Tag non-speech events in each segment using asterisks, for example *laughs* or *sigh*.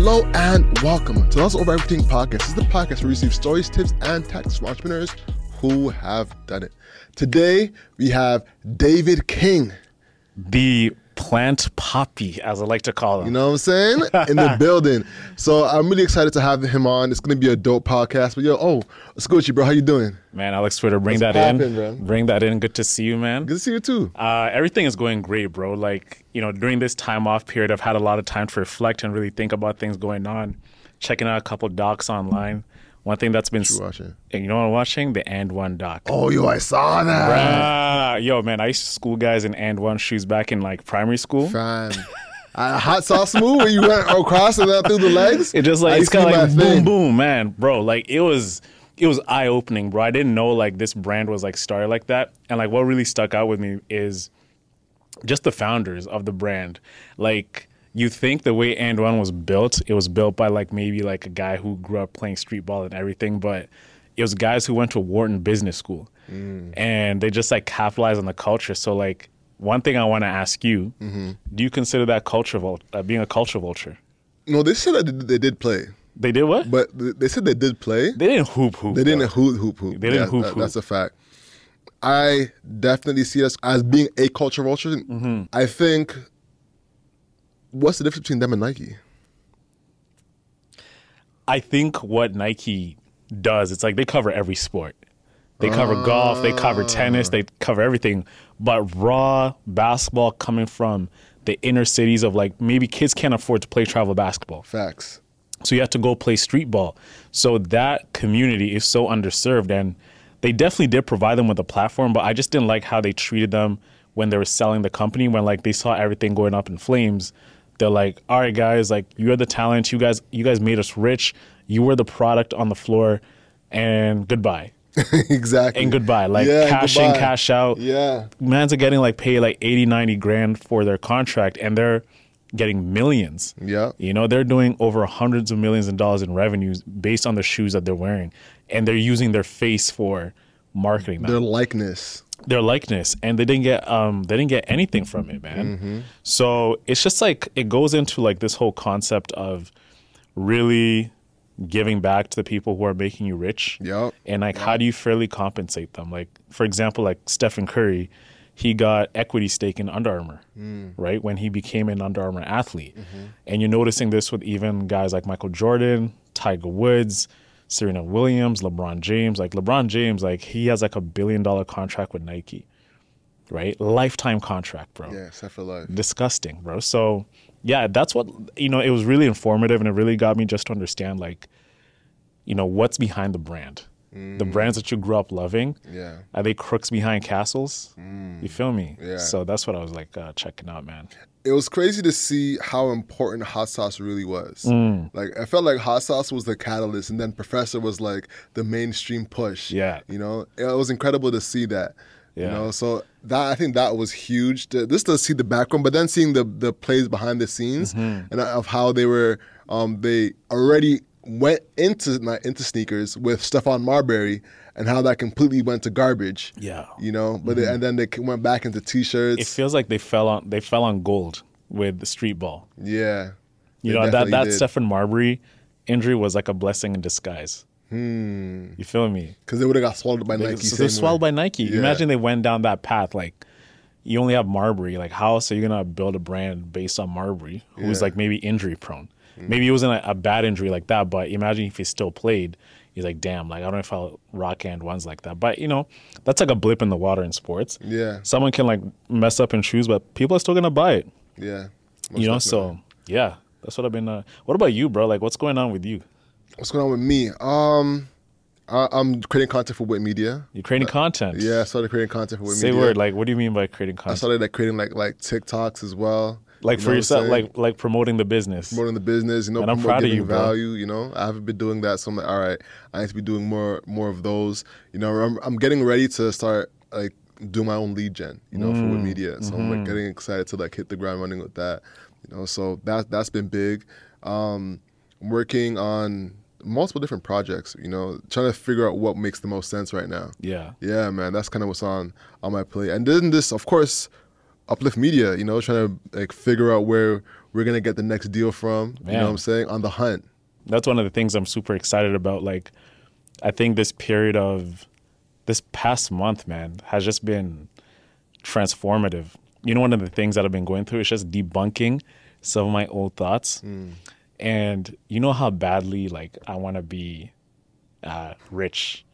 Hello and welcome to Let's Over Everything podcast. This is the podcast where we receive stories, tips, and tactics from entrepreneurs who have done it. Today we have David King. The plant poppy, as I like to call him. You know what I'm saying? In the *laughs* building. So I'm really excited to have him on. It's gonna be a dope podcast. But yo, oh, what's good with you, bro? How you doing? man, Alex Twitter, bring What's that in. bro? Bring that in. Good to see you, man. Good to see you too. Uh, everything is going great, bro. Like, you know, during this time off period, I've had a lot of time to reflect and really think about things going on. Checking out a couple docs online. One thing that's been, You watching? and you know what I'm watching? The And One doc. Oh, yo, I saw that. Ah, yo, man, I used to school guys in And One shoes back in like primary school. Fine. Uh, hot sauce move where you went across and then through the legs. It just like it's kind of like boom boom, man, bro. Like it was it was eye opening, bro. I didn't know like this brand was like started like that, and like what really stuck out with me is just the founders of the brand. Like you think the way And One was built, it was built by like maybe like a guy who grew up playing street ball and everything, but it was guys who went to Wharton Business School, and they just like capitalized on the culture. So like. One thing I want to ask you: Do you consider that culture vul- uh, being a culture vulture? No, they said that they did play, They did what? but they said they did play. They didn't hoop hoop. They didn't hoop hoop hoop. They didn't Yeah, hoop that- hoop. That's a fact. I definitely see us as being a culture vulture. Mm-hmm. I think. What's the difference between them and Nike? I think what Nike does, it's like they cover every sport. They cover golf, they cover tennis, they cover everything. But raw basketball coming from the inner cities of like maybe kids can't afford to play travel basketball. Facts. So you have to go play street ball. So that community is so underserved and they definitely did provide them with a platform, but I just didn't like how they treated them when they were selling the company when like they saw everything going up in flames. They're like, "All right guys, like you're the talent. You guys you guys made us rich. You were the product on the floor and goodbye." *laughs* exactly. And goodbye. Like Yeah, cash in, cash out Yeah. mans are getting like paid like 80 90 grand for their contract and they're getting millions Yeah. you know they're doing over hundreds of millions of dollars in revenues based on the shoes that they're wearing and they're using their face for marketing them Their likeness. Their likeness and they didn't get um they didn't get anything from it man. Mm-hmm. so it's just like it goes into like this whole concept of really giving back to the people who are making you rich. Yep. and like how do you fairly compensate them? Like for example like stephen curry he got equity stake in under armour right when he became an under armour athlete. And you're noticing this with even guys like michael jordan tiger woods serena williams lebron james like lebron james like he has like a billion dollar contract with nike right lifetime contract bro Yeah, except for life. disgusting, bro. So yeah, that's what you know. It was really informative, and it really got me just to understand, like, you know, what's behind the brand. The brands that you grew up loving, Yeah. are they crooks behind castles? You feel me? Yeah. So that's what I was like uh, checking out, man. It was crazy to see how important hot sauce really was. Mm. Like I felt like hot sauce was the catalyst, and then Professor was like the mainstream push. Yeah. You know, it was incredible to see that. Yeah. You know, so that I think that was huge. To, just to see the background, but then seeing the the plays behind the scenes Mm-hmm. and of how they were, um, they already went into not into sneakers with Stephon Marbury, and how that completely went to garbage. Yeah. You know, but they, and then they went back into t-shirts. It feels like they fell on they fell on gold with the street ball. yeah. You know that that did. Stephon Marbury injury was like a blessing in disguise. Hmm. You feel me? Because they would have got swallowed by Nike. so they're way. swallowed by Nike. Yeah. Imagine they went down that path. Like, you only have Marbury. Like, how else are you gonna build a brand based on Marbury, who's Yeah. Like maybe injury prone? Maybe it wasn't a, a bad injury like that, but imagine if he still played. He's like, damn, like I don't know if I'll rock and ones like that. But you know, that's like a blip in the water in sports. Yeah. Someone can like mess up in shoes, but people are still gonna buy it. Yeah. You know, definitely. so yeah, that's what I've been. Uh, what about you, bro? Like, what's going on with you? What's going on with me? Um, I, I'm creating content for Wit Media. You're creating content. Yeah, I started creating content for Wit Say Media. word. Like, what do you mean by creating content? I started like creating like like TikToks as well. Like You for I'm yourself, like like promoting the business. promoting the business, you know, And I'm proud of you, bro. value. You know, I haven't been doing that, so I'm like, all right, I need to be doing more more of those. You know, I'm, I'm getting ready to start like do my own lead gen. You know, for Mm, Wit Media, so I'm mm-hmm. like getting excited to like hit the ground running with that. You know, so that that's been big. Um, I'm working on multiple different projects. You know, trying to figure out what makes the most sense right now. Yeah. Yeah, man, that's kind of what's on on my plate. And then this, of course, uplift media. You know, trying to like figure out where we're gonna get the next deal from. You know what I'm saying? On the hunt. that's one of the things I'm super excited about. Like, I think this period of this past month, man, has just been transformative. You know, one of the things that I've been going through is just debunking some of my old thoughts. And you know how badly like I want to be uh, rich,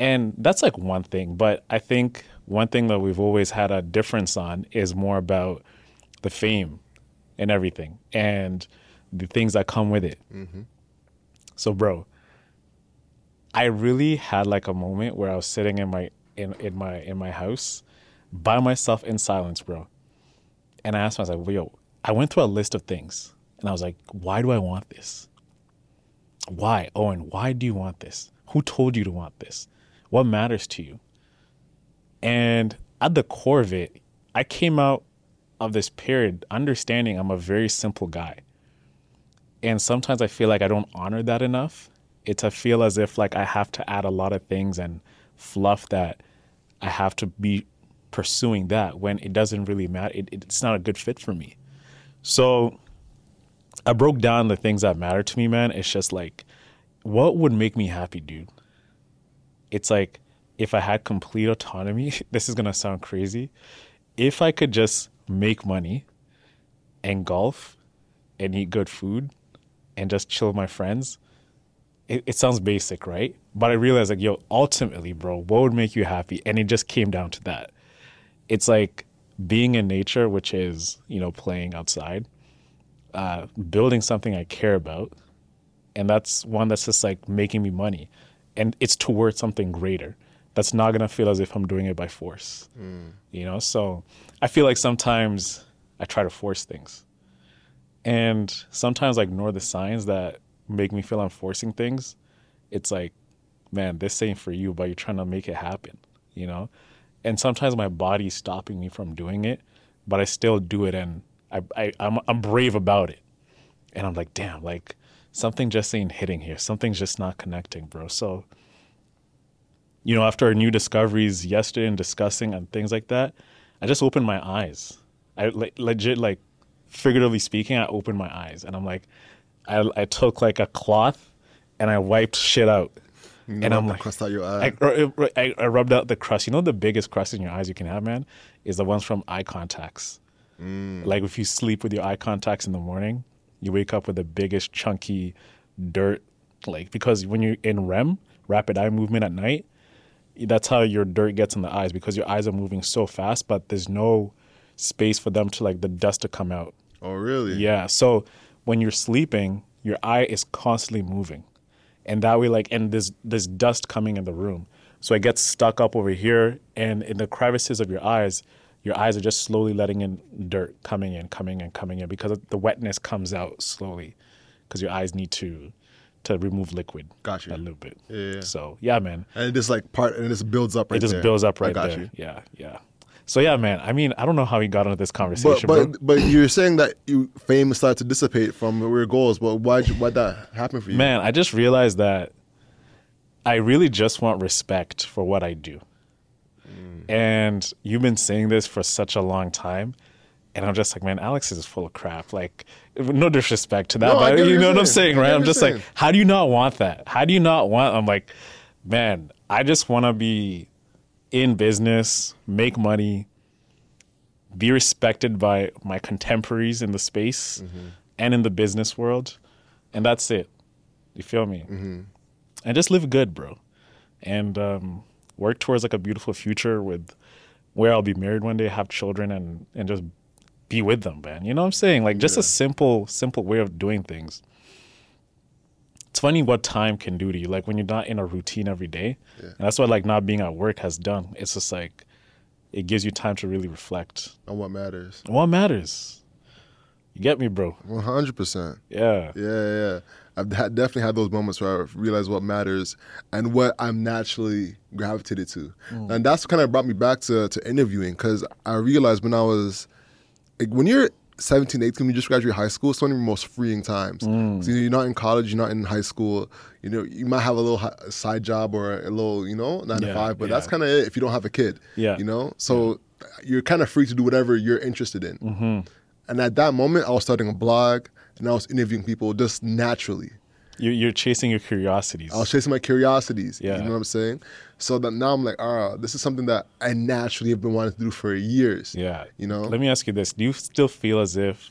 and that's like one thing. But I think one thing that we've always had a difference on is more about the fame and everything, and the things that come with it. Mm-hmm. So, bro, I really had like a moment where I was sitting in my in, in my in my house by myself in silence, bro. And I asked myself, yo, I went through a list of things and I was like, why do I want this? Why? Oh, Owen, why do you want this? Who told you to want this? What matters to you? And at the core of it, I came out of this period understanding I'm a very simple guy and sometimes I feel like I don't honor that enough. It's I feel as if like I have to add a lot of things and fluff that I have to be pursuing that when it doesn't really matter. It, it's not a good fit for me. So I broke down the things that matter to me, man. It's just like, what would make me happy, dude? It's like if I had complete autonomy. *laughs* This is gonna sound crazy. If I could just make money and golf and eat good food and just chill with my friends. It, it sounds basic, right? But I realized, like, yo, ultimately, bro, what would make you happy? And it just came down to that. It's like being in nature, which is, you know, playing outside, uh, building something I care about. And that's one that's just like making me money. And it's towards something greater. That's not going to feel as if I'm doing it by force. Mm. You know? So I feel like sometimes I try to force things and sometimes I ignore the signs that make me feel I'm forcing things. It's like, man, this ain't for you, but you're trying to make it happen, you know? And sometimes my body's stopping me from doing it, but I still do it and I, I I'm I'm brave about it. And I'm like, damn, like something just ain't hitting here. Something's just not connecting, bro. So, you know, after our new discoveries yesterday and discussing and things like that, I just opened my eyes. I le- legit like figuratively speaking, I opened my eyes and I'm like, I, I took like a cloth and I wiped shit out. You And I'm like, crossed out your eye. I, I, I rubbed out the crust. You know, the biggest crust in your eyes you can have, man, is the ones from eye contacts. Mm. Like if you sleep with your eye contacts in the morning, you wake up with the biggest chunky dirt. Like because when you're in REM, rapid eye movement at night, that's how your dirt gets in the eyes because your eyes are moving so fast, but there's no space for them to like the dust to come out. oh, really? Yeah. So when you're sleeping, your eye is constantly moving. And that way, like, and there's there's dust coming in the room. So it gets stuck up over here and in the crevices of your eyes, your eyes are just slowly letting in dirt coming in, coming in, coming in because the wetness comes out slowly. Because your eyes need to to remove liquid Got you. a little bit. Yeah, yeah. So yeah, man. And it just like part, and it just builds up right It just there. builds up I right got there. you. Yeah, yeah. So yeah, man. I mean, I don't know how we got into this conversation, but bro. but you're saying that you fame started to dissipate from your goals. But why why'd that happen for you? Man, I just realized that I really just want respect for what I do. Mm. And you've been saying this for such a long time. And I'm just like, man, Alex is full of crap. Like, no disrespect to that, No, but you know what I'm saying. right? I'm just like, how do you not want that? How do you not want? I'm like, man, I just want to be in business, make money, be respected by my contemporaries in the space Mm-hmm. and in the business world. And that's it. You feel me? Mm-hmm. And just live good, bro. And um, work towards like a beautiful future with where I'll be married one day, have children, and and just be with them, man. You know what I'm saying? Like just a simple, simple way of doing things. It's funny what time can do to you. Like when you're not in a routine every day, and that's what like not being at work has done. It's just like it gives you time to really reflect. on what matters. What matters? You get me, bro? One hundred percent. Yeah. Yeah, yeah. I've definitely had those moments where I realize what matters and what I'm naturally gravitated to, mm. and that's kind of brought me back to to interviewing because I realized when I was like when you're 17, 18, when you just graduate high school, it's one of your most freeing times. So mm. you're not in college, you're not in high school. You know, you might have a little hi- side job or a little, you know, nine to five, but yeah. that's kind of it if you don't have a kid. Yeah. You know, so you're kind of free to do whatever you're interested in. Mm-hmm. And at that moment, I was starting a blog and I was interviewing people just naturally. You, you're chasing your curiosities. I was chasing my curiosities. Yeah. You know what I'm saying? So that now I'm like, ah, this is something that I naturally have been wanting to do for years. yeah. You know? Let me ask you this: Do you still feel as if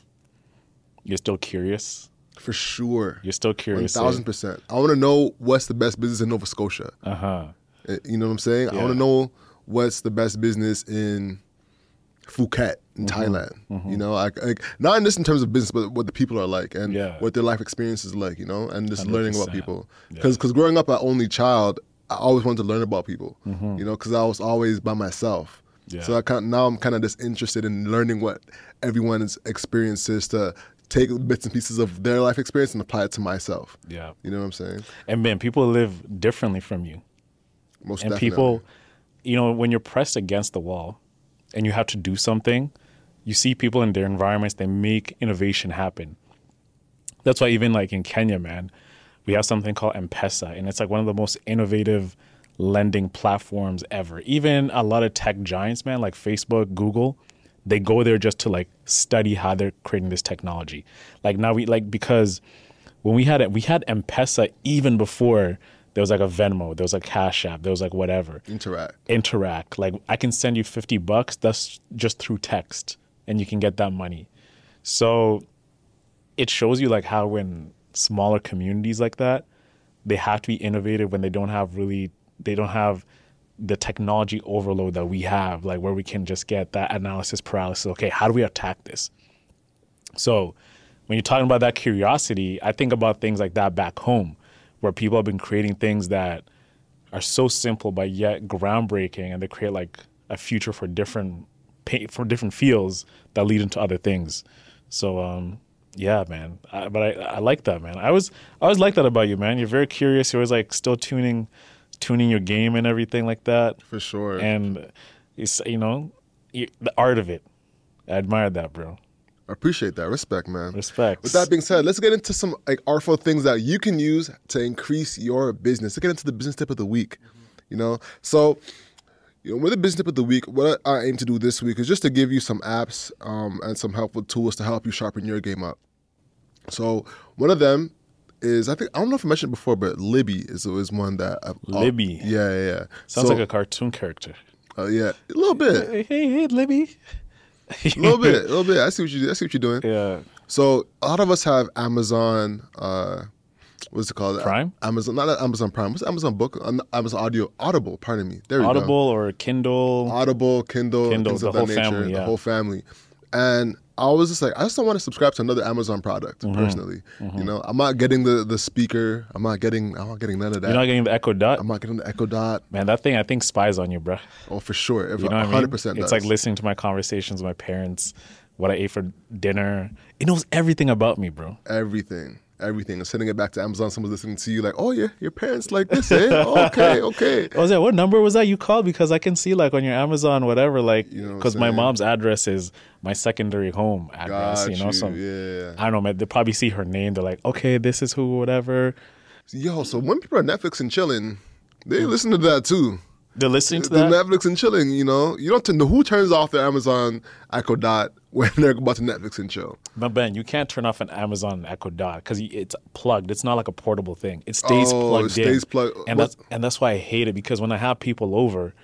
you're still curious? For sure. You're still curious. thousand percent. I want to know what's the best business in Nova Scotia. Uh huh. Uh, You know what I'm saying? Yeah. I want to know what's the best business in Phuket in Mm-hmm. Thailand. You know, like, like not in this in terms of business, but what the people are like and Yeah. what their life experience is like. You know, and just learning about 100%. people. Yeah. Because growing up an only child, I always wanted to learn about people. Mm-hmm. You know, because I was always by myself. Yeah. So I kind now I'm kind of just interested in learning what everyone's experience is to take bits and pieces of their life experience and apply it to myself. Yeah. You know what I'm saying? And man, people live differently from you. Most and definitely. people you know when you're pressed against the wall and you have to do something you see people in their environments they make innovation happen that's why even like in kenya man we have something called m-pesa and it's like one of the most innovative lending platforms ever even a lot of tech giants man like facebook google they go there just to like study how they're creating this technology like now we like because when we had it we had m-pesa even before there was like a venmo there was a cash app there was like whatever Interac. Interac. Like I can send you 50 bucks, that's just through text and you can get that money. So it shows you like how when smaller communities like that, they have to be innovative when they don't have really they don't have the technology overload that we have, like where we can just get that analysis paralysis. Okay, how do we attack this? So when you're talking about that curiosity, I think about things like that back home, where people have been creating things that are so simple but yet groundbreaking, and they create like a future for different for different fields that lead into other things. So um, yeah, man. I, but I, I like that, man. I was I always like that about you, man. You're very curious. You're always like still tuning tuning your game and everything like that. For sure. And it's you know you, the art of it. I admire that, bro. I appreciate that. Respect, man. Respect. With that being said, let's get into some like artful things that you can use to increase your business. Let's get into the business tip of the week. You know, so you know, with the business tip of the week, what I aim to do this week is just to give you some apps um, and some helpful tools to help you sharpen your game up. So one of them is I think I don't know if I mentioned it before, but Libby is is one that I've, Libby. yeah, yeah, yeah. Sounds So, like a cartoon character. uh, yeah, a little bit, Hey, hey, Libby. a little bit, a little bit. I see what you I see what you're doing. Yeah. So a lot of us have Amazon. Uh, what's it called? Prime? Amazon, not Amazon Prime. What's Amazon Book? Amazon Audio, Audible. Pardon me. There we Audible go. or Kindle. Audible, Kindle, Kindle, things the of whole that nature, family, the whole family. And I was just like, I just don't want to subscribe to another Amazon product Mm-hmm. personally. You know, I'm not getting the the speaker. I'm not getting. I'm not getting none of that. You're not getting the Echo Dot. I'm not getting the Echo Dot. Man, that thing I think spies on you, bro. Oh, for sure. If You know what I mean? 100 percent. It's like listening to my conversations with my parents, what I ate for dinner. It knows everything about me, bro. everything. Everything. And sending it back to Amazon. Someone's listening to you like, oh yeah, your parents like this, eh? Oh, okay, *laughs* okay. I was what number was that you called? Because I can see like on your Amazon, whatever, like, You know because my mom's address is my secondary home address, Got you know? So yeah. I don't know, man. They probably see her name. They're like, okay, this is who, whatever. Yo, so when people are Netflix and chilling, they listen to that too. They're listening to The that. Netflix and chilling, you know, you don't know who turns off their Amazon Echo Dot when *laughs* they're about to Netflix and chill. But Ben, you can't turn off an Amazon Echo Dot because it's plugged. It's not like a portable thing. It stays Oh, it plugged stays in. plugged- And what- that's and that's why I hate it because when I have people over,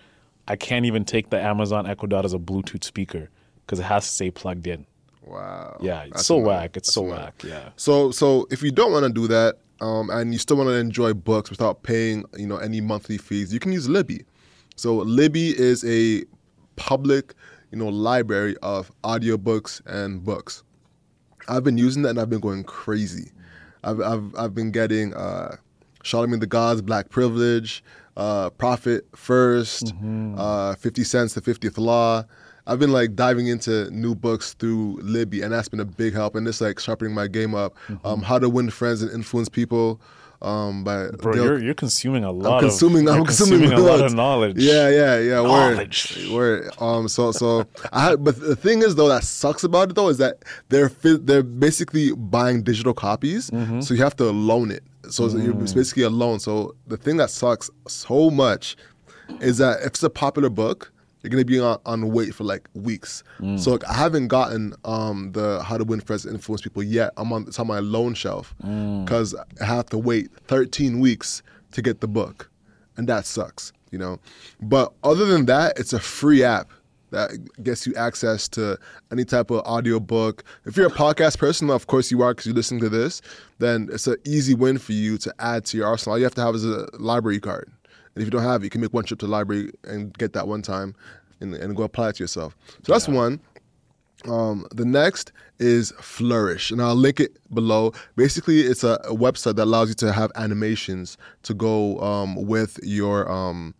I can't even take the Amazon Echo Dot as a Bluetooth speaker because it has to stay plugged in. Wow. Yeah, it's That's so annoying. whack. It's That's so annoying. whack. Yeah. So, so if you don't want to do that, um, and you still want to enjoy books without paying, you know, any monthly fees, you can use Libby. So Libby is a public, you know, library of audiobooks and books. I've been using that and I've been going crazy. I've I've, I've been getting uh, Charlemagne the God's Black Privilege, uh, Profit 1st uh, Fifty Cents, The Fiftieth Law. I've been like diving into new books through Libby, and that's been a big help. And it's like sharpening my game up. Um, How to Win Friends and Influence People. Um, by Bro, you're you're consuming a lot I'm consuming. of I'm you're consuming, a lot of knowledge. Yeah, yeah, yeah. Knowledge. Word, word. Um, so, so I. Had, but the thing is, though, that sucks about it though is that they're they're basically buying digital copies, Mm-hmm. so you have to loan it. So Mm. it's basically a loan. So the thing that sucks so much is that if it's a popular book you're gonna be on, on wait for like weeks. So like, I haven't gotten um, the How to Win Friends and Influence People yet. I'm on it's on my loan shelf because I have to wait 13 weeks to get the book, and that sucks, you know. But other than that, it's a free app that gets you access to any type of audio book. If you're a podcast person, of course you are because you listen to this, then it's an easy win for you to add to your arsenal. All you have to have is a library card. And if you don't have it, you can make one trip to the library and get that one time and, and go apply it to yourself. So that's one. Um, the next is Flourish, and I'll link it below. Basically, it's a, a website that allows you to have animations to go um, with your um,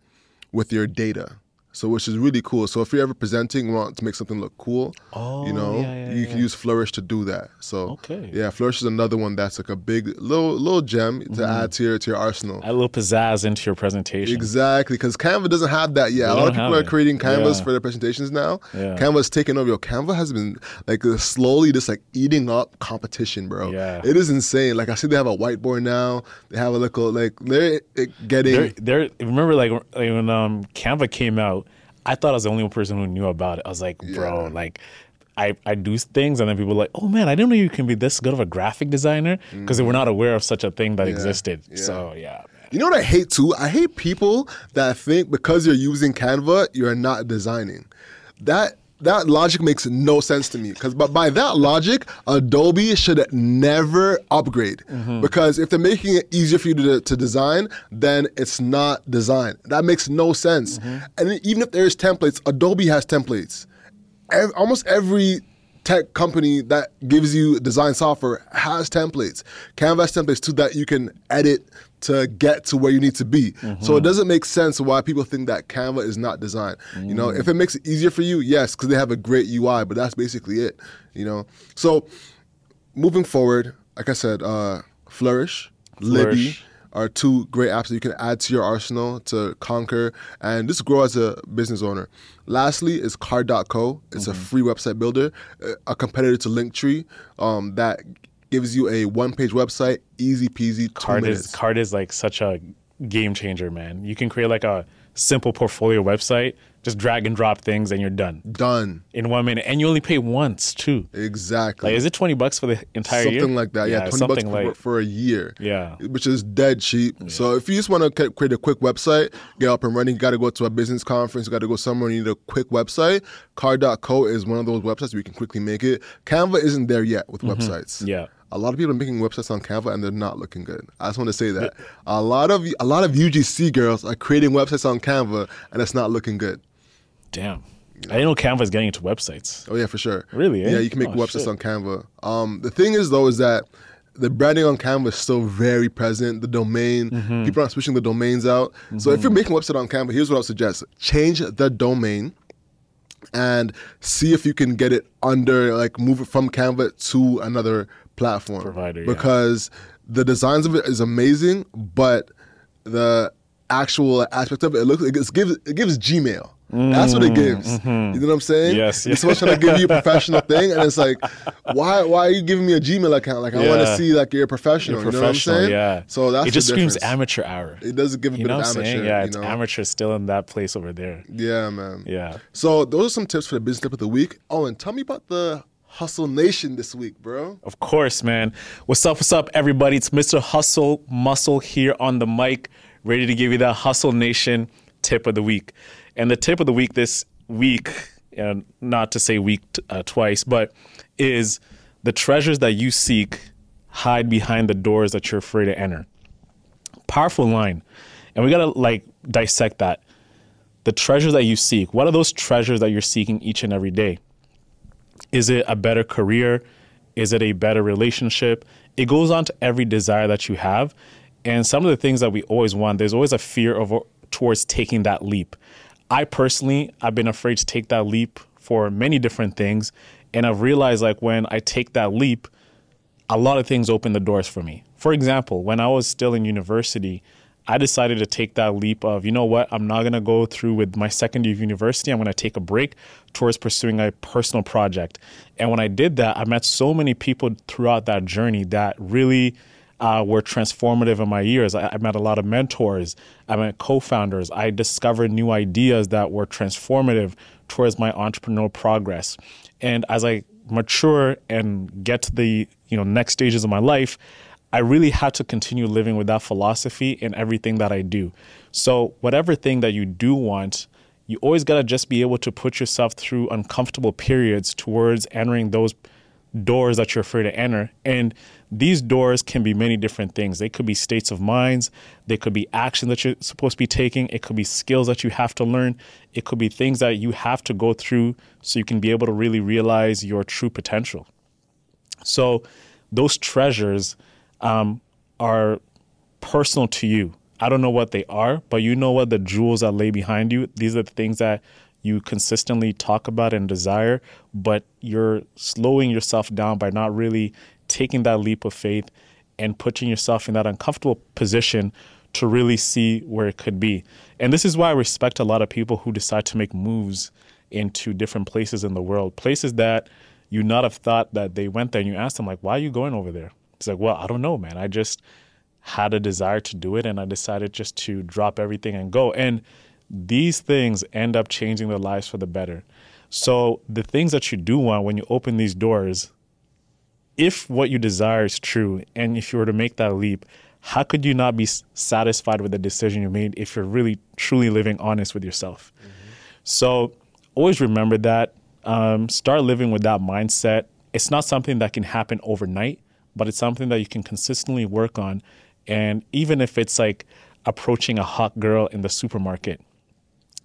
with your data. So, which is really cool. So, if you're ever presenting, and want to make something look cool, Oh, you know, yeah, yeah, you can use Flourish to do that. So, Okay. yeah, Flourish is another one that's like a big little little gem to Mm-hmm. add to your to your arsenal. Add a little pizzazz into your presentation. Exactly, because Canva doesn't have that yet. They a lot of people are it. creating Canvas Yeah. for their presentations now. Yeah. Canva's taking over. Yo, Canva has been like slowly just like eating up competition, bro. Yeah. it is insane. Like I see they have a whiteboard now. They have a little like they're getting. they're Remember, like, like when um, Canva came out, I thought I was the only person who knew about it. I was like, bro, Yeah. like, I, I do things, and then people are like, oh man, I didn't know you can be this good of a graphic designer because they were not aware of such a thing that existed. Mm-hmm. yeah. So yeah, man. You know what I hate too? I hate people that think because you're using Canva, you're not designing. That that logic makes no sense to me. Because by, by that logic, Adobe should never upgrade. Mm-hmm. Because if they're making it easier for you to, to design, then it's not design. That makes no sense. Mm-hmm. And even if there's templates, Adobe has templates. Almost every tech company that gives you design software has templates. Canva has templates too that you can edit to get to where you need to be. So it doesn't make sense why people think that Canva is not design. You know, if it makes it easier for you, yes, because they have a great UI, but that's basically it. You know, so moving forward, like I said, uh, Flourish, Libby Flourish. Are two great apps that you can add to your arsenal to conquer and just grow as a business owner. Lastly is Carrd.co. It's a free website builder, a competitor to Linktree um, that gives you a one-page website, easy peasy, Carrd minutes. is Carrd is like such a game changer, man. You can create like a simple portfolio website, just drag and drop things, and you're done Done. in one minute, and you only pay once too. Exactly. Like, is it twenty bucks for the entire something year? Something like that. Yeah, twenty bucks something for, for a year. Yeah. which is dead cheap. So if you just want to create a quick website, get up and running, you got to go to a business conference, you got to go somewhere, you need a quick website. Carrd.co is one of those websites where you can quickly make it. Canva isn't there yet with websites. Mm-hmm. Yeah. A lot of people are making websites on Canva and they're not looking good. I just want to say that a lot of a lot of UGC girls are creating websites on Canva and it's not looking good. Damn. I didn't know Canva is getting into websites. Oh yeah, for sure. Really, eh? Yeah, you can make Oh, websites shit. on Canva. Um, the thing is though is that the branding on Canva is still very present. The domain, Mm-hmm. people aren't switching the domains out. So if you're making a website on Canva, here's what I would suggest: change the domain and see if you can get it under, like, move it from Canva to another platform Provider, yeah. because the designs of it is amazing, but the actual aspect of it, it looks it gives it gives Gmail. That's what it mm-hmm. gives. You know what I'm saying? Yes, It's someone's trying to give you a *laughs* professional thing, and it's like, why why are you giving me a Gmail account? Like I want to see like you're a professional. You're you know what I'm professional, saying? yeah. So that's it just screams amateur hour. It doesn't give a You bit know of what I'm amateur. saying? Yeah, you it's know? amateur still in that place over there. Yeah, man. Yeah. So those are some tips for the business tip of the week. Oh, and tell me about the Hustle Nation this week, bro. Of course, man. What's up? What's up, everybody? It's Mr. Hustle Muscle here on the mic, ready to give you that Hustle Nation tip of the week. And the tip of the week this week, and not to say week t- uh, twice, but is the treasures that you seek hide behind the doors that you're afraid to enter. Powerful line. And we got to like dissect that. The treasures that you seek, what are those treasures that you're seeking each and every day? Is it a better career? Is it a better relationship? It goes on to every desire that you have. And some of the things that we always want, there's always a fear of towards taking that leap. I personally, I've been afraid to take that leap for many different things. And I've realized like when I take that leap, a lot of things open the doors for me. For example, when I was still in university, I decided to take that leap of, you know what, I'm not going to go through with my second year of university. I'm going to take a break towards pursuing a personal project. And when I did that, I met so many people throughout that journey that really uh, were transformative in my years. I, I met a lot of mentors. I met co-founders. I discovered new ideas that were transformative towards my entrepreneurial progress. And as I mature and get to the you know next stages of my life, I really had to continue living with that philosophy in everything that I do. So whatever thing that you do want, you always got to just be able to put yourself through uncomfortable periods towards entering those doors that you're afraid to enter. And these doors can be many different things. They could be states of minds, they could be action that you're supposed to be taking, it could be skills that you have to learn, it could be things that you have to go through so you can be able to really realize your true potential. So, those treasures um, are personal to you. I don't know what they are, but you know what the jewels that lay behind you. These are the things that you consistently talk about and desire, but you're slowing yourself down by not really taking that leap of faith and putting yourself in that uncomfortable position to really see where it could be. And this is why I respect a lot of people who decide to make moves into different places in the world, places that you not have thought that they went there and you ask them like, why are you going over there? It's like, well, I don't know, man. I just had a desire to do it and I decided just to drop everything and go. And these things end up changing their lives for the better. So the things that you do want when you open these doors, if what you desire is true and if you were to make that leap, how could you not be satisfied with the decision you made if you're really truly living honest with yourself? Mm-hmm. So always remember that. Um, start living with that mindset. It's not something that can happen overnight, but it's something that you can consistently work on. And even if it's like approaching a hot girl in the supermarket,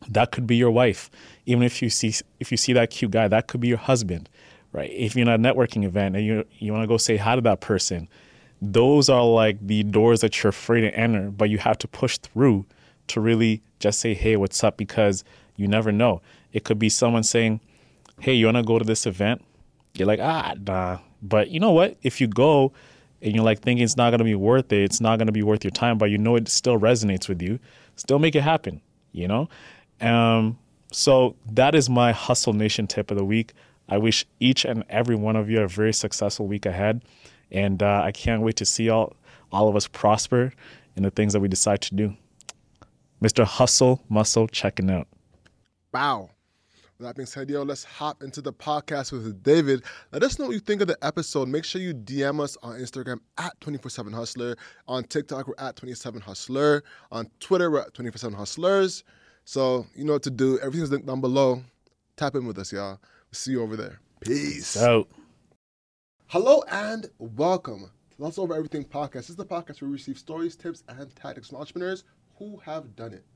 that could be your wife. Even if you see if you see that cute guy, that could be your husband, right? If you're in a networking event and you you want to go say hi to that person, those are like the doors that you're afraid to enter, but you have to push through to really just say, "Hey, what's up?" Because you never know. It could be someone saying, "Hey, you want to go to this event?" You're like, "Ah, nah." But you know what? If you go and you're like thinking it's not going to be worth it, it's not going to be worth your time, but you know it still resonates with you, still make it happen, you know? Um, so that is my Hustle Nation tip of the week. I wish each and every one of you a very successful week ahead. And uh, I can't wait to see all, all of us prosper in the things that we decide to do. Mr. Hustle Muscle checking out. Wow. With that being said, yo, let's hop into the podcast with David. Let us know what you think of the episode. Make sure you DM us on Instagram at 24-7 Hustler. On TikTok, we're at 27 Hustler. On Twitter, we're at 24-7 Hustlers. So you know what to do. Everything's linked down below. Tap in with us, y'all. We'll see you over there. Peace. Out. Hello and welcome to Let's Over Everything podcast. This is the podcast where we receive stories, tips, and tactics from entrepreneurs who have done it.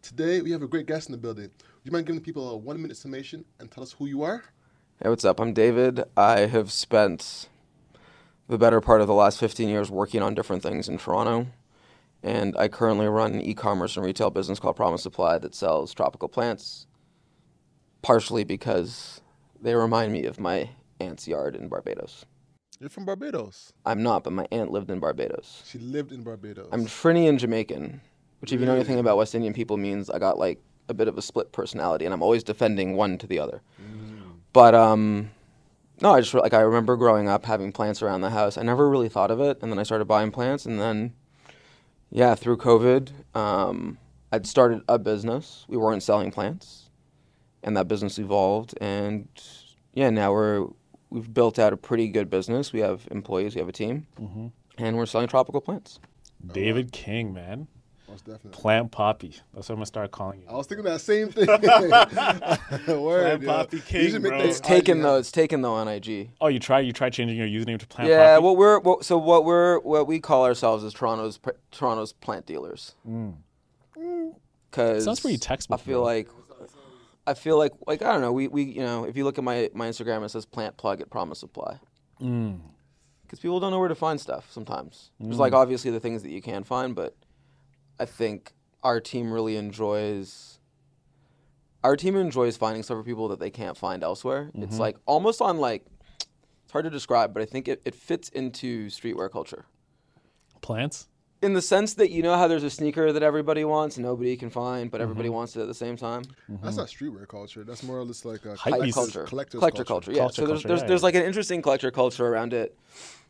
Today we have a great guest in the building. Would you mind giving the people a one minute summation and tell us who you are? Hey, what's up? I'm David. I have spent the better part of the last 15 years working on different things in Toronto. And I currently run an e commerce and retail business called Promise Supply that sells tropical plants, partially because they remind me of my aunt's yard in Barbados. You're from Barbados. I'm not, but my aunt lived in Barbados. She lived in Barbados. I'm Trini Jamaican, which, if you know anything about West Indian people, means I got like a bit of a split personality, and I'm always defending one to the other. Mm. But um, no, I just like I remember growing up having plants around the house. I never really thought of it, and then I started buying plants, and then yeah, through COVID, um, I'd started a business. We weren't selling plants, and that business evolved, and yeah, now we're we've built out a pretty good business. We have employees, we have a team, mm-hmm. and we're selling tropical plants. David King, man. Most definitely. Plant Poppy. That's what I'm gonna start calling you. I was thinking that same thing. *laughs* *laughs* Word, Plant Poppy King, bro. It's taken though. It's taken though on IG. Oh, you try you try changing your username to Plant yeah, Poppy? what we're what, so what we're what we call ourselves is Toronto's Toronto's plant dealers. Mm. Cause sounds pretty textbook. I feel bro. like I feel like like I don't know. We we you know if you look at my my Instagram, it says plant plug at Promise Supply. Mm because people don't know where to find stuff sometimes. Mm. There's like obviously the things that you can find, but I think our team really enjoys our team enjoys finding stuff for people that they can't find elsewhere. Mm-hmm. It's like almost on like it's hard to describe, but I think it, it fits into streetwear culture. Plants? In the sense that you know how there's a sneaker that everybody wants and nobody can find, but mm-hmm. everybody wants it at the same time. Mm-hmm. That's not streetwear culture. That's more or less like a hype culture, collector culture. culture. Yeah. Culture, so there's culture, there's, yeah, there's yeah. like an interesting collector culture around it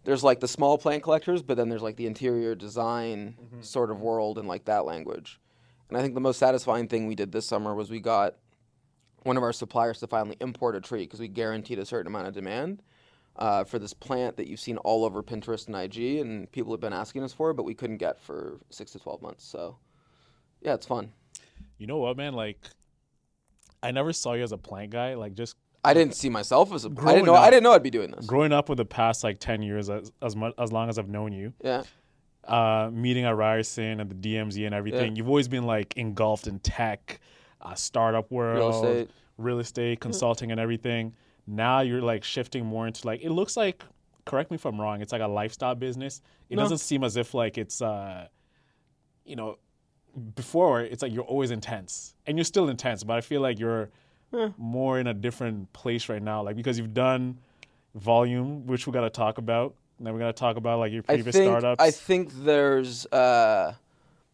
there's like the small plant collectors, but then there's like the interior design sort of world and like that language. And I think the most satisfying thing we did this summer was we got one of our suppliers to finally import a tree because we guaranteed a certain amount of demand uh, for this plant that you've seen all over Pinterest and IG, and people have been asking us for, but we couldn't get for six to twelve months. So, yeah, it's fun. You know what, man? Like, I never saw you as a plant guy. Like, just I didn't see myself as a. I didn't know. I didn't know I'd be doing this. growing up with the past like ten years, as as much as long as I've known you, Yeah. uh, meeting at Ryerson and the DMZ and everything, Yeah. you've always been like engulfed in tech, uh, startup world, estate. real estate, consulting, and everything. Now you're like shifting more into like it looks like. Correct me if I'm wrong. It's like a lifestyle business. It No. doesn't seem as if like it's, uh, you know, before it's like you're always intense and you're still intense, but I feel like you're more in a different place right now. Like because you've done volume, which we got to talk about. And then we're gonna talk about like your I previous think startups. I think there's uh,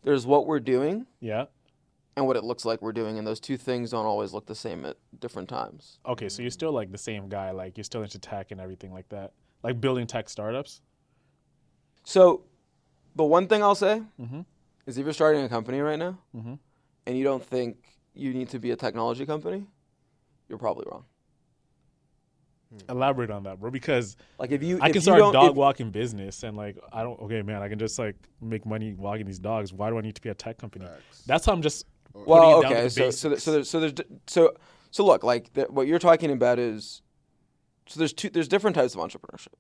there's what we're doing yeah. And what it looks like we're doing, and those two things don't always look the same at different times. Okay, so you're still like the same guy. Like you're still into tech and everything like that. Like building tech startups. So, the one thing I'll say Mhm. is if you're starting a company right now Mhm. and you don't think you need to be a technology company, you're probably wrong. Elaborate on that, bro. Because Like if you, I if can start a dog if- walking business and like I don't. Okay, man, I can just like make money walking these dogs. Why do I need to be a tech company? Facts. That's how I'm just. Well, it down to okay, so so so there's, so there's d- so so look like the, what you're talking about is so there's two there's different types of entrepreneurship.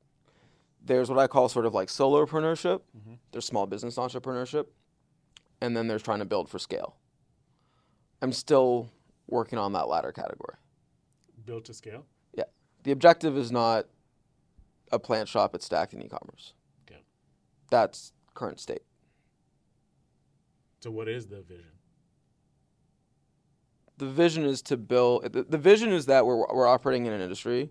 There's what I call sort of like solopreneurship. Mm-hmm. There's small business entrepreneurship, and then there's trying to build for scale. I'm still working on that latter category. built to scale. Yeah, the objective is not a plant shop at Stacked in e-commerce. Okay. That's current state. So what is the vision? The vision is to build the, the vision is that we're, we're operating in an industry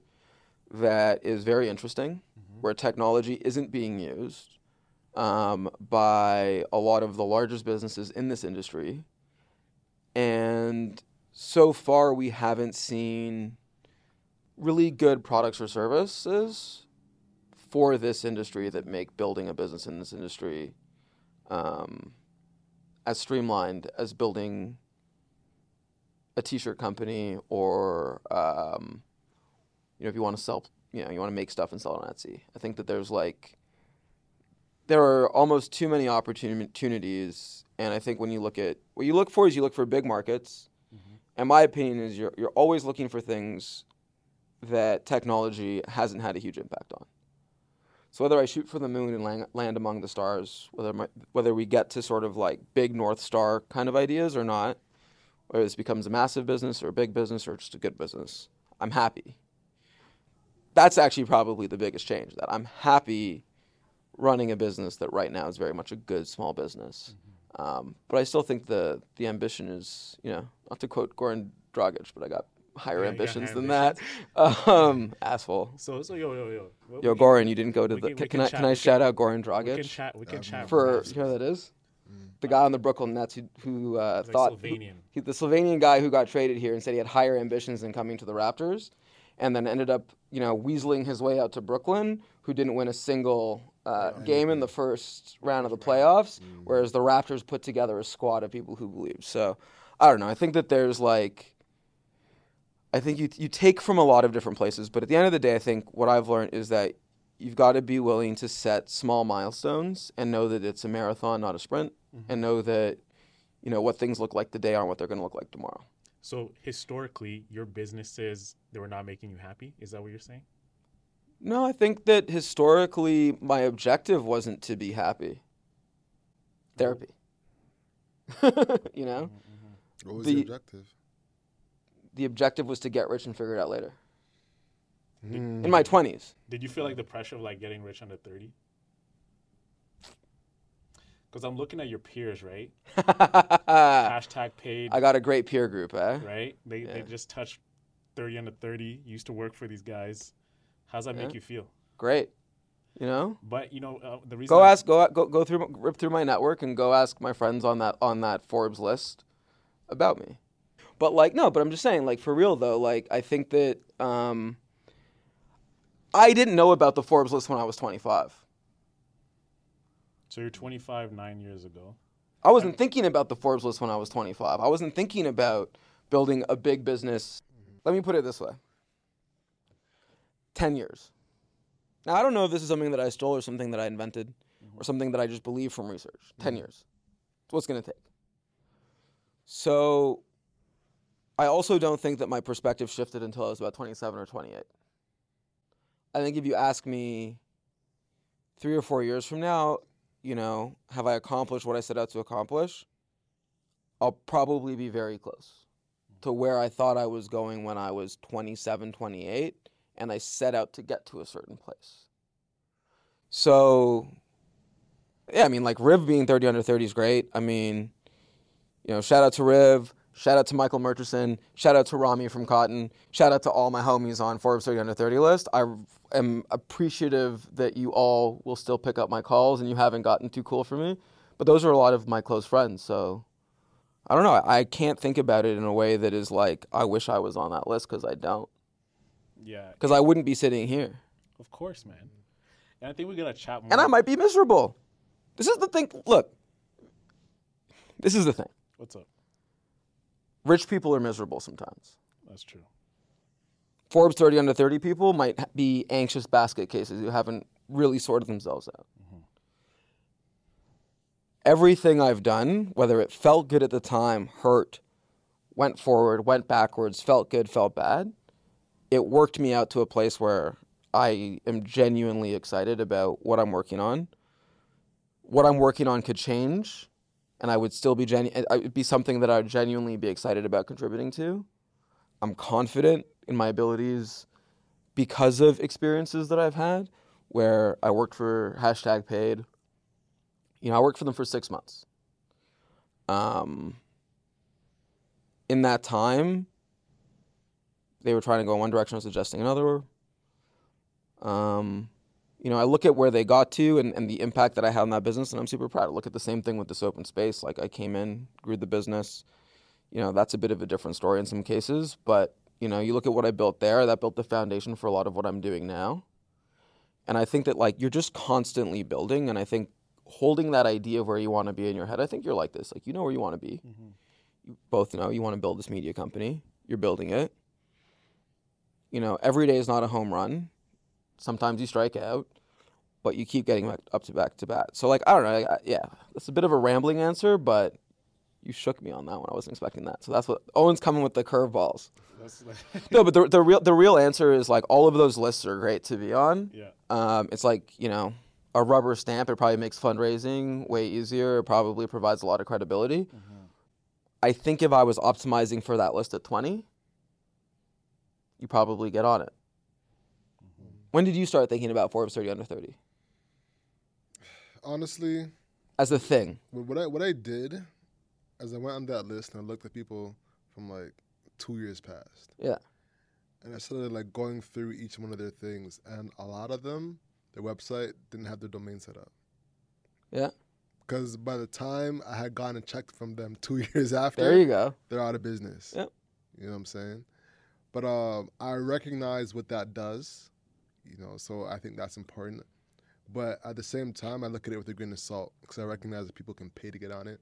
that is very interesting where technology isn't being used um, by a lot of the largest businesses in this industry. And so far we haven't seen really good products or services for this industry that make building a business in this industry um, as streamlined as building a t-shirt company or um, you know if you want to sell you know you want to make stuff and sell it on Etsy. I think that there's like there are almost too many opportunities and I think when you look at what you look for is you look for big markets. And my opinion is you're you're always looking for things that technology hasn't had a huge impact on. So whether I shoot for the moon and land, land among the stars, whether my, whether we get to sort of like big North Star kind of ideas or not, whether this becomes a massive business or a big business or just a good business, I'm happy. That's actually probably the biggest change. That I'm happy running a business that right now is very much a good small business. Um, but I still think the the ambition is, you know, not to quote Goran Dragic, but I got higher Yeah, you got ambitions higher than that. Um, asshole. So so yo yo yo. What- Yo, we- Goran, you didn't go to we the. can- Can, can can I chat- can I we shout can- out Goran Dragic? We can chat. We can chat for about you know who that is? The guy on the Brooklyn Nets who, who uh, He's like thought Slovenian. he, the Slovenian guy who got traded here and said he had higher ambitions than coming to the Raptors, and then ended up you know weaseling his way out to Brooklyn, who didn't win a single uh, game in the first round of the playoffs, whereas the Raptors put together a squad of people who believed. So I don't know. I think that there's like. I think you you take from a lot of different places, but at the end of the day, I think what I've learned is that you've got to be willing to set small milestones and know that it's a marathon, not a sprint, mm-hmm. and know that you know what things look like today aren't what they're going to look like tomorrow. So historically, your businesses they were not making you happy. Is that what you're saying? No, I think that historically my objective wasn't to be happy. Therapy. *laughs* you know, mm-hmm. What was The- the objective? the objective was to get rich and figure it out later. Hmm. In my 20s. Did you feel like the pressure of like getting rich under thirty? Because I'm looking at your peers, right? *laughs* Hashtag paid, I got a great peer group, eh? right? They they just touched thirty under thirty. Used to work for these guys. How's that make you feel? Great. You know? But you know uh, the reason Go I- ask, go go go through, rip through my network, and go ask my friends on that on that Forbes list about me. But like, no, but I'm just saying, like for real though, like I think that um, I didn't know about the Forbes list when I was 25. So you're 25 nine years ago. I wasn't thinking about the Forbes list when I was 25. I wasn't thinking about building a big business. Mm-hmm. Let me put it this way 10 years. Now, I don't know if this is something that I stole or something that I invented mm-hmm. or something that I just believe from research. 10 mm-hmm. years. It's what's going to take. So, I also don't think that my perspective shifted until I was about 27 or 28. I think if you ask me three or four years from now, you know, have I accomplished what I set out to accomplish? I'll probably be very close hmm. to where I thought I was going when I was 27, 28, and I set out to get to a certain place. So, yeah, I mean, like Riv being 30 under 30 is great. I mean, you know, shout out to Riv, shout out to Michael Murchison, shout out to Rami from Kotn, shout out to all my homies on Forbes 30 under 30 list. I am appreciative that you all will still pick up my calls and you haven't gotten too cool for me. But those are a lot of my close friends. So I don't know. I can't think about it in a way that is like, I wish I was on that list because I don't. Yeah, Because I wouldn't be sitting here. of course, man. And I think we're gonna chat more. And I might be miserable. This is the thing. Look, this is the thing. What's up? Rich people are miserable sometimes. That's true. Forbes 30 under 30 people might be anxious basket cases who haven't really sorted themselves out. Mm-hmm. Everything I've done, whether it felt good at the time, hurt, went forward, went backwards, felt good, felt bad, it worked me out to a place where I am genuinely excited about what I'm working on. What I'm working on could change, and I would still be genu- it would be something that I would genuinely be excited about contributing to. I'm confident in my abilities because of experiences that I've had where I worked for hashtag paid. You know, I worked for them for six months. Um, in that time, they were trying to go in one direction, I was suggesting another. Um, you know, I look at where they got to and, and the impact that I had on that business, and I'm super proud. I look at the same thing with this open space. Like, I came in, grew the business. You know, that's a bit of a different story in some cases, but you know, you look at what I built there, that built the foundation for a lot of what I'm doing now. And I think that like you're just constantly building and I think holding that idea of where you want to be in your head, I think you're like this. Like you know where you want to be. Mm-hmm. You both know you want to build this media company. You're building it. You know, every day is not a home run. Sometimes you strike out, but you keep getting back up to back to bat. So like I don't know, I, I- yeah, that's a bit of a rambling answer, but you shook me on that one. I wasn't expecting that. So that's what Owen's coming with the curveballs. *laughs* No, but the, the real the real answer is like all of those lists are great to be on. yeah. Um, it's like you know a rubber stamp. It probably makes fundraising way easier. It probably provides a lot of credibility. I think if I was optimizing for that list at twenty, you probably get on it. When did you start thinking about Forbes thirty under thirty Honestly, as a thing? what what I what I did, as I went on that list and I looked at people from like two years past, Yeah. and I started like going through each one of their things, and a lot of them, their website didn't have their domain set up. Yeah. Because by the time I had gone and checked from them two *laughs* years after, There you go. they're out of business. Yep. You know what I'm saying? But um, I recognize what that does, you know, so I think that's important. But at the same time, I look at it with a grain of salt because I recognize that people can pay to get on it.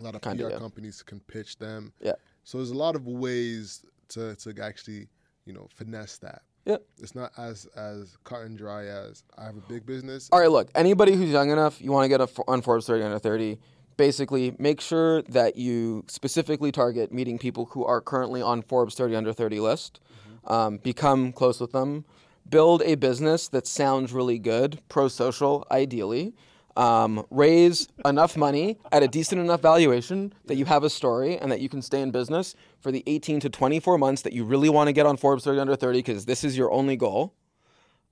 A lot of Kinda, PR yeah. companies can pitch them. Yeah. So there's a lot of ways to, to actually, you know, finesse that. Yep. It's not as as cut and dry as I have a big business. All right, look, anybody who's young enough, you want to get a, on Forbes 30 under 30, basically make sure that you specifically target meeting people who are currently on Forbes 30 under 30 list. Um, become close with them. Build a business that sounds really good, pro social, ideally. Um, raise enough money at a decent enough valuation that you have a story and that you can stay in business for the 18 to 24 months that you really want to get on Forbes 30 under 30 because this is your only goal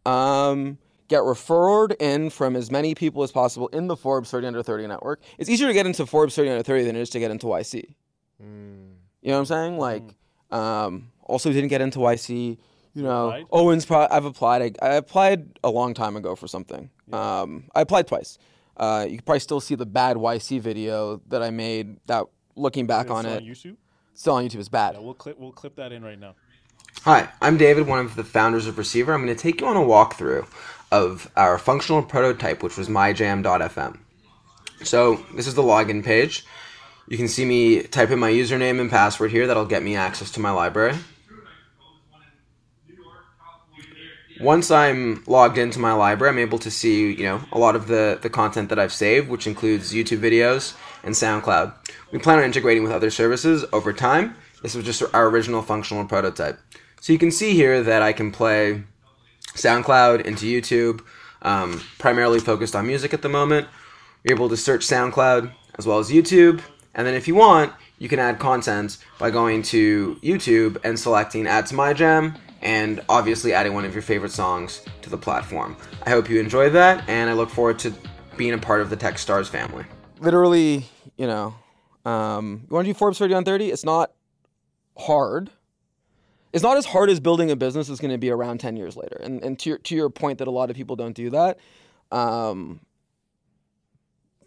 um, get referred in from as many people as possible in the Forbes 30 under 30 network. It's easier to get into Forbes 30 under 30 than it is to get into YC. Mm. You know what I'm saying? Like, um, also didn't get into YC. You know, applied? Owen's. Pro- I've applied. I, I applied a long time ago for something. Um, I applied twice. Uh, you can probably still see the bad YC video that I made. That looking back It's on on it, YouTube. still on YouTube is bad. Yeah, we'll clip we'll clip that in right now. Hi, I'm David, one of the founders of Receiver. I'm going to take you on a walkthrough of our functional prototype, which was myjam.fm. So, this is the login page. You can see me type in my username and password here. That'll get me access to my library. Once I'm logged into my library, I'm able to see, you know, a lot of the, the content that I've saved, which includes YouTube videos and SoundCloud. We plan on integrating with other services over time. This was just our original functional prototype. So you can see here that I can play SoundCloud into YouTube, um, primarily focused on music at the moment. You're able to search SoundCloud as well as YouTube. And then if you want, you can add content by going to YouTube and selecting Add to My Jam and obviously adding one of your favorite songs to the platform. I hope you enjoy that, and I look forward to being a part of the Techstars family. Literally, you know, um, you want to do Forbes 30 on 30? It's not hard. It's not as hard as building a business that's going to be around 10 years later. And, and to, your, to your point that a lot of people don't do that. Um,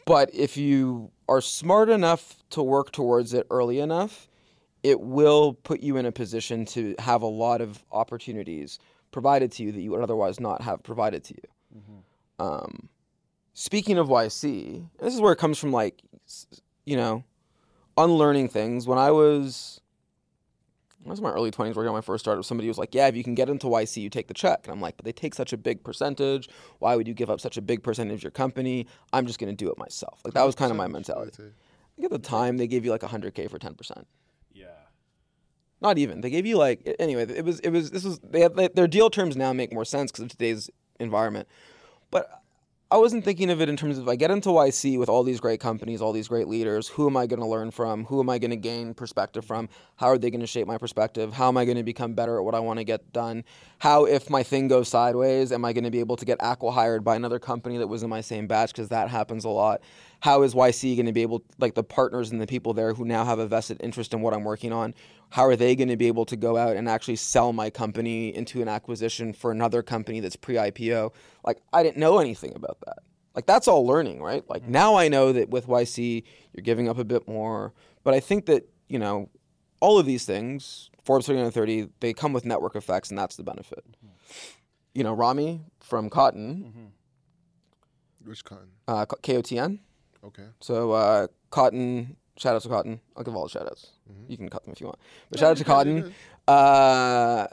but if you are smart enough to work towards it early enough, it will put you in a position to have a lot of opportunities provided to you that you would otherwise not have provided to you. Mm-hmm. Um, speaking of YC, this is where it comes from, like, you know, unlearning things. When I was, I was in my early 20s working on my first startup, somebody was like, yeah, if you can get into YC, you take the check. And I'm like, but they take such a big percentage. Why would you give up such a big percentage of your company? I'm just going to do it myself. Like, that was kind of my mentality. I think at the time, they gave you like 100K for 10%. Not even. They gave you like anyway. It was it was this was they have, their deal terms now make more sense because of today's environment. But I wasn't thinking of it in terms of I get into YC with all these great companies, all these great leaders. Who am I going to learn from? Who am I going to gain perspective from? How are they going to shape my perspective? How am I going to become better at what I want to get done? How, if my thing goes sideways, am I going to be able to get acqui-hired by another company that was in my same batch? Because that happens a lot. How is YC going to be able, like the partners and the people there who now have a vested interest in what I'm working on? How are they going to be able to go out and actually sell my company into an acquisition for another company that's pre-IPO? Like I didn't know anything about that. Like that's all learning, right? Like mm-hmm. now I know that with YC you're giving up a bit more, but I think that you know all of these things, Forbes 30 under 30, they come with network effects, and that's the benefit. Mm-hmm. You know, Rami from Kotn. Mm-hmm. Which Kotn? Uh, KOTN. Okay. So uh, Kotn, shout out to Kotn. I'll give all the shout outs. Mm-hmm. You can cut them if you want. But no, shout out to Kotn. Uh,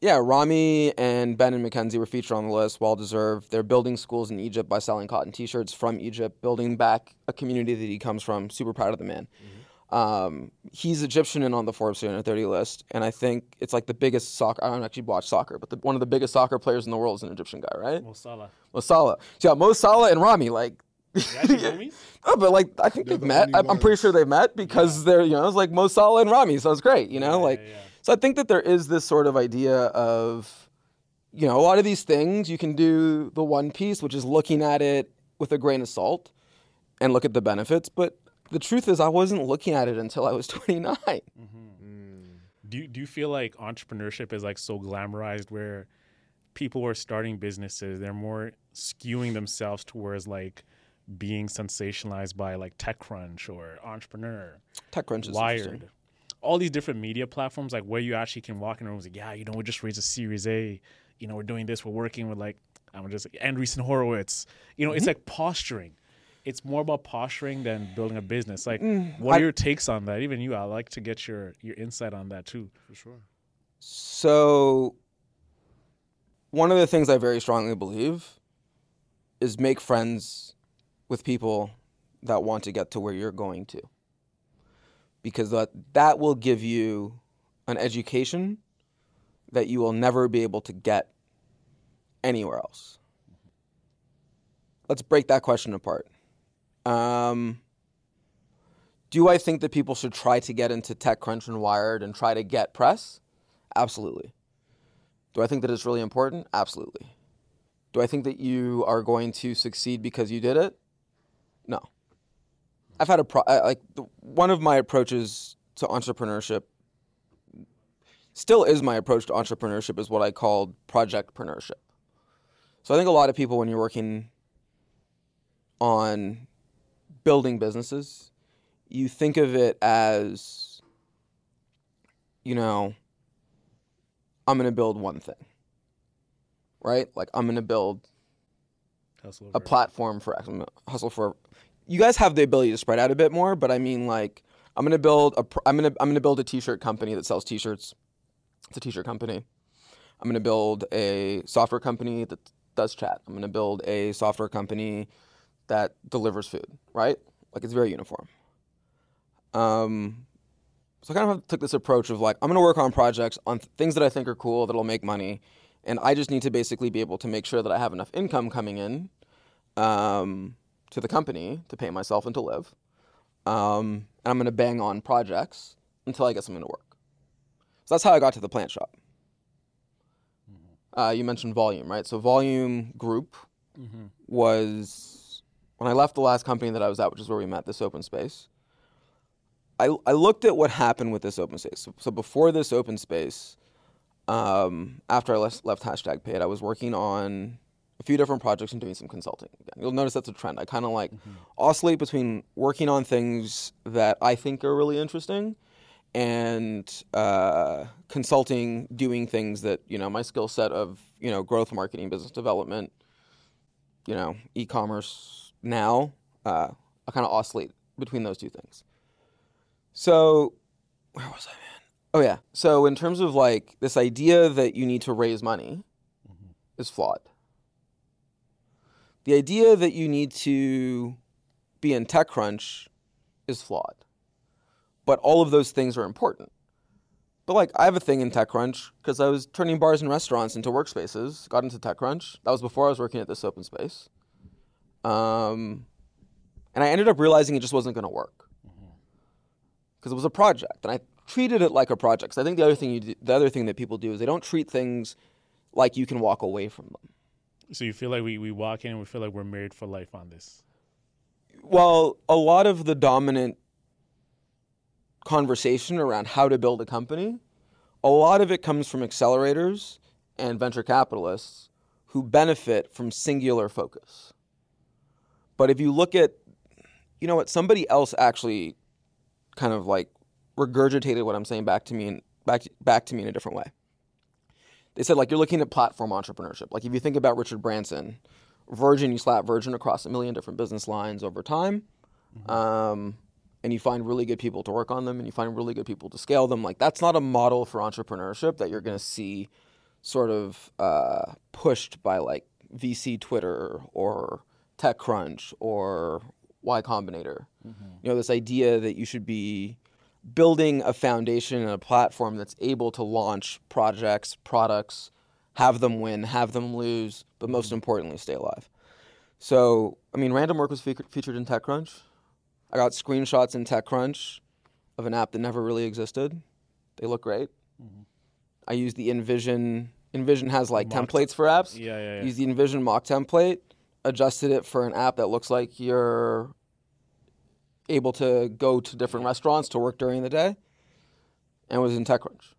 yeah, Rami and Ben and Mackenzie were featured on the list, well deserved. They're building schools in Egypt by selling cotton t shirts from Egypt, building back a community that he comes from. Super proud of the man. Mm-hmm. Um, he's Egyptian and on the Forbes 330 list, and I think it's like the biggest soccer. I don't actually watch soccer, but the, one of the biggest soccer players in the world is an Egyptian guy, right? Mo Salah. Mo Salah. So yeah, Mo Salah and Rami, like oh, *laughs* but like I think they've met. I'm, pretty sure they've met because yeah. they're you know it's like Mo Salah and Rami, so it's great. You know, yeah, like yeah, so I think that there is this sort of idea of you know a lot of these things you can do the one piece, which is looking at it with a grain of salt and look at the benefits. But the truth is, I wasn't looking at it until I was *laughs* 29. Mm-hmm. Mm. Do you, do you feel like entrepreneurship is like so glamorized where people who are starting businesses they're more skewing themselves towards like being sensationalized by like TechCrunch or Entrepreneur, TechCrunch is Wired, all these different media platforms, like where you actually can walk in rooms, like, yeah, you know, we just raised a Series A, you know, we're doing this, we're working with like, I'm just like Andreessen Horowitz, you know, mm-hmm. it's like posturing. It's more about posturing than building a business. Like, mm, what are I, your takes on that? Even you, I like to get your your insight on that too. For sure. So, one of the things I very strongly believe is make friends with people that want to get to where you're going to. Because that, that will give you an education that you will never be able to get anywhere else. Let's break that question apart. Um, do I think that people should try to get into TechCrunch and Wired and try to get press? Absolutely. Do I think that it's really important? Absolutely. Do I think that you are going to succeed because you did it? No. I've had a pro- like the, one of my approaches to entrepreneurship still is my approach to entrepreneurship is what I called projectpreneurship. So I think a lot of people when you're working on building businesses, you think of it as you know I'm going to build one thing. Right? Like I'm going to build a platform for hustle for you guys have the ability to spread out a bit more but i mean like i'm gonna build a i'm gonna i'm gonna build a t-shirt company that sells t-shirts. It's a t-shirt company. I'm gonna build a software company that does chat. I'm gonna build a software company that delivers food right? Like it's very uniform. Um so i kind of took this approach of like i'm gonna work on projects on th- things that i think are cool that'll make money and i just need to basically be able to make sure that i have enough income coming in um, to the company to pay myself and to live. Um, and I'm going to bang on projects until I get something to work. So that's how I got to the plant shop. Uh, you mentioned volume, right? So volume group was when I left the last company that I was at, which is where we met, this open space. I, I looked at what happened with this open space. So, so before this open space, um, after I left, left hashtag paid, I was working on a few different projects and doing some consulting. Again, you'll notice that's a trend. I kind of like oscillate between working on things that I think are really interesting and uh, consulting, doing things that you know my skill set of you know growth marketing, business development, you know e-commerce now. Uh, I kind of oscillate between those two things. So where was I, man? Oh yeah. So in terms of like this idea that you need to raise money is flawed. The idea that you need to be in TechCrunch is flawed. But all of those things are important. But like I have a thing in TechCrunch because I was turning bars and restaurants into workspaces, got into TechCrunch. That was before I was working at this open space. Um, and I ended up realizing it just wasn't going to work because it was a project, and I treated it like a project. 'Cause I think the other thing you do, the other thing that people do is they don't treat things like you can walk away from them. So you feel like we, we walk in and we feel like we're married for life on this. Well, a lot of the dominant conversation around how to build a company, a lot of it comes from accelerators and venture capitalists who benefit from singular focus. But if you look at, you know what, somebody else actually kind of like regurgitated what I'm saying back to me and back back to me in a different way. They said like you're looking at platform entrepreneurship. Like if you think about Richard Branson, Virgin, you slap Virgin across a million different business lines over time, um, and you find really good people to work on them, and you find really good people to scale them. Like that's not a model for entrepreneurship that you're going to see sort of uh, pushed by like VC Twitter or TechCrunch or Y Combinator. You know, this idea that you should be building a foundation and a platform that's able to launch projects, products, have them win, have them lose, but most mm-hmm. importantly, stay alive. So, I mean, random work was fe- featured in TechCrunch. I got screenshots in TechCrunch of an app that never really existed. They look great. Mm-hmm. I use the InVision. InVision has like Mock- templates for apps. Yeah, yeah, yeah. Used the InVision mock template, adjusted it for an app that looks like you're able to go to different restaurants to work during the day, and was in TechCrunch.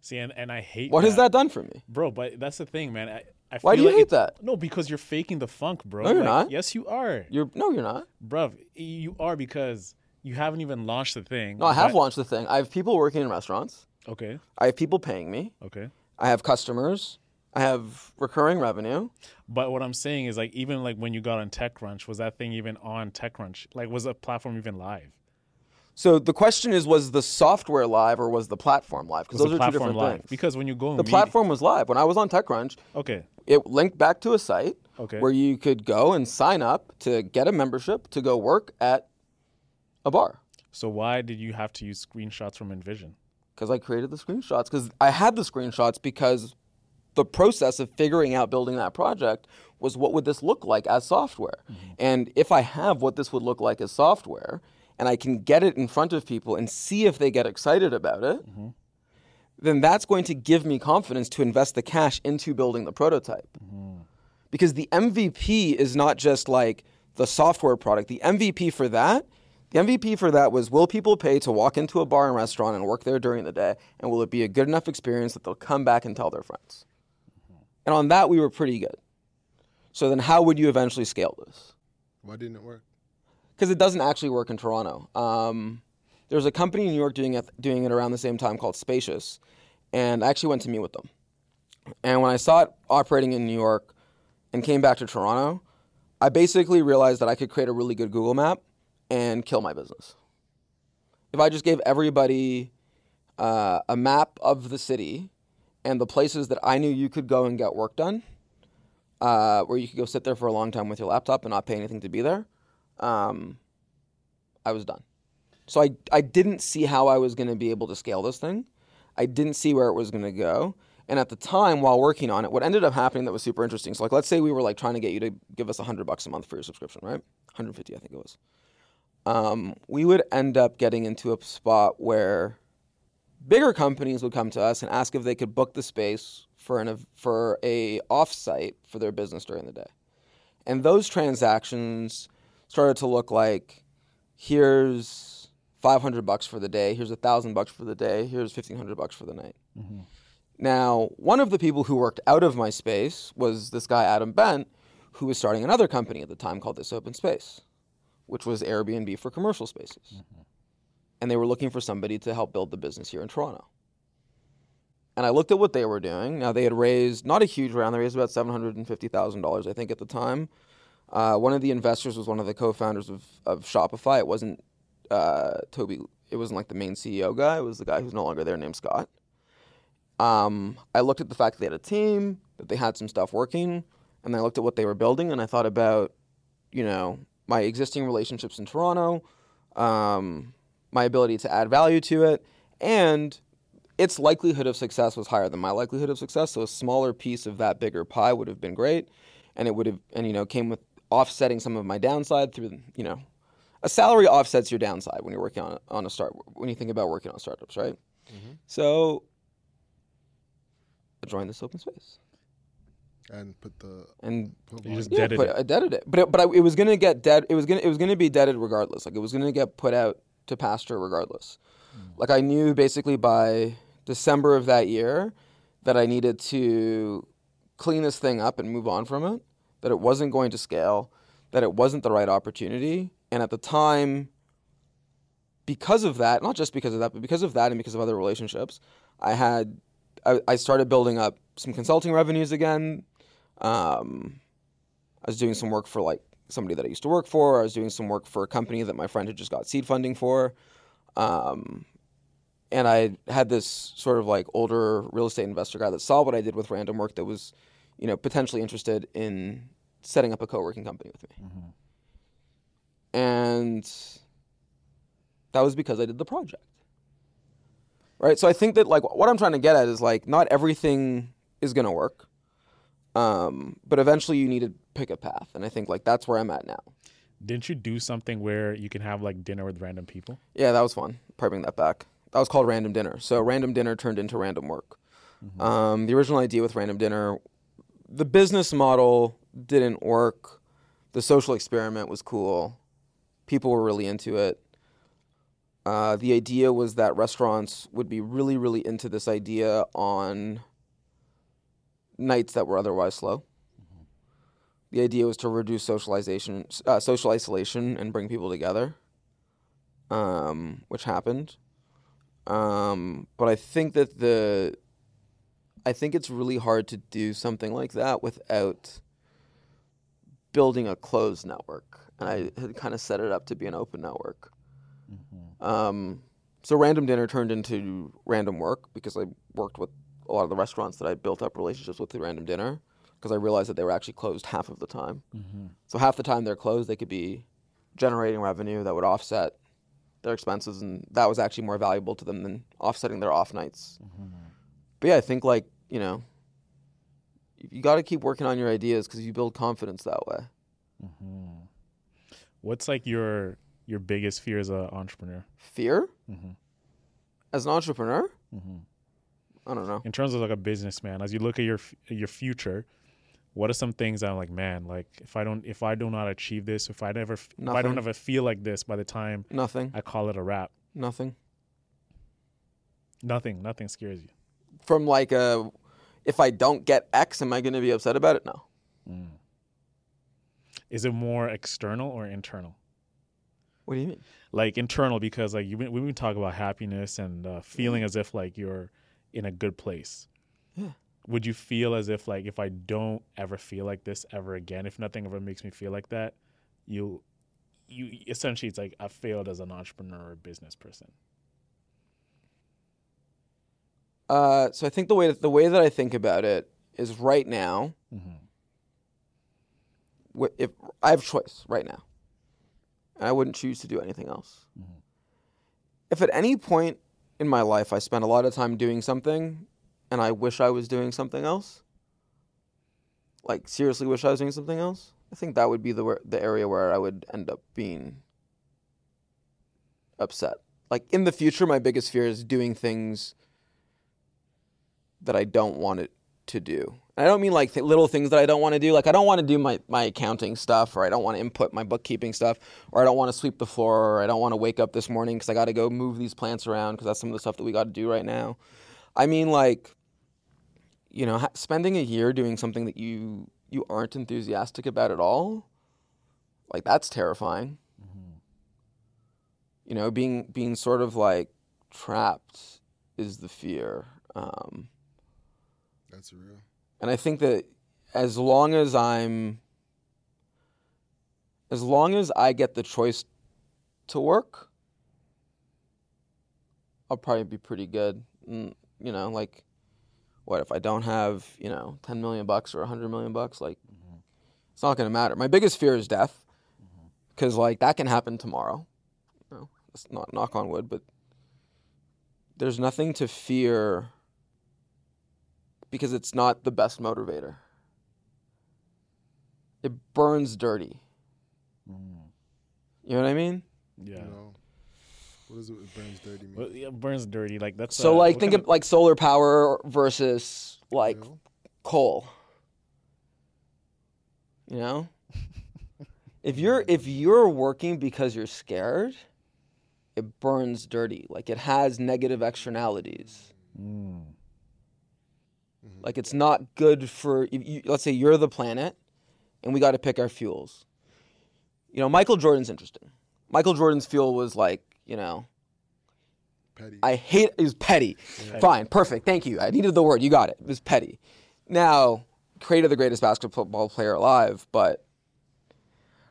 See, and, and I hate What has that done for me? bro. But that's the thing, man. I, I Why do you like hate that? No, because you're faking the funk, bro. No, you're Like, not. Yes, you are, You're no, you're not. Bro, You are because you haven't even launched the thing. No, I have but- launched the thing. I have people working in restaurants. Okay, I have people paying me. okay. I have customers. I have recurring revenue. But what I'm saying is, like, even like when you got on TechCrunch, was that thing even on TechCrunch? Like, was the platform even live? So the question is, was the software live or was the platform live? Because those are two different live? things. Because when you go the platform was live when I was on TechCrunch. okay, It linked back to a site Okay. where you could go and sign up to get a membership to go work at a bar. so why did you have to use screenshots from InVision? because I created the screenshots. Because I had the screenshots because the process of figuring out building that project was what would this look like as software, mm-hmm. and if I have what this would look like as software, and I can get it in front of people and see if they get excited about it. Mm-hmm. Then that's going to give me confidence to invest the cash into building the prototype. Mm-hmm. Because the MVP is not just like the software product. The MVP for that, the MVP for that was will people pay to walk into a bar and restaurant and work there during the day? And will it be a good enough experience that they'll come back and tell their friends? And on that, we were pretty good. So then, how would you eventually scale this? Why didn't it work? Because it doesn't actually work in Toronto. Um, there's a company in New York doing it, doing it around the same time called Spacious, and I actually went to meet with them. And when I saw it operating in New York and came back to Toronto, I basically realized that I could create a really good Google map and kill my business. If I just gave everybody uh, a map of the city and the places that I knew you could go and get work done, uh, where you could go sit there for a long time with your laptop and not pay anything to be there, um, I was done. So I, I didn't see how I was going to be able to scale this thing. I didn't see where it was going to go. And at the time, while working on it, what ended up happening that was super interesting. So, like, let's say we were like trying to get you to give us hundred bucks a month for your subscription, right? 150, I think it was. Um, we would end up getting into a spot where bigger companies would come to us and ask if they could book the space for an for a offsite for their business during the day, and those transactions started to look like here's 500 bucks for the day, here's a thousand bucks for the day, here's 1500 bucks for the night. Mm-hmm. Now, one of the people who worked out of my space was this guy, Adam Bent, who was starting another company at the time called This Open Space, which was Airbnb for commercial spaces. Mm-hmm. And they were looking for somebody to help build the business here in Toronto. And I looked at what they were doing. Now, they had raised not a huge round, they raised about $750,000, I think, at the time. Uh, one of the investors was one of the co founders of, of Shopify. It wasn't uh, Tobi, it wasn't like the main CEO guy, it was the guy who's no longer there named Scott. Um, I looked at the fact that they had a team, that they had some stuff working, and I looked at what they were building, and I thought about, you know, my existing relationships in Toronto, um, my ability to add value to it, and its likelihood of success was higher than my likelihood of success. So a smaller piece of that bigger pie would have been great, and it would have, and you know, came with offsetting some of my downside through, you know, a salary offsets your downside when you're working on on a start when you think about working on startups, right? Mm-hmm. So join this open space. And put the and you just yeah, deaded put, it. I deaded it, but it, but I, it was gonna get dead. It was gonna it was gonna be deaded regardless. Like it was gonna get put out to pasture regardless. Mm. Like I knew basically by December of that year that I needed to clean this thing up and move on from it. That it wasn't going to scale. That it wasn't the right opportunity. And at the time, because of that, not just because of that, but because of that and because of other relationships, I had I, I started building up some consulting revenues again. Um, I was doing some work for like somebody that I used to work for. I was doing some work for a company that my friend had just got seed funding for. Um, and I had this sort of like older real estate investor guy that saw what I did with random work that was, you know, potentially interested in setting up a co-working company with me. Mm-hmm. And that was because I did the project right? So I think that like what I'm trying to get at is like not everything is gonna work, um, but eventually you need to pick a path, and I think like that's where I'm at now. Didn't you do something where you can have like dinner with random people? Yeah, that was fun. Probably bring that back. That was called Random Dinner. So Random Dinner turned into Random Work. Mm-hmm. Um, the original idea with Random Dinner, the business model didn't work. The social experiment was cool. People were really into it. Uh, the idea was that restaurants would be really, really into this idea on nights that were otherwise slow. Mm-hmm. The idea was to reduce socialization, uh, social isolation, and bring people together, um, which happened. Um, but I think that the, I think it's really hard to do something like that without building a closed network. And I had kind of set it up to be an open network. Mm-hmm. Um, so random dinner turned into random work because I worked with a lot of the restaurants that I built up relationships with through random dinner because I realized that they were actually closed half of the time. Mm-hmm. So half the time they're closed, they could be generating revenue that would offset their expenses, and that was actually more valuable to them than offsetting their off nights. Mm-hmm. But yeah, I think like you know, you got to keep working on your ideas because you build confidence that way. Mm-hmm. What's like your your biggest fear as an entrepreneur? Fear? Mm-hmm. As an entrepreneur? Mm-hmm. I don't know. In terms of like a businessman, as you look at your your future, what are some things I'm like, man, like if I don't if I do not achieve this, if I never if I don't ever feel like this by the time nothing I call it a wrap. Nothing. Nothing. Nothing scares you. From like a, if I don't get X, am I going to be upset about it? No. Mm. Is it more external or internal? What do you mean? Like internal, because like you, we talk about happiness and uh, feeling yeah. as if like you're in a good place. Yeah. would you feel as if like if I don't ever feel like this ever again, if nothing ever makes me feel like that, you you essentially it's like I failed as an entrepreneur or business person. Uh, so I think the way that, the way that I think about it is right now. wh- If I have choice right now, and I wouldn't choose to do anything else. If at any point in my life I spent a lot of time doing something, and I wish I was doing something else, like seriously wish I was doing something else, I think that would be the the area where I would end up being upset. Like in the future, my biggest fear is doing things that I don't want it to do. And I don't mean like th- little things that I don't want to do. Like I don't want to do my, my accounting stuff, or I don't want to input my bookkeeping stuff, or I don't want to sweep the floor, or I don't want to wake up this morning because I got to go move these plants around because that's some of the stuff that we got to do right now. I mean like, you know, ha- spending a year doing something that you you aren't enthusiastic about at all, like that's terrifying. You know, being being sort of like trapped is the fear. Um, That's real. and I think that as long as I'm, as long as I get the choice to work, I'll probably be pretty good. Mm, you know, like, what if I don't have, you know, 10 million bucks or 100 million bucks? Like, it's not going to matter. My biggest fear is death because, like, that can happen tomorrow. You know, it's not knock on wood, but there's nothing to fear because it's not the best motivator. It burns dirty. You know what I mean? Yeah. You know, what does it, it burns dirty mean? Well, yeah, burns dirty. Like that's So uh, like think kind of like solar power versus like Oil? coal. You know? *laughs* if you're if you're working because you're scared, it burns dirty. Like it has negative externalities. Mm. Like it's not good for you, let's say you're the planet and we got to pick our fuels. You know, Michael Jordan's interesting. Michael Jordan's fuel was like, you know, Petty. I hate it was petty. Fine, perfect. Thank you. I needed the word. You got it. It was petty. Now, created the greatest basketball player alive, but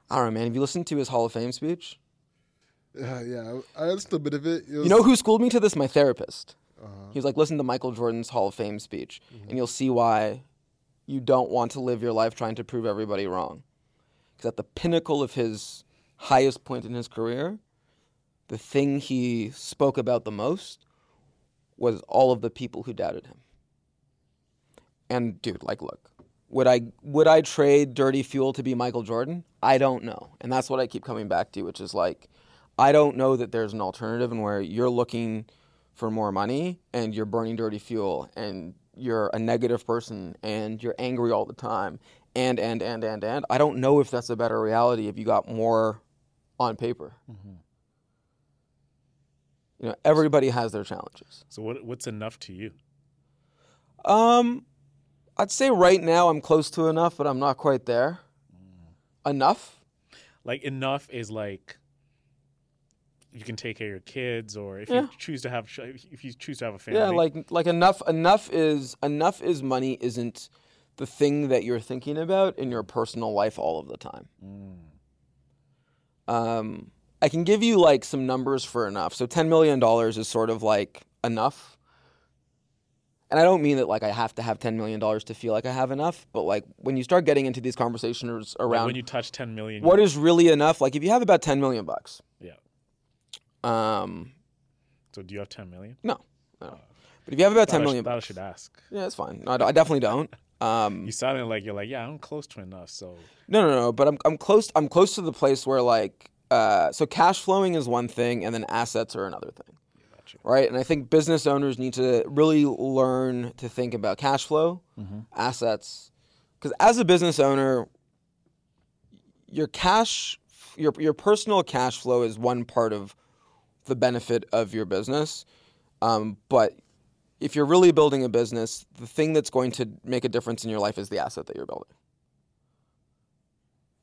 I don't know, man. Have you listened to his Hall of Fame speech? yeah, yeah. I I listened to a bit of it. it was, You know who schooled me to this? My therapist. Uh-huh. He was like, listen to Michael Jordan's Hall of Fame speech, and you'll see why you don't want to live your life trying to prove everybody wrong. Because at the pinnacle of his highest point in his career, the thing he spoke about the most was all of the people who doubted him. And dude, like, look, would I would I trade dirty fuel to be Michael Jordan? I don't know, and that's what I keep coming back to, which is like, I don't know that there's an alternative, and where you're looking for more money and you're burning dirty fuel and you're a negative person and you're angry all the time and and and and and I don't know if that's a better reality if you got more on paper. You know, everybody has their challenges. So what what's enough to you? Um, I'd say right now I'm close to enough, but I'm not quite there. Enough? Like enough is like you can take care of your kids, or if Yeah. you choose to have if you choose to have a family. Yeah, like like enough. Enough is enough is money isn't the thing that you're thinking about in your personal life all of the time. Um, I can give you like some numbers for enough. So ten million dollars is sort of like enough. And I don't mean that like I have to have ten million dollars to feel like I have enough, but like when you start getting into these conversations Like, around when you touch ten million. what is really enough, like if you have about ten million bucks, yeah. Um, So do you have ten million? no, no. But if you have about ten That I million should, I should ask. yeah, it's fine. No, I, I definitely don't. *laughs* Um, You sounded like you're like, yeah, I'm close to enough. So No, no, no. But I'm I'm close. I'm close to the place where like uh, so cash flowing is one thing, and then assets are another thing, gotcha. right? And I think business owners need to really learn to think about cash flow, assets, because as a business owner, your cash, your your personal cash flow is one part of the benefit of your business, um, but if you're really building a business, the thing that's going to make a difference in your life is the asset that you're building.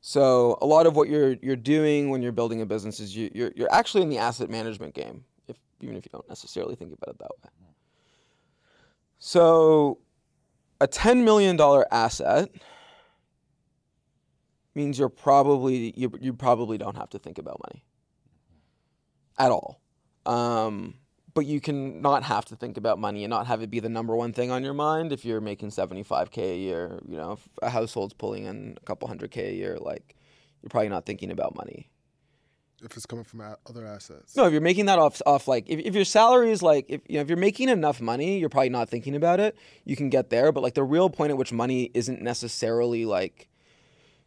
So a lot of what you're you're doing when you're building a business is you, you're you're actually in the asset management game, if even if you don't necessarily think about it that way. So a ten million dollar asset means you're probably you you probably don't have to think about money at all. Um, but you can not have to think about money and not have it be the number one thing on your mind if you're making 75k a year you know if a household's pulling in a couple hundred k a year like you're probably not thinking about money If it's coming from other assets. no if you're making that off off like if, if your salary is like if you know if you're making enough money you're probably not thinking about it you can get there but like the real point at which money isn't necessarily like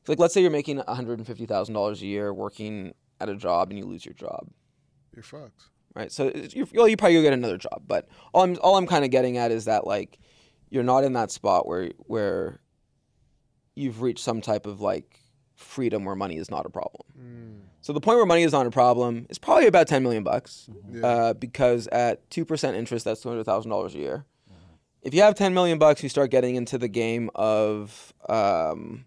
like let's say you're making $150000 a year working at a job and you lose your job You're fucked. right? So you're, well, you probably go get another job, but all I'm all I'm kind of getting at is that like you're not in that spot where where you've reached some type of like freedom where money is not a problem. So the point where money is not a problem is probably about ten million bucks, uh, because at two percent interest, that's two hundred thousand dollars a year. If you have ten million bucks, you start getting into the game of um,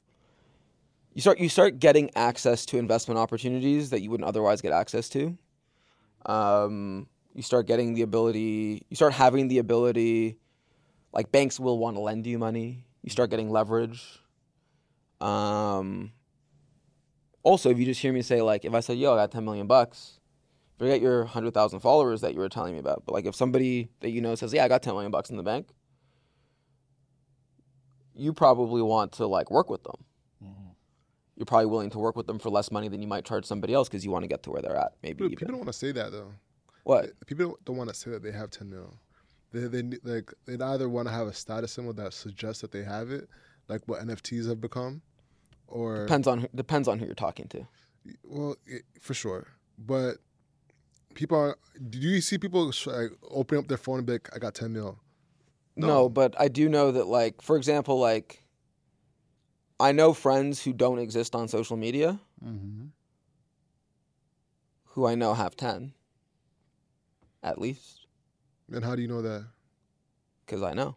you start you start getting access to investment opportunities that you wouldn't otherwise get access to um, you start getting the ability, you start having the ability, like banks will want to lend you money. You start getting leverage. Um, also, if you just hear me say, like, if I said, yo, I got 10 million bucks, forget your 100,000 followers that you were telling me about. But, like, if somebody that you know says, yeah, I got 10 million bucks in the bank, you probably want to, like, work with them. You're probably willing to work with them for less money than you might charge somebody else because you want to get to where they're at, maybe People, don't want to say that though. what? People don't, don't want to say that they have 10 mil. They they like they either want to have a status symbol that suggests that they have it, like what NFTs have become, or Depends on who, depends on who you're talking to. well, it, for sure. But people are. Do you see people like open up their phone and be like, "I got 10 mil"? No. but I do know that like for example like I know friends who don't exist on social media who I know have 10 at least And how do you know that? cuz I know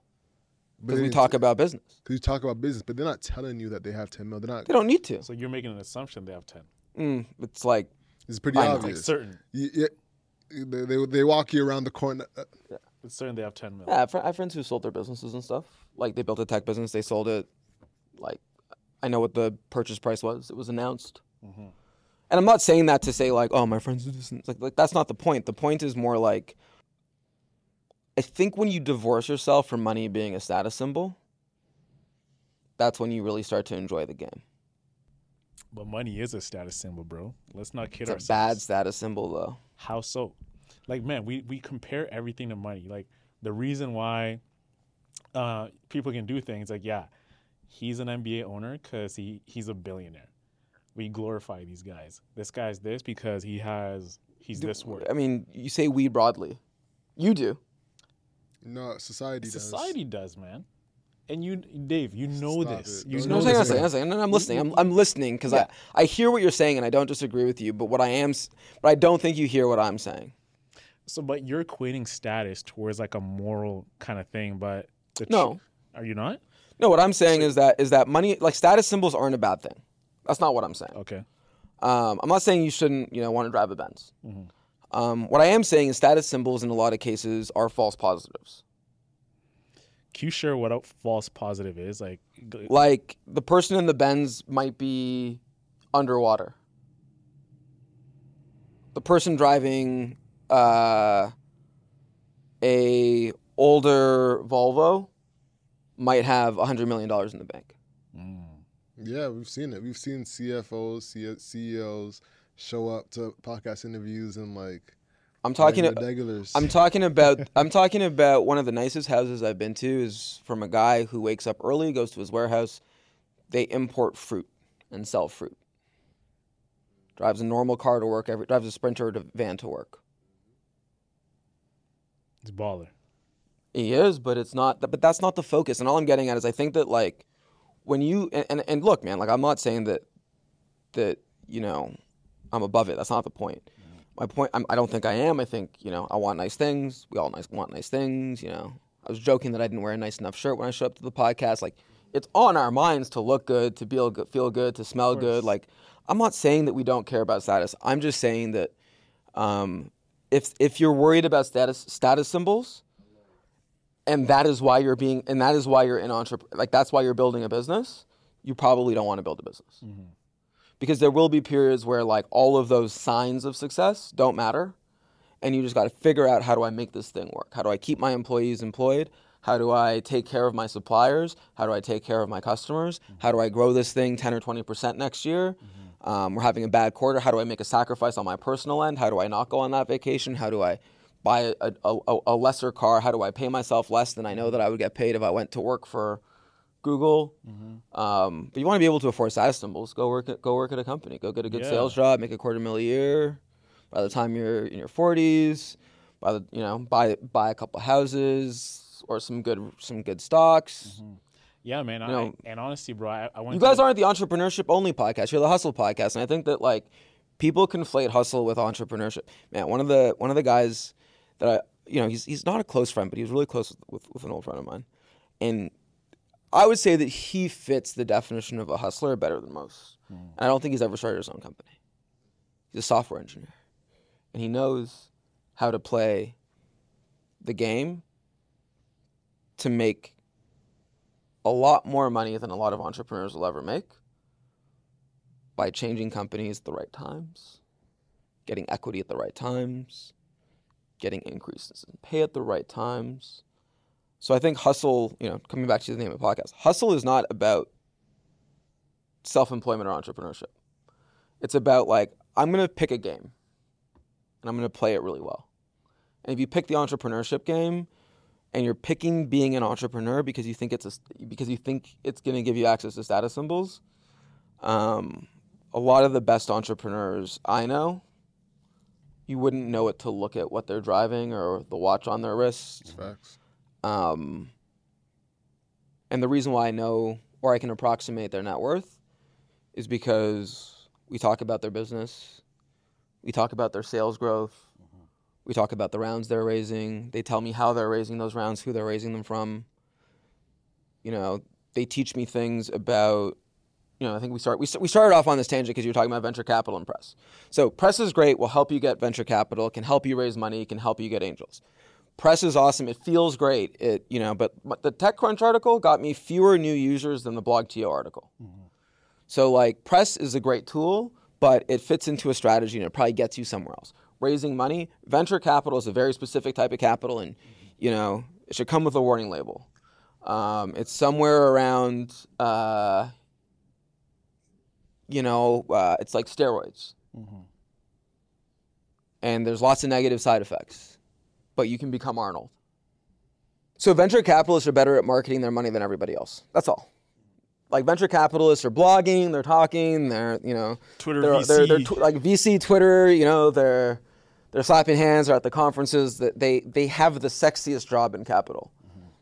because we talk about business. Cause you talk about business, but they're not telling you that they have 10 mil. They're not. They don't need to. So you're making an assumption they have ten. Mm, it's like It's pretty I know. Like obvious. certain. You- yeah, they, they they walk you around the corner. Uh, It's certain they have ten million. yeah, I have fr- I have friends who sold their businesses and stuff. Like they built a tech business, they sold it like I know what the purchase price was. It was announced. Mm-hmm. And I'm not saying that to say like, oh, my friends do this. Like, like that's not the point. The point is more like, I think when you divorce yourself from money being a status symbol, that's when you really start to enjoy the game. But money is a status symbol, bro. Let's not kid It's a ourselves. bad status symbol though. How so? Like, man, we, we compare everything to money. Like, the reason why uh, people can do things, like, yeah, he's an NBA owner because he, he's a billionaire. We glorify these guys. This guy's this because he has, he's this worth. I mean, you say we broadly, you do. no, society does. Society does, man. And you, Dave, you know Stop this. it. You Don't No, know I'm saying, I'm this. saying, I'm saying, no, no, I'm listening. I'm, I'm listening because Yeah. I, I hear what you're saying and I don't disagree with you. But what I am, but I don't think you hear what I'm saying. So, but you're equating status towards like a moral kind of thing, but the tr- No. are you not? No, what I'm saying is that is that money, like status symbols, aren't a bad thing. That's not what I'm saying. Okay. Um, I'm not saying you shouldn't, you know, want to drive a Benz. Um, what I am saying is status symbols in a lot of cases are false positives. Can you share what a false positive is? Like, Like the person in the Benz might be underwater. The person driving uh, a older Volvo might have hundred million dollars in the bank. Mm. Yeah, we've seen it. We've seen CFOs, CEOs show up to podcast interviews and like I'm talking. regular regulars. I'm talking about. *laughs* I'm talking about one of the nicest houses I've been to is from a guy who wakes up early, goes to his warehouse. They import fruit and sell fruit. Drives a normal car to work. Every drives a Sprinter to van to work. it's baller. He is, but it's not. But that's not the focus. And all I'm getting at is I think that like when you and, and, and look, man, like I'm not saying that that you know I'm above it. That's not the point. My point. I'm, I don't think I am. I think you know I want nice things. We all nice want nice things. You know, I was joking that I didn't wear a nice enough shirt when I showed up to the podcast. Like it's on our minds to look good, to feel good, feel good, to smell good. Like I'm not saying that we don't care about status. I'm just saying that um, if if you're worried about status status symbols, and that is why you're being and that is why you're in entrepreneur like that's why you're building a business. You probably don't want to build a business. Mm-hmm. Because there will be periods where like all of those signs of success don't matter and you just got to figure out how do i make this thing work? How do i keep my employees employed? How do i take care of my suppliers? How do i take care of my customers? Mm-hmm. How do i grow this thing 10 or 20% next year? Mm-hmm. Um, we're having a bad quarter. How do i make a sacrifice on my personal end? How do i not go on that vacation? How do i buy a, a, a, lesser car how do i pay myself less than i know that i would get paid if i went to work for google um, but you want to be able to afford status symbols go work at, go work at a company go get a good Yeah. sales job make a quarter mil a year by the time you're in your 40s by the you know buy buy a couple houses or some good some good stocks Yeah, man. I, know- and honestly, bro, I, I went. you guys the- aren't the entrepreneurship only podcast you're the hustle podcast and i think that like people conflate hustle with entrepreneurship man one of the one of the guys that i you know he's, he's not a close friend but he was really close with, with, with an old friend of mine. And i would say that he fits the definition of a hustler better than most. Hmm. And i don't think he's ever started his own company. He's a software engineer. And he knows how to play the game to make a lot more money than a lot of entrepreneurs will ever make by changing companies at the right times, getting equity at the right times, getting increases in pay at the right times. So I think hustle, you know, coming back to the name of the podcast, hustle is not about self-employment or entrepreneurship. It's about like I'm going to pick a game and I'm going to play it really well. And if you pick the entrepreneurship game, and you're picking being an entrepreneur because you think it's a, because you think it's going to give you access to status symbols. Um, a lot of the best entrepreneurs I know, you wouldn't know it to look at what they're driving or the watch on their wrist. Facts. Um, and the reason why I know or I can approximate their net worth is because we talk about their business, we talk about their sales growth, we talk about the rounds they're raising. They tell me how they're raising those rounds, who they're raising them from. You know, they teach me things about. You know, I think we start we, we started off on this tangent because you were talking about venture capital and press. So press is great. Will help you get venture capital. Can help you raise money. Can help you get angels. Press is awesome. It feels great. It you know, but, but the TechCrunch article got me fewer new users than the BlogTO article. So like press is a great tool, but it fits into a strategy and it probably gets you somewhere else. Raising money, venture capital is a very specific type of capital, and you know it should come with a warning label. Um, it's somewhere around, uh, you know, uh, it's like steroids, and there's lots of negative side effects, but you can become Arnold. So venture capitalists are better at marketing their money than everybody else. That's all like venture capitalists are blogging, they're talking, they're you know Twitter they're, they're, they're VC. tw- like VC Twitter, you know they're they're slapping hands, they're at the conferences. That they they have the sexiest job in capital.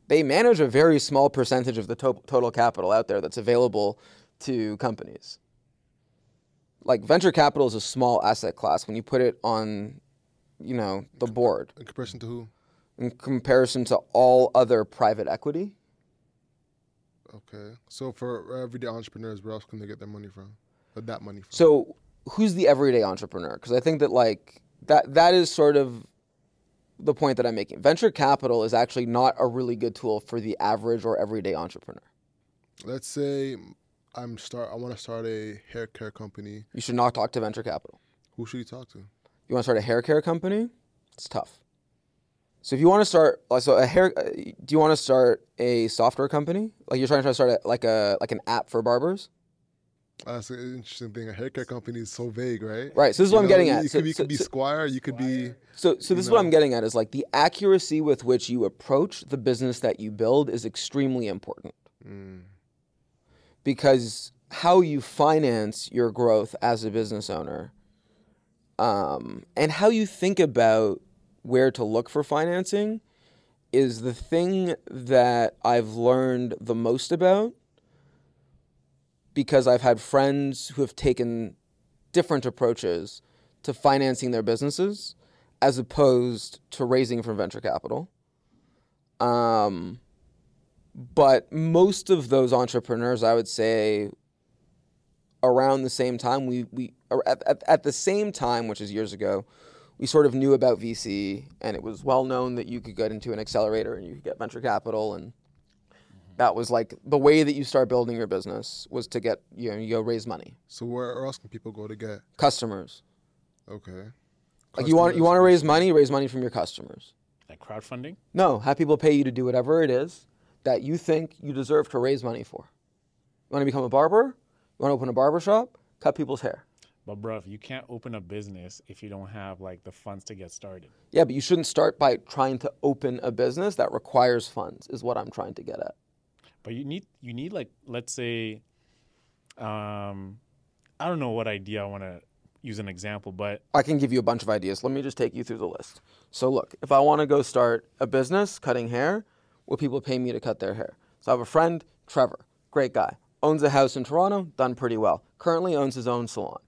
They manage a very small percentage of the to- total capital out there that's available to companies. Like venture capital is a small asset class when you put it on, you know, the board In comparison to who? in comparison to all other private equity. Okay. So for everyday entrepreneurs, where else can they get their money from? Or that money from? So who's the everyday entrepreneur? Because I think that like that that is sort of the point that I'm making. Venture capital is actually not a really good tool for the average or everyday entrepreneur. Let's say I'm start. I want to start a hair care company. You should not talk to venture capital. Who should you talk to? You want to start a hair care company? It's tough. So if you want to start, like, so a hair, uh, do you want to start a software company? Like you're trying to start a, like a like an app for barbers? That's an interesting thing. A hair care company is so vague, right? Right, so this is You what I'm getting at. you So- could, you so- could be so- Squire. You could be. So, so this is what I'm getting at is like the accuracy with which you approach the business that you build is extremely important. Because how you finance your growth as a business owner, um, and how you think about where to look for financing, is the thing that I've learned the most about. Because I've had friends who have taken different approaches to financing their businesses as opposed to raising from venture capital. Um, but most of those entrepreneurs, I would say, around the same time, we, we at, at, at the same time, which is years ago, we sort of knew about VC, and it was well known that you could get into an accelerator and you could get venture capital, and that was like the way that you start building your business was to get you know you go raise money, So where else can people go to get? customers. Okay. Like you want you want to raise money, raise money from your customers. Like crowdfunding? No, have people pay you to do whatever it is that you think you deserve to raise money for. You want to become a barber? You want to open a barber shop? Cut people's hair. But bruv, you can't open a business if you don't have like the funds to get started. Yeah, but you shouldn't start by trying to open a business that requires funds. Is what I'm trying to get at. But you need you need like let's say, um, I don't know what idea I want to use an example, but I can give you a bunch of ideas. Let me just take you through the list. So look, if I want to go start a business cutting hair, will people pay me to cut their hair? So I have a friend, Trevor, great guy, owns a house in Toronto, done pretty well. Currently owns his own salon.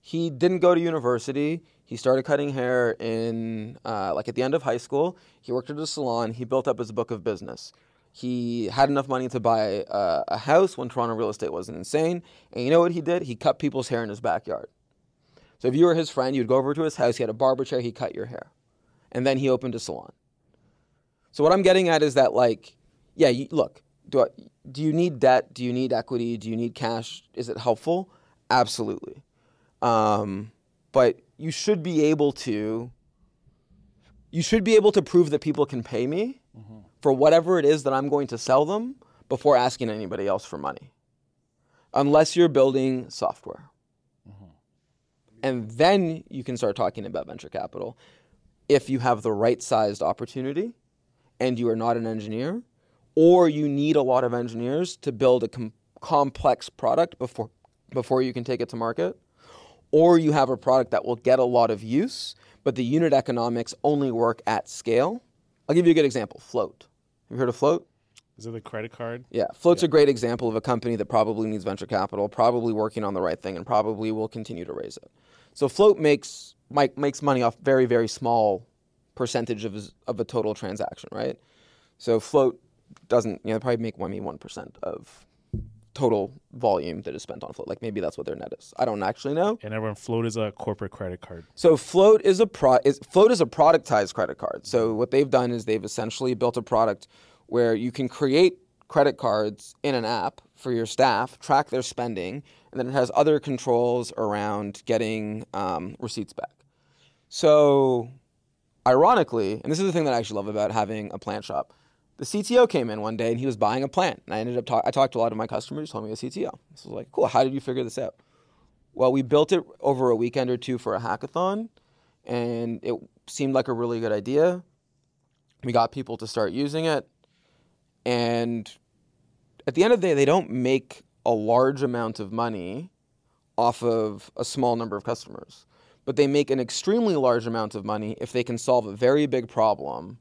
He didn't go to university. He started cutting hair in uh, like at the end of high school. He worked at a salon. He built up his book of business. He had enough money to buy uh, a house when Toronto real estate wasn't insane. And you know what he did? He cut people's hair in his backyard. So if you were his friend, you'd go over to his house. He had a barber chair. He cut your hair, and then he opened a salon. So what I'm getting at is that, like, yeah, you, look, do I, do you need debt? Do you need equity? Do you need cash? Is it helpful? Absolutely, um, but you should be able to. You should be able to prove that people can pay me for whatever it is that I'm going to sell them before asking anybody else for money, unless you're building software and then you can start talking about venture capital if you have the right sized opportunity and you are not an engineer or you need a lot of engineers to build a com- complex product before before you can take it to market or you have a product that will get a lot of use but the unit economics only work at scale i'll give you a good example float have you heard of float is it the credit card? yeah, Float's a great example of a company that probably needs venture capital, probably working on the right thing, and probably will continue to raise it. So Float makes Mike makes money off very very small percentage of of a total transaction, right? So Float doesn't you know probably make maybe one percent of total volume that is spent on Float. Like maybe that's what their net is. I don't actually know. And everyone, Float is a corporate credit card. So Float is a pro is, Float is a productized credit card. So what they've done is they've essentially built a product where you can create credit cards in an app for your staff, track their spending, and then it has other controls around getting um, receipts back. So, ironically, and this is the thing that I actually love about having a plant shop. The CTO came in one day and he was buying a plant, and I ended up talk- I talked to a lot of my customers, told me a CTO. This was like, cool. How did you figure this out? Well, we built it over a weekend or two for a hackathon, and it seemed like a really good idea. We got people to start using it, and at the end of the day, they don't make a large amount of money off of a small number of customers, but they make an extremely large amount of money if they can solve a very big problem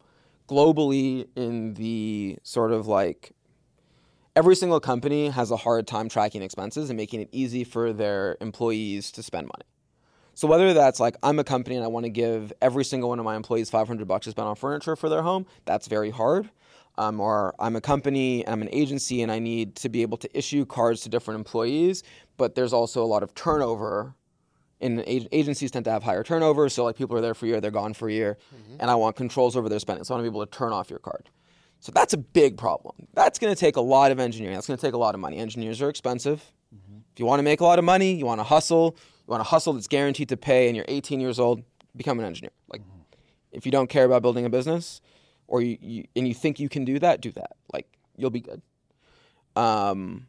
globally in the sort of like every single company has a hard time tracking expenses and making it easy for their employees to spend money. So whether that's like I'm a company and I want to give every single one of my employees 500 bucks to spend on furniture for their home, that's very hard. Um, or I'm a company and I'm an agency and I need to be able to issue cards to different employees, but there's also a lot of turnover. In ag- agencies tend to have higher turnover, so like people are there for a year, they're gone for a year, mm-hmm. and I want controls over their spending. So I want to be able to turn off your card. So that's a big problem. That's going to take a lot of engineering. That's going to take a lot of money. Engineers are expensive. Mm-hmm. If you want to make a lot of money, you want to hustle. You want a hustle that's guaranteed to pay, and you're 18 years old. Become an engineer. Like, mm-hmm. if you don't care about building a business, or you, you and you think you can do that, do that. Like, you'll be good. Um,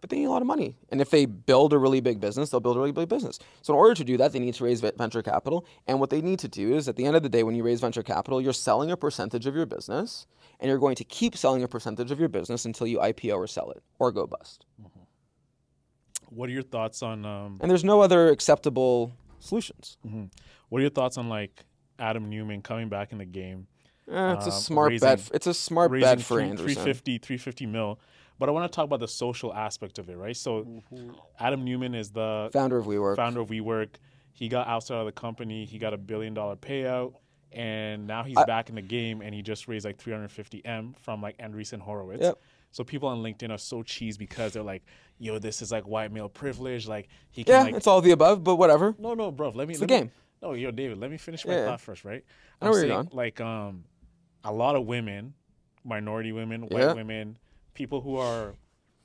but they need a lot of money, and if they build a really big business, they'll build a really big business. So in order to do that, they need to raise venture capital. And what they need to do is, at the end of the day, when you raise venture capital, you're selling a percentage of your business, and you're going to keep selling a percentage of your business until you IPO or sell it or go bust. What are your thoughts on um, And there's no other acceptable solutions. what are your thoughts on like Adam Neumann coming back in the game? Eh, it's a Uh, smart bet. It's a smart bet for three- Andreessen. 350, 350 mil. But I want to talk about the social aspect of it, right? So Adam Neumann is the Founder of WeWork. founder of WeWork. He got outside of the company. He got a billion dollar payout, and now he's I- back in the game. And he just raised like 350 m from like Andreessen Horowitz. Yep. So people on LinkedIn are so cheesed because they're like, "Yo, this is like white male privilege." Like he can yeah, like it's all of the above, but whatever. no, no, bro. Let me. the let me- game. No, yo, David, let me finish my Yeah. thought first, right? I know I'm where you're saying, going. like, um, a lot of women, minority women, white Yeah. women, people who are,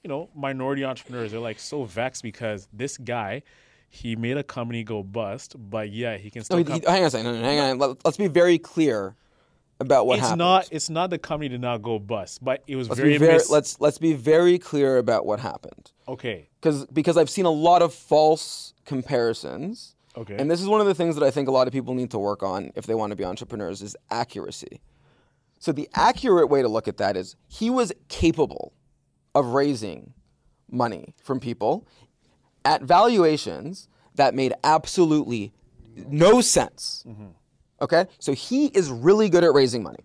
you know, minority entrepreneurs, they're like so vexed because this guy, he made a company go bust, but yeah, he can No, still. he, hang on a second. Hang on. Let, us be very clear about what it's happened. not. It's not the company did not go bust, but it was Let's very. be very. mis- Let's let's be very clear about what happened. okay. because because I've seen a lot of false comparisons. Okay. And this is one of the things that I think a lot of people need to work on if they want to be entrepreneurs is accuracy. So the accurate way to look at that is he was capable of raising money from people at valuations that made absolutely no sense. Okay? So he is really good at raising money.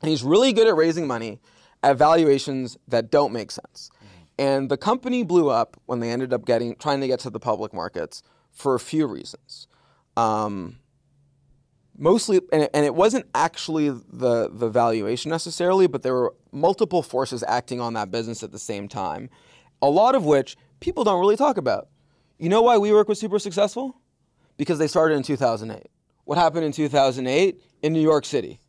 And he's really good at raising money at valuations that don't make sense. And the company blew up when they ended up getting trying to get to the public markets for a few reasons. Um, mostly, and it, and it wasn't actually the the valuation necessarily, but there were multiple forces acting on that business at the same time. A lot of which people don't really talk about. You know why WeWork was super successful? Because they started in 2008. What happened in 2008 in New York City?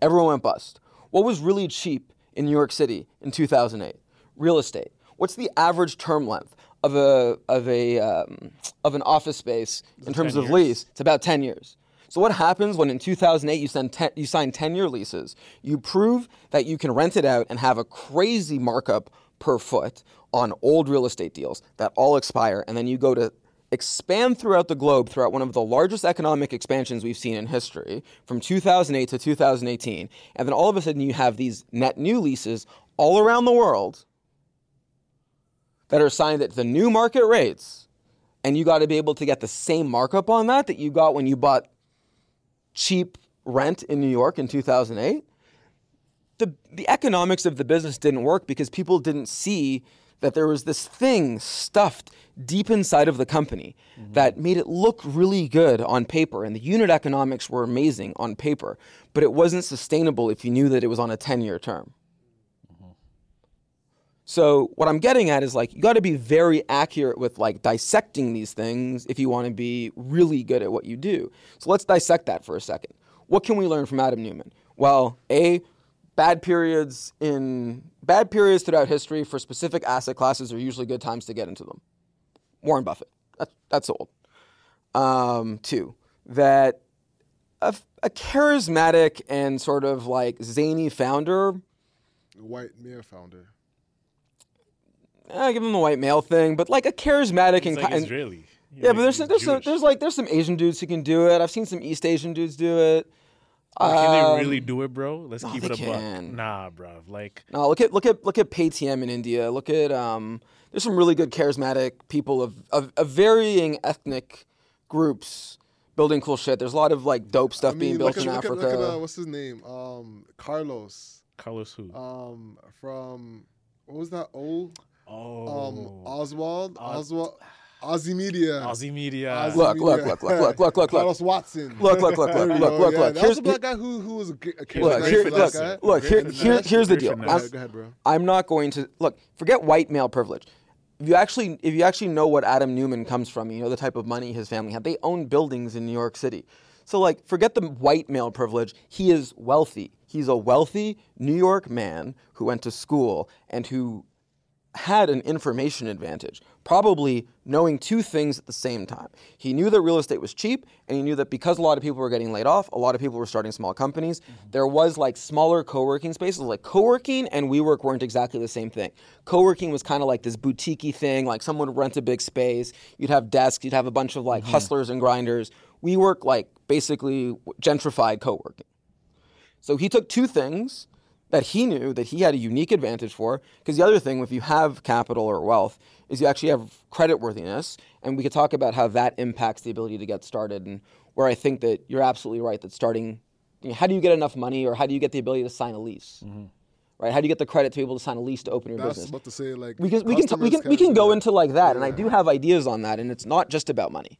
Everyone went bust. What was really cheap in New York City in 2008? Real estate. What's the average term length of a of a um, of an office space in terms 10 of lease? It's about 10 years. So what happens when in 2008 you ten, you sign 10 year leases? You prove that you can rent it out and have a crazy markup per foot on old real estate deals that all expire, and then you go to expand throughout the globe throughout one of the largest economic expansions we've seen in history from 2008 to 2018 and then all of a sudden you have these net new leases all around the world that are signed at the new market rates and you got to be able to get the same markup on that that you got when you bought cheap rent in New York in 2008 the the economics of the business didn't work because people didn't see that there was this thing stuffed deep inside of the company mm-hmm. that made it look really good on paper. And the unit economics were amazing on paper but it wasn't sustainable if you knew that it was on a 10-year term so what i'm getting at is like you got to be very accurate with like dissecting these things if you want to be really good at what you do so let's dissect that for a second what can we learn from adam neumann well a bad periods in bad periods throughout history for specific asset classes are usually good times to get into them. Warren Buffett. That's that's old. Um, two, that a, a charismatic and sort of like zany founder. White Mirror founder. I give him the white male thing, but like a charismatic and, like ki- and Israeli. He's yeah, like- but there's some, there's some, there's like there's some Asian dudes who can do it. I've seen some East Asian dudes do it. Can Um, they really do it, bro? Let's keep it a can. buck. Nah, bro. Like, No, look at look at look at Paytm in India. Look at um. There's some really good charismatic people of, of, of varying ethnic groups building cool shit. There's a lot of like dope stuff I being built look at, in look at, Africa. look at uh, what's his name? Um, Carlos. Carlos who? Um, from what was that old? Oh, Um, Oswald. Oz- Oswald. Ozy Media. Ozy Media. Ozy Look, Media. look, look, look, look, look, look, Carlos Watson. Look, look, look, There look, look, look, yeah, look. That Here's was a black guy who who was a, g- a Look, here, black look, guy. look, here, here, here's the deal. I'm, go ahead, bro. I'm not going to look. Forget white male privilege. If you actually, if you actually know what Adam Neumann comes from, you know the type of money his family had. They own buildings in New York City. So like, forget the white male privilege. He is wealthy. He's a wealthy New York man who went to school and who had an information advantage, probably knowing two things at the same time. He knew that real estate was cheap, and he knew that because a lot of people were getting laid off, a lot of people were starting small companies. Mm-hmm. There was like smaller co-working spaces. Like co-working and WeWork weren't exactly the same thing. Co-working was kind of like this boutique thing, like someone would rent a big space, you'd have desks, you'd have a bunch of like mm-hmm. hustlers and grinders. WeWork like basically gentrified co-working. So he took two things that he knew that he had a unique advantage for. Because the other thing, if you have capital or wealth, is you actually have credit worthiness. And we could talk about how that impacts the ability to get started. And where I think that you're absolutely right that starting, you know, how do you get enough money or how do you get the ability to sign a lease? Right? How do you get the credit to be able to sign a lease to open your That's business? about to say like we can we can, we can we can go into like that, and I do have ideas on that, and it's not just about money.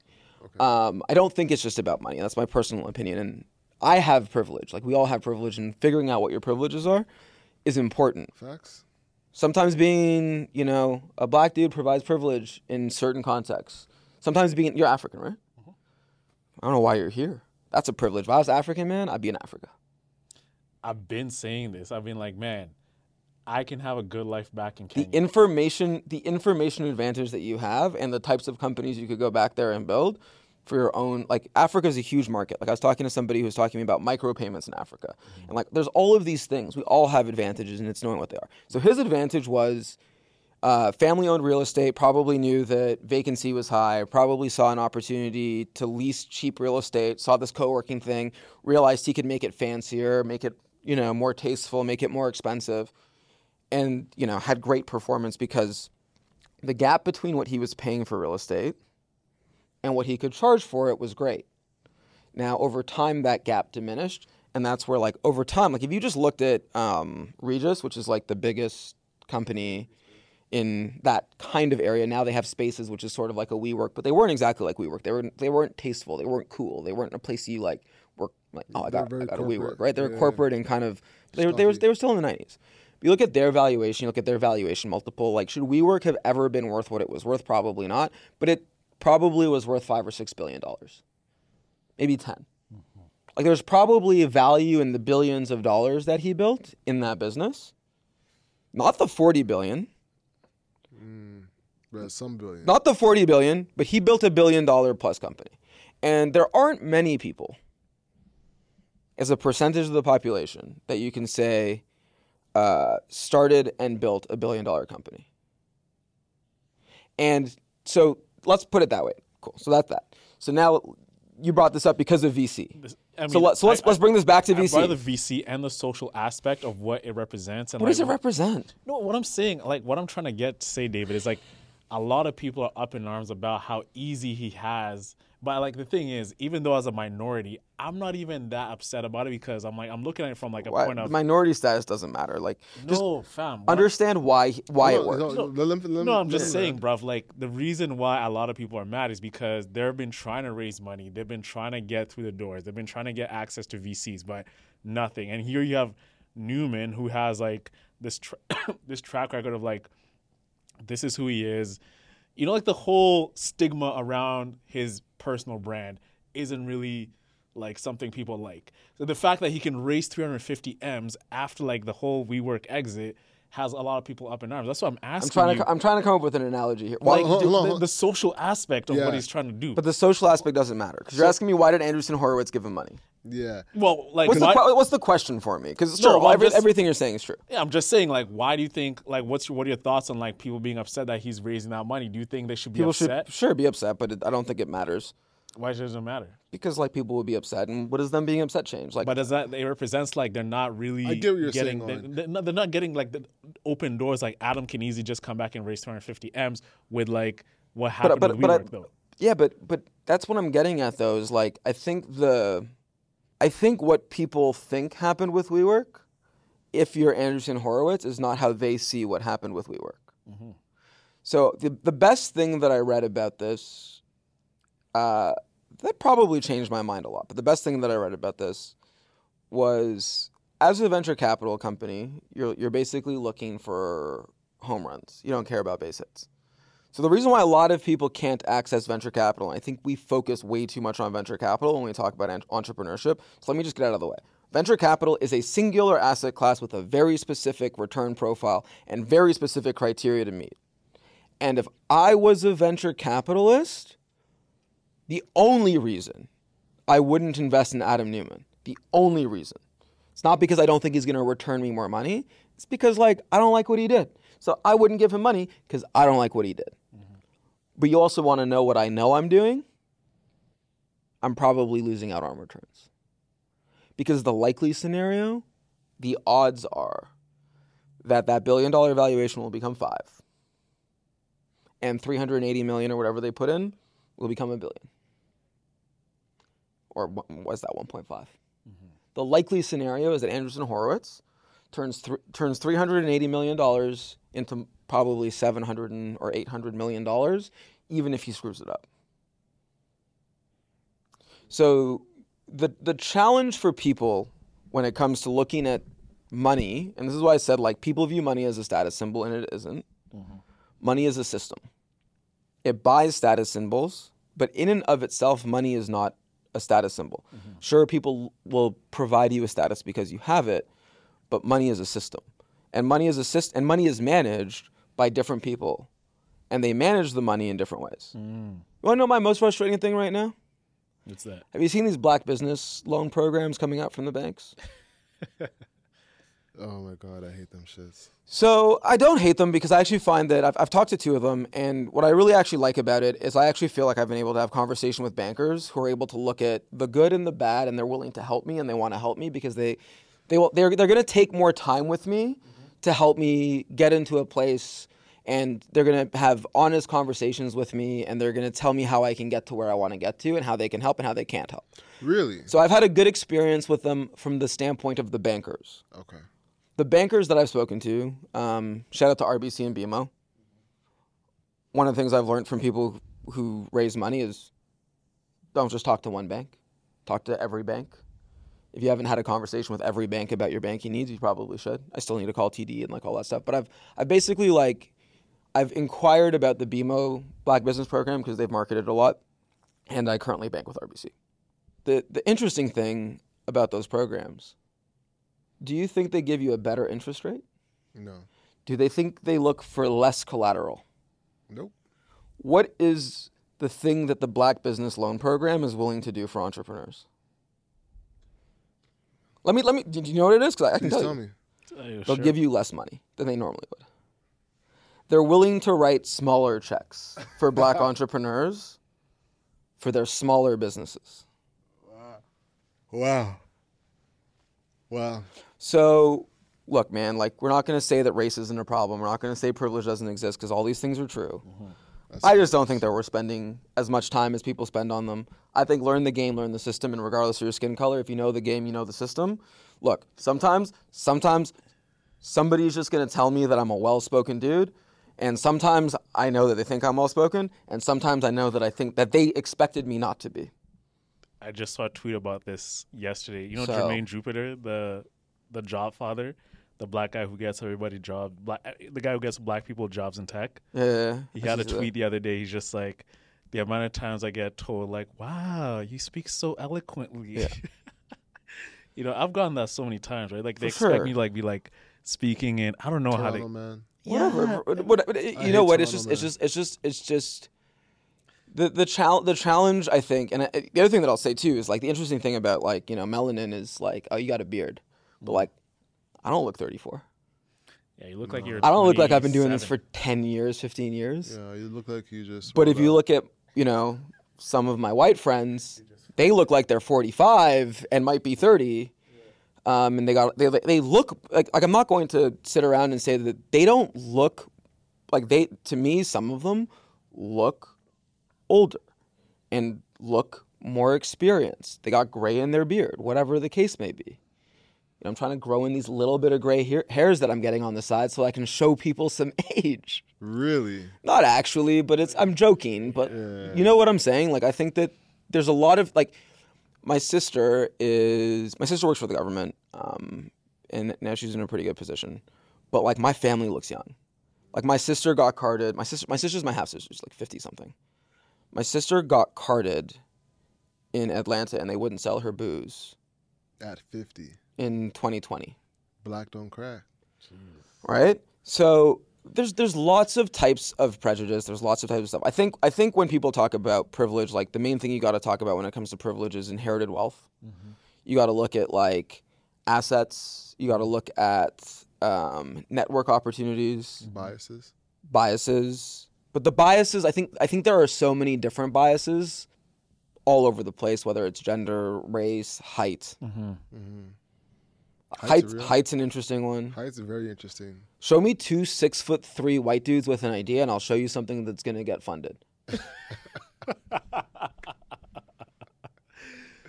Um, I don't think it's just about money. That's my personal opinion, and I have privilege. Like we all have privilege, and figuring out what your privileges are is important. facts. Sometimes being, you know, a black dude provides privilege in certain contexts. Sometimes being you're African, right? Mm-hmm. I don't know why you're here. That's a privilege. If I was African man, I'd be in Africa. I've been saying this. I've been like, man, I can have a good life back in The information, the information advantage that you have, and the types of companies you could go back there and build for your own. Like Africa is a huge market. Like I was talking to somebody who was talking to me about micropayments in Africa, and like there's all of these things. We all have advantages, and it's knowing what they are. So his advantage was. Uh, family-owned real estate probably knew that vacancy was high. Probably saw an opportunity to lease cheap real estate. Saw this co-working thing. Realized he could make it fancier, make it you know more tasteful, make it more expensive and you know had great performance because the gap between what he was paying for real estate and what he could charge for it was great. Now over time that gap diminished, and that's where like over time, like if you just looked at um, Regus, which is like the biggest company in that kind of area, now they have spaces which is sort of like a WeWork, but they weren't exactly like WeWork. They were they weren't tasteful, they weren't cool, they weren't a place you like work like oh I got I got a. WeWork, right? They were Yeah. corporate and kind of they were, they were they were still in the nineties. You look at their valuation, you look at their valuation multiple. Like, should WeWork have ever been worth what it was worth? Probably not. But it probably was worth five or six billion dollars, maybe 10 Like, there's probably a value in the billions of dollars that he built in that business. Not the forty billion, But some billion. not the forty billion, but he built a billion dollar plus company. And there aren't many people, as a percentage of the population, that you can say uh, started and built a billion dollar company. And so let's put it that way. Cool. So that's that. So now you brought this up because of VC. This- I so let, so let's I- let's bring this back to I VC. the VC and the social aspect of what it represents. And what like, does it represent? No, what I'm saying, like what I'm trying to get to say, David, is like a lot of people are up in arms about how easy he has. But like the thing is, even though as a minority, I'm not even that upset about it because I'm like I'm looking at it from like a Why, point of minority status doesn't matter. Like just no, fam. what- understand why why it No, works. no, No, let him- let him- No, I'm just him- saying, bruv. Like the reason why a lot of people are mad is because they've been trying to raise money. They've been trying to get through the doors. They've been trying to get access to VCs, but nothing. And here you have Neumann, who has like this tra- *coughs* this track record of like, this is who he is. You know, like the whole stigma around his personal brand isn't really like something people like. So the fact that he can raise 350 m's after like the whole WeWork exit has a lot of people up in arms. That's what I'm asking I'm trying you. to I'm trying to come up with an analogy here. like Why- hold- the, hold the- the social aspect of Yeah. what he's trying to do. but the social aspect doesn't matter because you're asking me why did Andreessen Horowitz give him money? Yeah. well, like What's the, why- que- what's the question for me? Because No, sure, well, every- just- everything you're saying is true. yeah, I'm just saying, like, why do you think, like, what's your, what are your thoughts on like people being upset that he's raising that money? Do you think they should be People upset? should sure be upset, but it, I don't think it matters Why does it matter? because like people will be upset, and what does them being upset change? Like But does that it represents like they're not really I get what you're getting saying, they, Owen. they're, not, they're not getting like the open doors like Adam can easily just come back and raise 250 m's with like what happened but with but WeWork I, though. yeah, but but that's what I'm getting at though. Is like I think the, I think what people think happened with WeWork, if you're Andreessen Horowitz, is not how they see what happened with WeWork. Mm-hmm. So the the best thing that I read about this, uh, that probably changed my mind a lot. But the best thing that I read about this was as a venture capital company, you're you're basically looking for home runs. You don't care about base hits. So the reason why a lot of people can't access venture capital, I think we focus way too much on venture capital when we talk about entrepreneurship. So let me just get out of the way. Venture capital is a singular asset class with a very specific return profile and very specific criteria to meet. And if I was a venture capitalist, the only reason I wouldn't invest in Adam Neumann, the only reason, it's not because I don't think he's going to return me more money. It's because like I don't like what he did. So I wouldn't give him money because I don't like what he did. Mm-hmm. But you also want to know what I know I'm doing? I'm probably losing out on returns. Because the likely scenario, the odds are that that billion dollar valuation will become 5 and 380 million or whatever they put in will become a billion. Or was that 1.5? Mm-hmm. The likely scenario is that Andreessen Horowitz turns th- turns 380 million dollars into probably 700 and, or 800 million dollars even if he screws it up. So the the challenge for people when it comes to looking at money, and this is why I said like people view money as a status symbol and it isn't. Mm-hmm. Money is a system. It buys status symbols, but in and of itself, money is not a status symbol. Mm-hmm. Sure, people will provide you a status because you have it, but money is a system, and money is a syst- and money is managed by different people, and they manage the money in different ways. Mm. You want to know my most frustrating thing right now? What's that? Have you seen these black business loan programs coming out from the banks? *laughs* Oh my god, I hate them shits. So I don't hate them because I actually find that I've, I've talked to two of them, and what I really actually like about it is I actually feel like I've been able to have conversation with bankers who are able to look at the good and the bad, and they're willing to help me and they want to help me because they they will they're they're going to take more time with me to help me get into a place, and they're going to have honest conversations with me, and they're going to tell me how I can get to where I want to get to, and how they can help and how they can't help. Really? So I've had a good experience with them from the standpoint of the bankers Okay. The bankers that I've spoken to, um, shout out to RBC and BMO. One of the things I've learned from people who raise money is don't just talk to one bank, talk to every bank. If you haven't had a conversation with every bank about your banking needs, you probably should. I still need to call TD and like all that stuff, but I've I've basically like I've inquired about the BMO Black Business Program because they've marketed a lot, and I currently bank with RBC. The the interesting thing about those programs do you think they give you a better interest rate? No. Do they think they look for less collateral? Nope. What is the thing that the Black Business Loan Program is willing to do for entrepreneurs? Let me let me. Do you know what it is? Because I, I can Please tell, tell you. me. They'll sure. give you less money than they normally would. They're willing to write smaller checks for Black *laughs* entrepreneurs for their smaller businesses. Wow. Wow. Wow. So, look, man, like we're not going to say that race isn't a problem. We're not going to say privilege doesn't exist because all these things are true. Mm-hmm. I just don't think that we're spending as much time as people spend on them. I think learn the game, learn the system, and regardless of your skin color, if you know the game, you know the system. Look, sometimes, sometimes somebody's just going to tell me that I'm a well-spoken dude, and sometimes I know that they think I'm well-spoken, and sometimes I know that I think that they expected me not to be. I just saw a tweet about this yesterday. You know So- Jermaine Jupiter, the the job father, the black guy who gets everybody jobs, black, eh, the guy who gets black people jobs in tech. Yeah, He I had a see that. tweet the other day. He's just like, the amount of times I get told, like, "Wow, you speak so eloquently." Yeah. *laughs* you know, I've gotten that so many times, right? Like they For expect sure. me to like be like speaking in. I don't know how to. they. man. whatever. But, but- eh, but you hate know what? It's Toronto, just, it's just, it's just, it's just the the challenge. The challenge, I think, and I, the other thing that I'll say too is like the interesting thing about like you know melanin is like oh you got a beard, but like I don't look thirty four. Yeah, you look like you're. I don't look like I've been doing this 27. for ten years, fifteen years. Yeah, you look like you just. But if you rolled look at you know some of my white friends, they look like they're forty five and might be thirty. Um, and they got they they look like like I'm not going to sit around and say that they don't look like they to me some of them look older and look more experienced. They got gray in their beard, whatever the case may be. And I'm trying to grow in these little bit of gray hair, hairs that I'm getting on the side so I can show people some *laughs* age. Really? Not actually, but it's I'm joking, but you know what I'm saying? Like I think that there's a lot of like my sister is my sister works for the government, um, and now she's in a pretty good position. But like my family looks young. Like my sister got carded. My sister, my sister's my half sister. She's like fifty something. My sister got carded in Atlanta, and they wouldn't sell her booze At 50. In 2020 Black don't crack. right? So there's there's lots of types of prejudice. There's lots of types of stuff. I think I think when people talk about privilege, like the main thing you got to talk about when it comes to privilege is inherited wealth. Mm-hmm. You got to look at like assets. You got to look at um, network opportunities, Biases. biases. But the biases, I think I think there are so many different biases all over the place. Whether it's gender, race, height. Height's Height, a real- height's an interesting one. Height's very interesting. Show me two six foot three white dudes with an idea, and I'll show you something that's going to get funded. *laughs*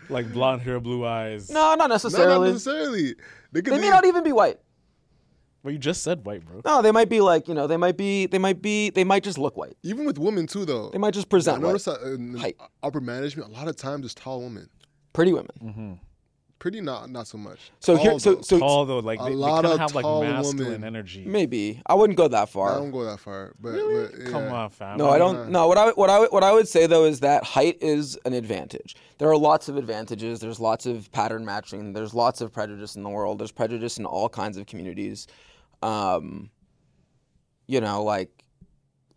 like blonde hair, blue eyes. No, not No, not necessarily. necessarily. They could they be, may not even be white. Well, you just said white, bro. No, they might be like you know, they might be, they might be, they might just look white. even with women too, though. They might just present white. I noticed that in Height. upper management, a lot of times it's tall women. Pretty women. Mm-hmm. Pretty not not so much. So here- so- though. so- tall though, like A they, they lot kind of of have like tall masculine women. energy. maybe I wouldn't go that far. I don't go that far, but, but yeah. Come on, fam. No, I don't. No, what I what I what I would say though is that height is an advantage. There are lots of advantages. There's lots of pattern matching. There's lots of prejudice in the world. There's prejudice in all kinds of communities. Um, you know, like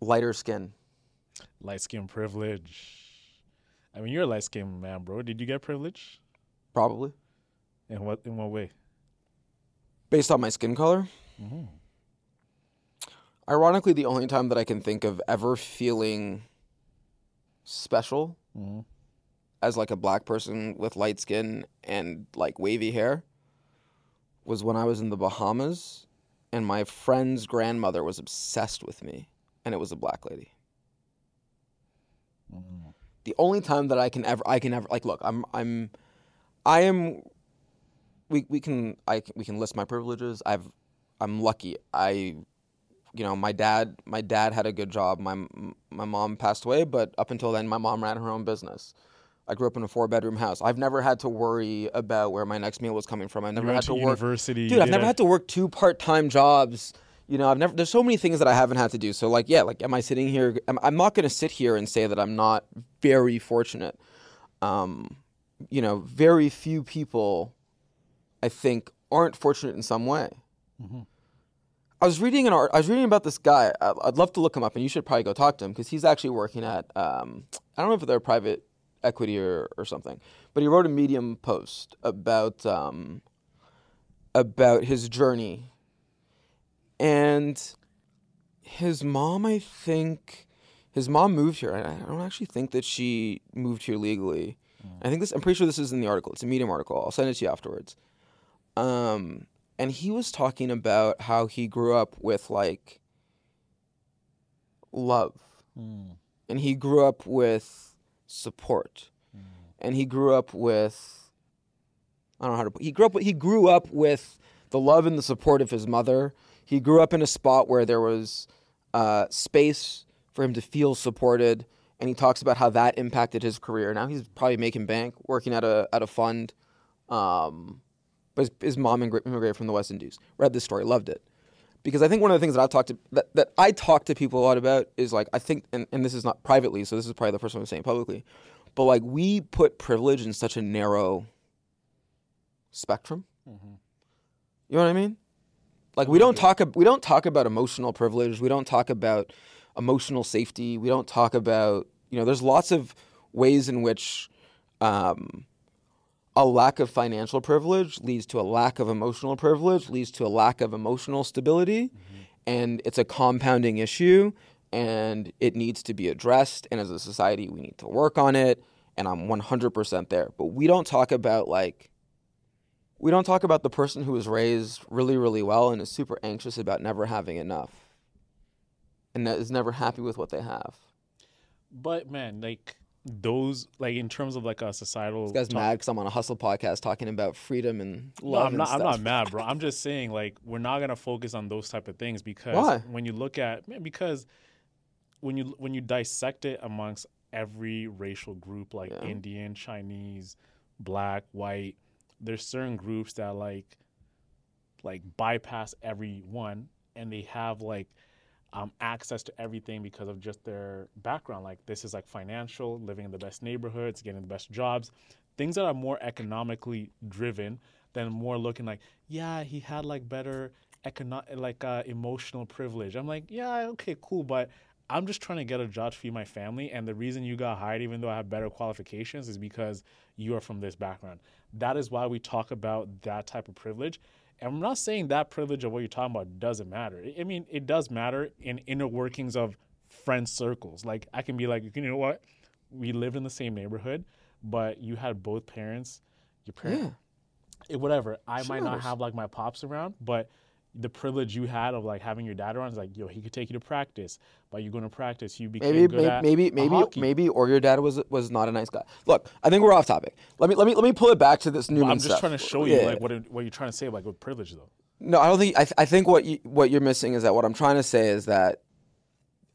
lighter skin. Light skin privilege. I mean, you're a light skinned man, bro. Did you get privilege? Probably In what in what way? based on my skin color. Mm-hmm. Ironically, the only time that I can think of ever feeling special Mm-hmm. as like a black person with light skin and like wavy hair was when I was in the Bahamas and my friend's grandmother was obsessed with me and it was a black lady. The only time that I can ever I can ever like look, I'm I'm I am we we can I we can list my privileges. I've I'm lucky. I you know, my dad my dad had a good job. My my mom passed away, but up until then my mom ran her own business. I grew up in a four bedroom house. I've never had to worry about where my next meal was coming from. I never had to to work university, Dude, I've never had to work two part time jobs. You know, I've never. There's so many things that I haven't had to do. So like, yeah, like, am I sitting here? I'm, I'm not going to sit here and say that I'm not very fortunate. Um, you know, very few people, I think, aren't fortunate in some way. I was reading an art. I was reading about this guy. I, I'd love to look him up, and you should probably go talk to him because he's actually working at. Um, I don't know if they're private equity or, or something, but he wrote a Medium post about um, about his journey, and his mom. I think his mom moved here. I I don't actually think that she moved here legally. I think this. I'm pretty sure this is in the article. It's a Medium article. I'll send it to you afterwards. Um, and he was talking about how he grew up with like love, and he grew up with support, and he grew up with I don't know how to put. He grew up. He grew up with the love and the support of his mother. He grew up in a spot where there was uh, space for him to feel supported, and he talks about how that impacted his career. Now he's probably making bank, working at a at a fund. Um, but his, mom immigra- immigrated from the West Indies. Read this story, loved it, because I think one of the things that I've talked to that, that I talk to people a lot about is like I think, and, and this is not privately, so this is probably the first one I'm saying publicly, but like we put privilege in such a narrow spectrum. You know what I mean? Like we don't talk we don't talk about emotional privilege. We don't talk about emotional safety. We don't talk about you know. There's lots of ways in which um, a lack of financial privilege leads to a lack of emotional privilege, leads to a lack of emotional stability, mm-hmm. and it's a compounding issue, and it needs to be addressed. And as a society, we need to work on it. And I'm 100% there. But we don't talk about like we don't talk about the person who was raised really, really well and is super anxious about never having enough and that is never happy with what they have. But man, like those, like in terms of like a societal. This guy's talk- mad because I'm on a hustle podcast talking about freedom and No, love. I'm and not. I'm not mad, bro. I'm just saying, like, we're not gonna focus on those type of things because Why? when you look at, man, because when you when you dissect it amongst every racial group, like Yeah. Indian, Chinese, Black, White, there's certain groups that like like bypass everyone, and they have like um, access to everything because of just their background. Like this is like financial, living in the best neighborhoods, getting the best jobs, things that are more economically driven than more looking like, yeah, he had like better econo- like uh, emotional privilege. I'm like, yeah, okay, cool, but I'm just trying to get a job to feed my family, and the reason you got hired, even though I have better qualifications, is because you are from this background. That is why we talk about that type of privilege. And I'm not saying that privilege of what you're talking about doesn't matter. I- mean, it does matter in inner workings of friend circles. Like I can be like, you know what? We lived in the same neighborhood, but you had both parents. Your parents, Yeah. Eh, whatever. I might not have like my pops around, but the privilege you had of like having your dad around is like, yo, he could take you to practice. But you're going to practice, you became Maybe, good maybe, at maybe, maybe, hockey. maybe, or your dad was was not a nice guy. Look, I think we're off topic. Let me, let me, let me pull it back to this Neumann I'm just stuff. trying to show you Yeah. like what it- what you're trying to say like with privilege though. No, I don't think. I, th- I think what you, what you're missing is that what I'm trying to say is that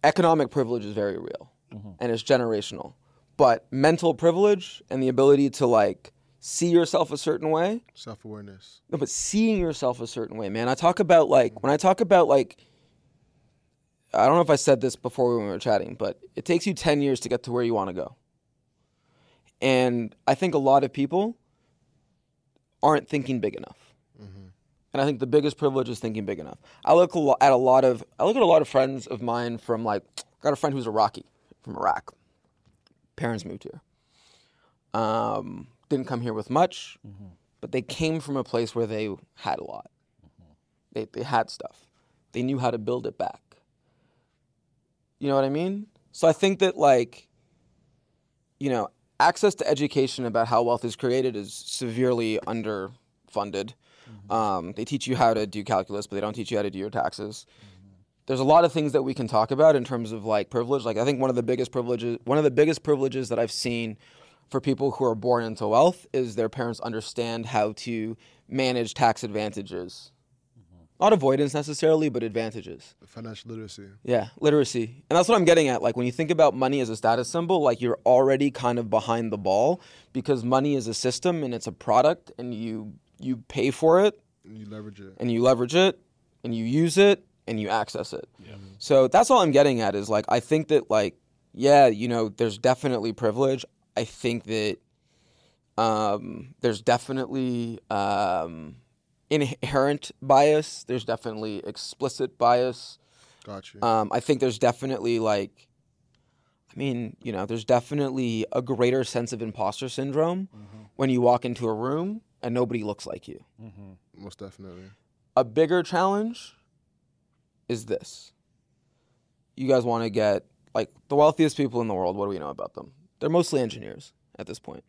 economic privilege is very real Mm-hmm. and it's generational, but mental privilege and the ability to like see yourself a certain way. Self awareness. No, but seeing yourself a certain way, man. I talk about like when I talk about like I don't know if I said this before when we were chatting, but it takes you 10 years to get to where you want to go. And I think a lot of people aren't thinking big enough. And I think the biggest privilege is thinking big enough. I look at a lot of I look at a lot of friends of mine from like got a friend who's Iraqi from Iraq. Parents moved here. Um, didn't come here with much, mm-hmm. but they came from a place where they had a lot. Mm-hmm. They they had stuff. They knew how to build it back. You know what I mean? So I think that like you know, access to education about how wealth is created is severely underfunded. Mm-hmm. Um, they teach you how to do calculus, but they don't teach you how to do your taxes. There's a lot of things that we can talk about in terms of like privilege. Like I think one of the biggest privileges, one of the biggest privileges that I've seen for people who are born into wealth is their parents understand how to manage tax advantages. Mm-hmm. Not avoidance necessarily, but advantages. Financial literacy. Yeah, literacy. And that's what I'm getting at. Like when you think about money as a status symbol, like you're already kind of behind the ball because money is a system and it's a product and you you pay for it And you leverage it. and you leverage it and you use it and you access it. Yeah. So that's all I'm getting at is like I think that like yeah, you know, there's definitely privilege. I think that um, there's definitely um, inherent bias. There's definitely explicit bias. Gotcha. Um, I think there's definitely like, I mean, you know, there's definitely a greater sense of imposter syndrome when you walk into a room and nobody looks like you. Most definitely. A bigger challenge is this. You guys want to get like the wealthiest people in the world. What do we know about them? They're mostly engineers at this point.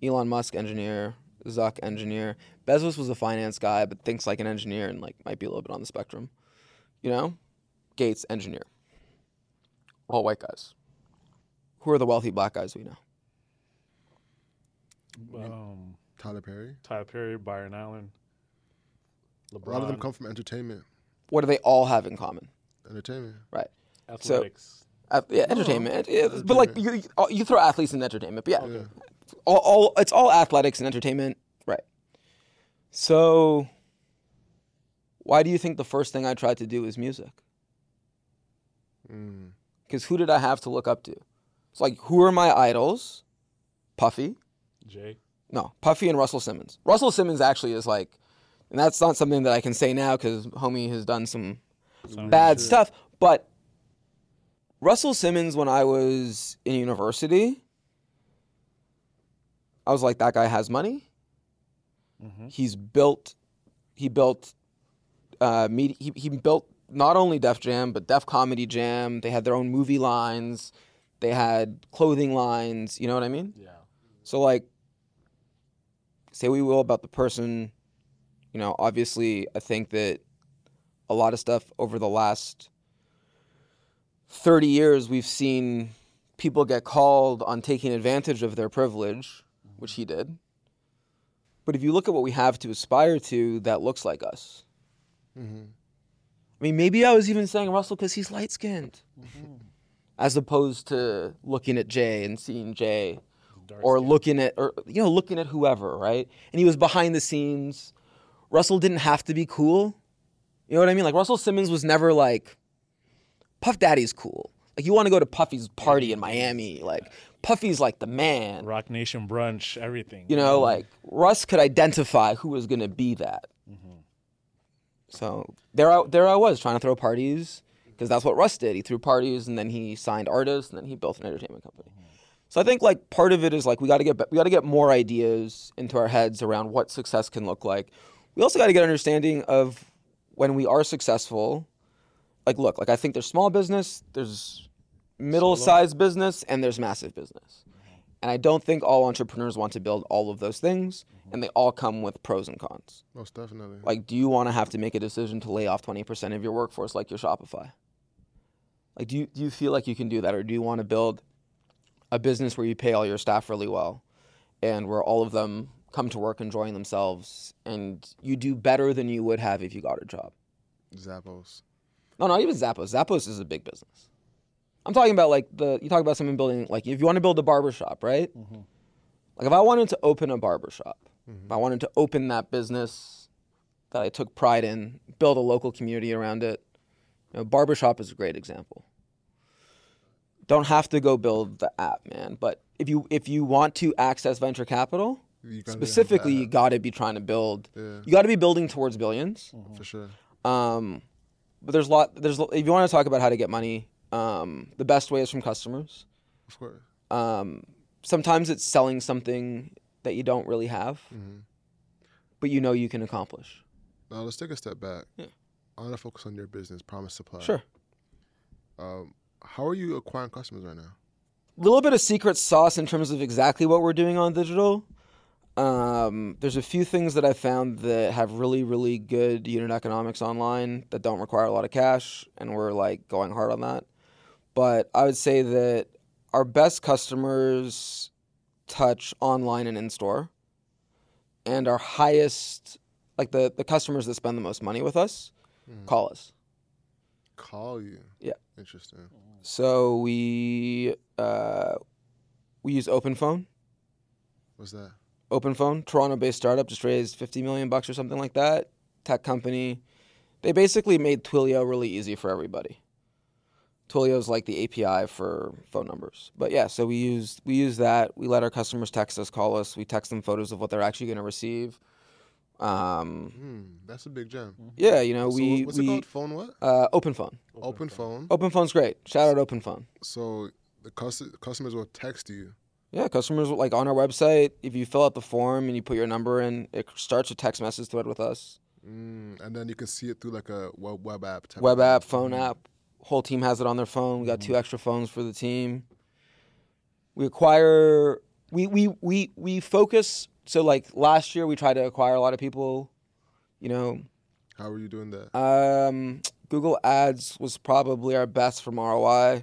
Elon Musk, engineer. Zuck, engineer. Bezos was a finance guy, but thinks like an engineer and like might be a little bit on the spectrum. You know, Gates, engineer. All white guys. Who are the wealthy black guys we know? Um, Tyler Perry. Tyler Perry, Byron Allen, LeBron, A lot of them come from entertainment. What do they all have in common? Entertainment. Right. athletics. Uh, yeah, entertainment. Yeah, but like you, you- you throw athletes in entertainment, but yeah, all, all it's all athletics and entertainment, right? So, why do you think the first thing I tried to do was music? Because who did I have to look up to? It's like who are my idols? Puffy, Jay. no, Puffy and Russell Simmons. Russell Simmons actually is like, and that's not something that I can say now because homie has done some bad stuff. But Russell Simmons, when I was in university, I was like, that guy has money. He's built, he built, uh, media, he, he built not only Def Jam, but Def Comedy Jam. They had their own movie lines, they had clothing lines. You know what I mean? Yeah. So like say we will about the person, you know, obviously I think that a lot of stuff over the last 30 years we've seen people get called on taking advantage of their privilege, which he did. But if you look at what we have to aspire to that looks like us. Mm-hmm. I mean, maybe I was even saying Russell because he's light skinned, mm-hmm. as opposed to looking at Jay and seeing Jay or looking at or you know looking at whoever right? And he was behind the scenes. Russell didn't have to be cool. You know what i mean? Like russell simmons was never like puff daddy's cool. Like you want to go to puffy's party in miami like puffy's like the man. Roc Nation brunch, everything. you know like russ could identify who was going to be that. Mm-hmm. So there I, there I was trying to throw parties because that's what russ did. He threw parties and then he signed artists and then he built an entertainment company. Mm-hmm. So I think like part of it is like we got to get we got to get more ideas into our heads around what success can look like. We also got to get understanding of when we are successful. Like look, like I think there's small business, there's middle-sized business, and there's massive business. And I don't think all entrepreneurs want to build all of those things, mm-hmm. and they all come with pros and cons. Most definitely. Like, do you want to have to make a decision to lay off 20% of your workforce like your Shopify? Like, do you, do you feel like you can do that? Or do you want to build a business where you pay all your staff really well and where all of them come to work enjoying themselves and you do better than you would have if you got a job? Zappos. No, not even Zappos. Zappos is a big business. I'm talking about like the, you talk about someone building, like, if you want to build a barber shop, right? Mm-hmm. Like if I wanted to open a barbershop, mm-hmm. if I wanted to open that business that I took pride in, build a local community around it, you know, barbershop is a great example. Don't have to go build the app, man. But if you if you want to access venture capital, You gotta specifically, you got to be trying to build. Yeah. You got to be building towards billions. Mm-hmm. for sure. Um, but there's a lot. There's if you want to talk about how to get money, um, the best way is from customers. Of course. Um, sometimes it's selling something that you don't really have, Mm-hmm. but you know you can accomplish. Now let's take a step back. Yeah. I want to focus on your business, Promise Supply. Sure. Um, how are you acquiring customers right now? A little bit of secret sauce in terms of exactly what we're doing on digital. Um, there's a few things that I found that have really, really good unit economics online that don't require a lot of cash, and we're like going hard on that. But I would say that our best customers touch online and in store, and our highest, like the the customers that spend the most money with us, call us. Call you. Yeah. Interesting. So we uh, we use OpenPhone. What's that? OpenPhone, Toronto-based startup, just raised 50 million bucks or something like that. Tech company. They basically made Twilio really easy for everybody. Twilio is like the API for phone numbers. But yeah, so we use we use that. We let our customers text us, call us. We text them photos of what they're actually going to receive. Um, Hmm, that's a big gem. yeah, you know, So we what's we it called? Phone what? uh, OpenPhone. Open phone. OpenPhone's great. Shout out to OpenPhone. So the cus- customers will text you. Yeah, customers like on our website. If you fill out the form and you put your number in, it starts a text message thread with us. Mm, and then you can see it through like a web, web app. Web app, phone app. Whole team has it on their phone. We got two extra phones for the team. We acquire. We we we we focus. So like last year, we tried to acquire a lot of people. You know, How are you doing that? um, Google Ads was probably our best from ROI.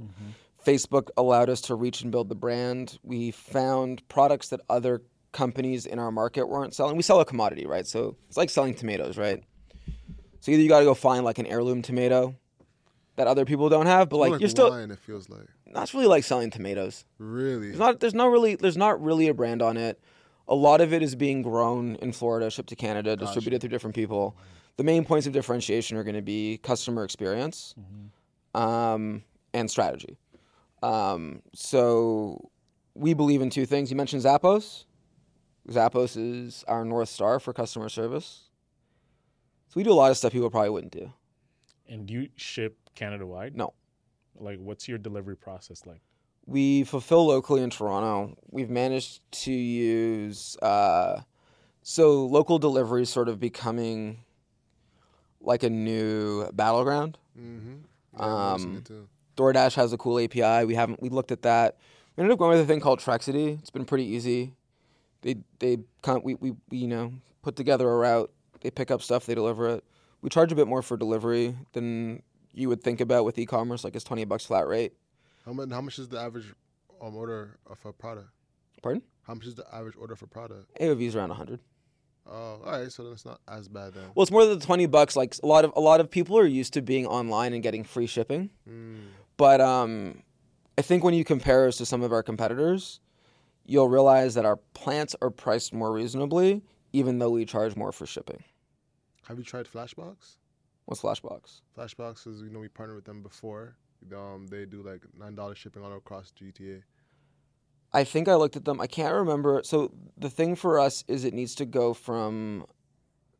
Facebook allowed us to reach and build the brand. We found products that other companies in our market weren't selling. We sell a commodity, right? So it's like selling tomatoes, right? So either you got to go find like an heirloom tomato that other people don't have, but More like, you're still wine. It feels like that's really like selling tomatoes. really. There's not there's not really there's not really a brand on it. A lot of it is being grown in Florida, shipped to Canada, distributed through different people. The main points of differentiation are going to be customer experience um, and strategy. Um, so we believe in two things. You mentioned Zappos. Zappos is our north star for customer service. So we do a lot of stuff people probably wouldn't do. And do you ship Canada wide? No. Like, what's your delivery process like? We fulfill locally in Toronto. We've managed to use uh, so local delivery is sort of becoming like a new battleground. Mm-hmm. Yeah, I'm noticing Um, it too. DoorDash has a cool API. We haven't we looked at that. We ended up going with a thing called Trexity. It's been pretty easy. They they kind we, we we you know put together a route. They pick up stuff. They deliver it. We charge a bit more for delivery than you would think about with e-commerce. Like it's twenty bucks flat rate. How much? How much is the average um, order of a product? Pardon? How much is the average order for product? AOV is around hundred. Oh, all right. So that's not as bad then. Well, it's more than twenty bucks. Like a lot of a lot of people are used to being online and getting free shipping, Mm. But um, I think when you compare us to some of our competitors, you'll realize that our plants are priced more reasonably, even though we charge more for shipping. Have you tried Flashbox? What's Flashbox? Flashbox is you know we partnered with them before. Um, they do like nine dollars shipping all across GTA. I think I looked at them. I can't remember. So the thing for us is it needs to go from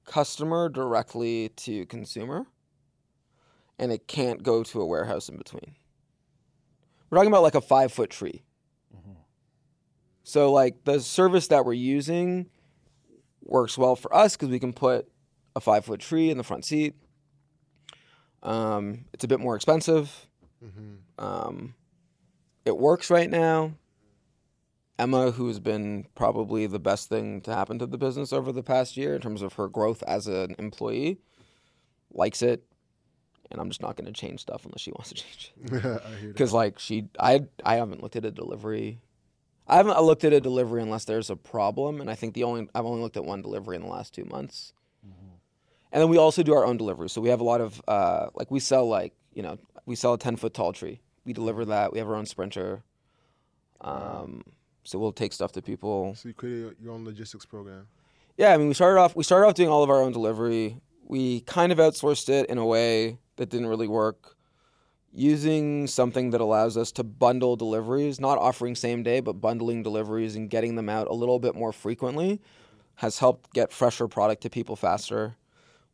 customer directly to consumer, and it can't go to a warehouse in between. We're talking about like a five foot tree. So like the service that we're using works well for us because we can put a five foot tree in the front seat. Um, it's a bit more expensive. Um, it works right now. Emma, who's been probably the best thing to happen to the business over the past year in terms of her growth as an employee, likes it. And I'm just not going to change stuff unless she wants to change it. *laughs* I hear that. Because like she, I, I haven't looked at a delivery. I haven't looked at a delivery unless there's a problem, and I think the only I've only looked at one delivery in the last two months. And then we also do our own delivery. So we have a lot of uh, like we sell like you know we sell a ten foot tall tree. We deliver that. We have our own sprinter. Um, So we'll take stuff to people. So you created your own logistics program. Yeah, I mean, we started off we started off doing all of our own delivery. We kind of outsourced it in a way that didn't really work. Using something that allows us to bundle deliveries, not offering same day, but bundling deliveries and getting them out a little bit more frequently has helped get fresher product to people faster.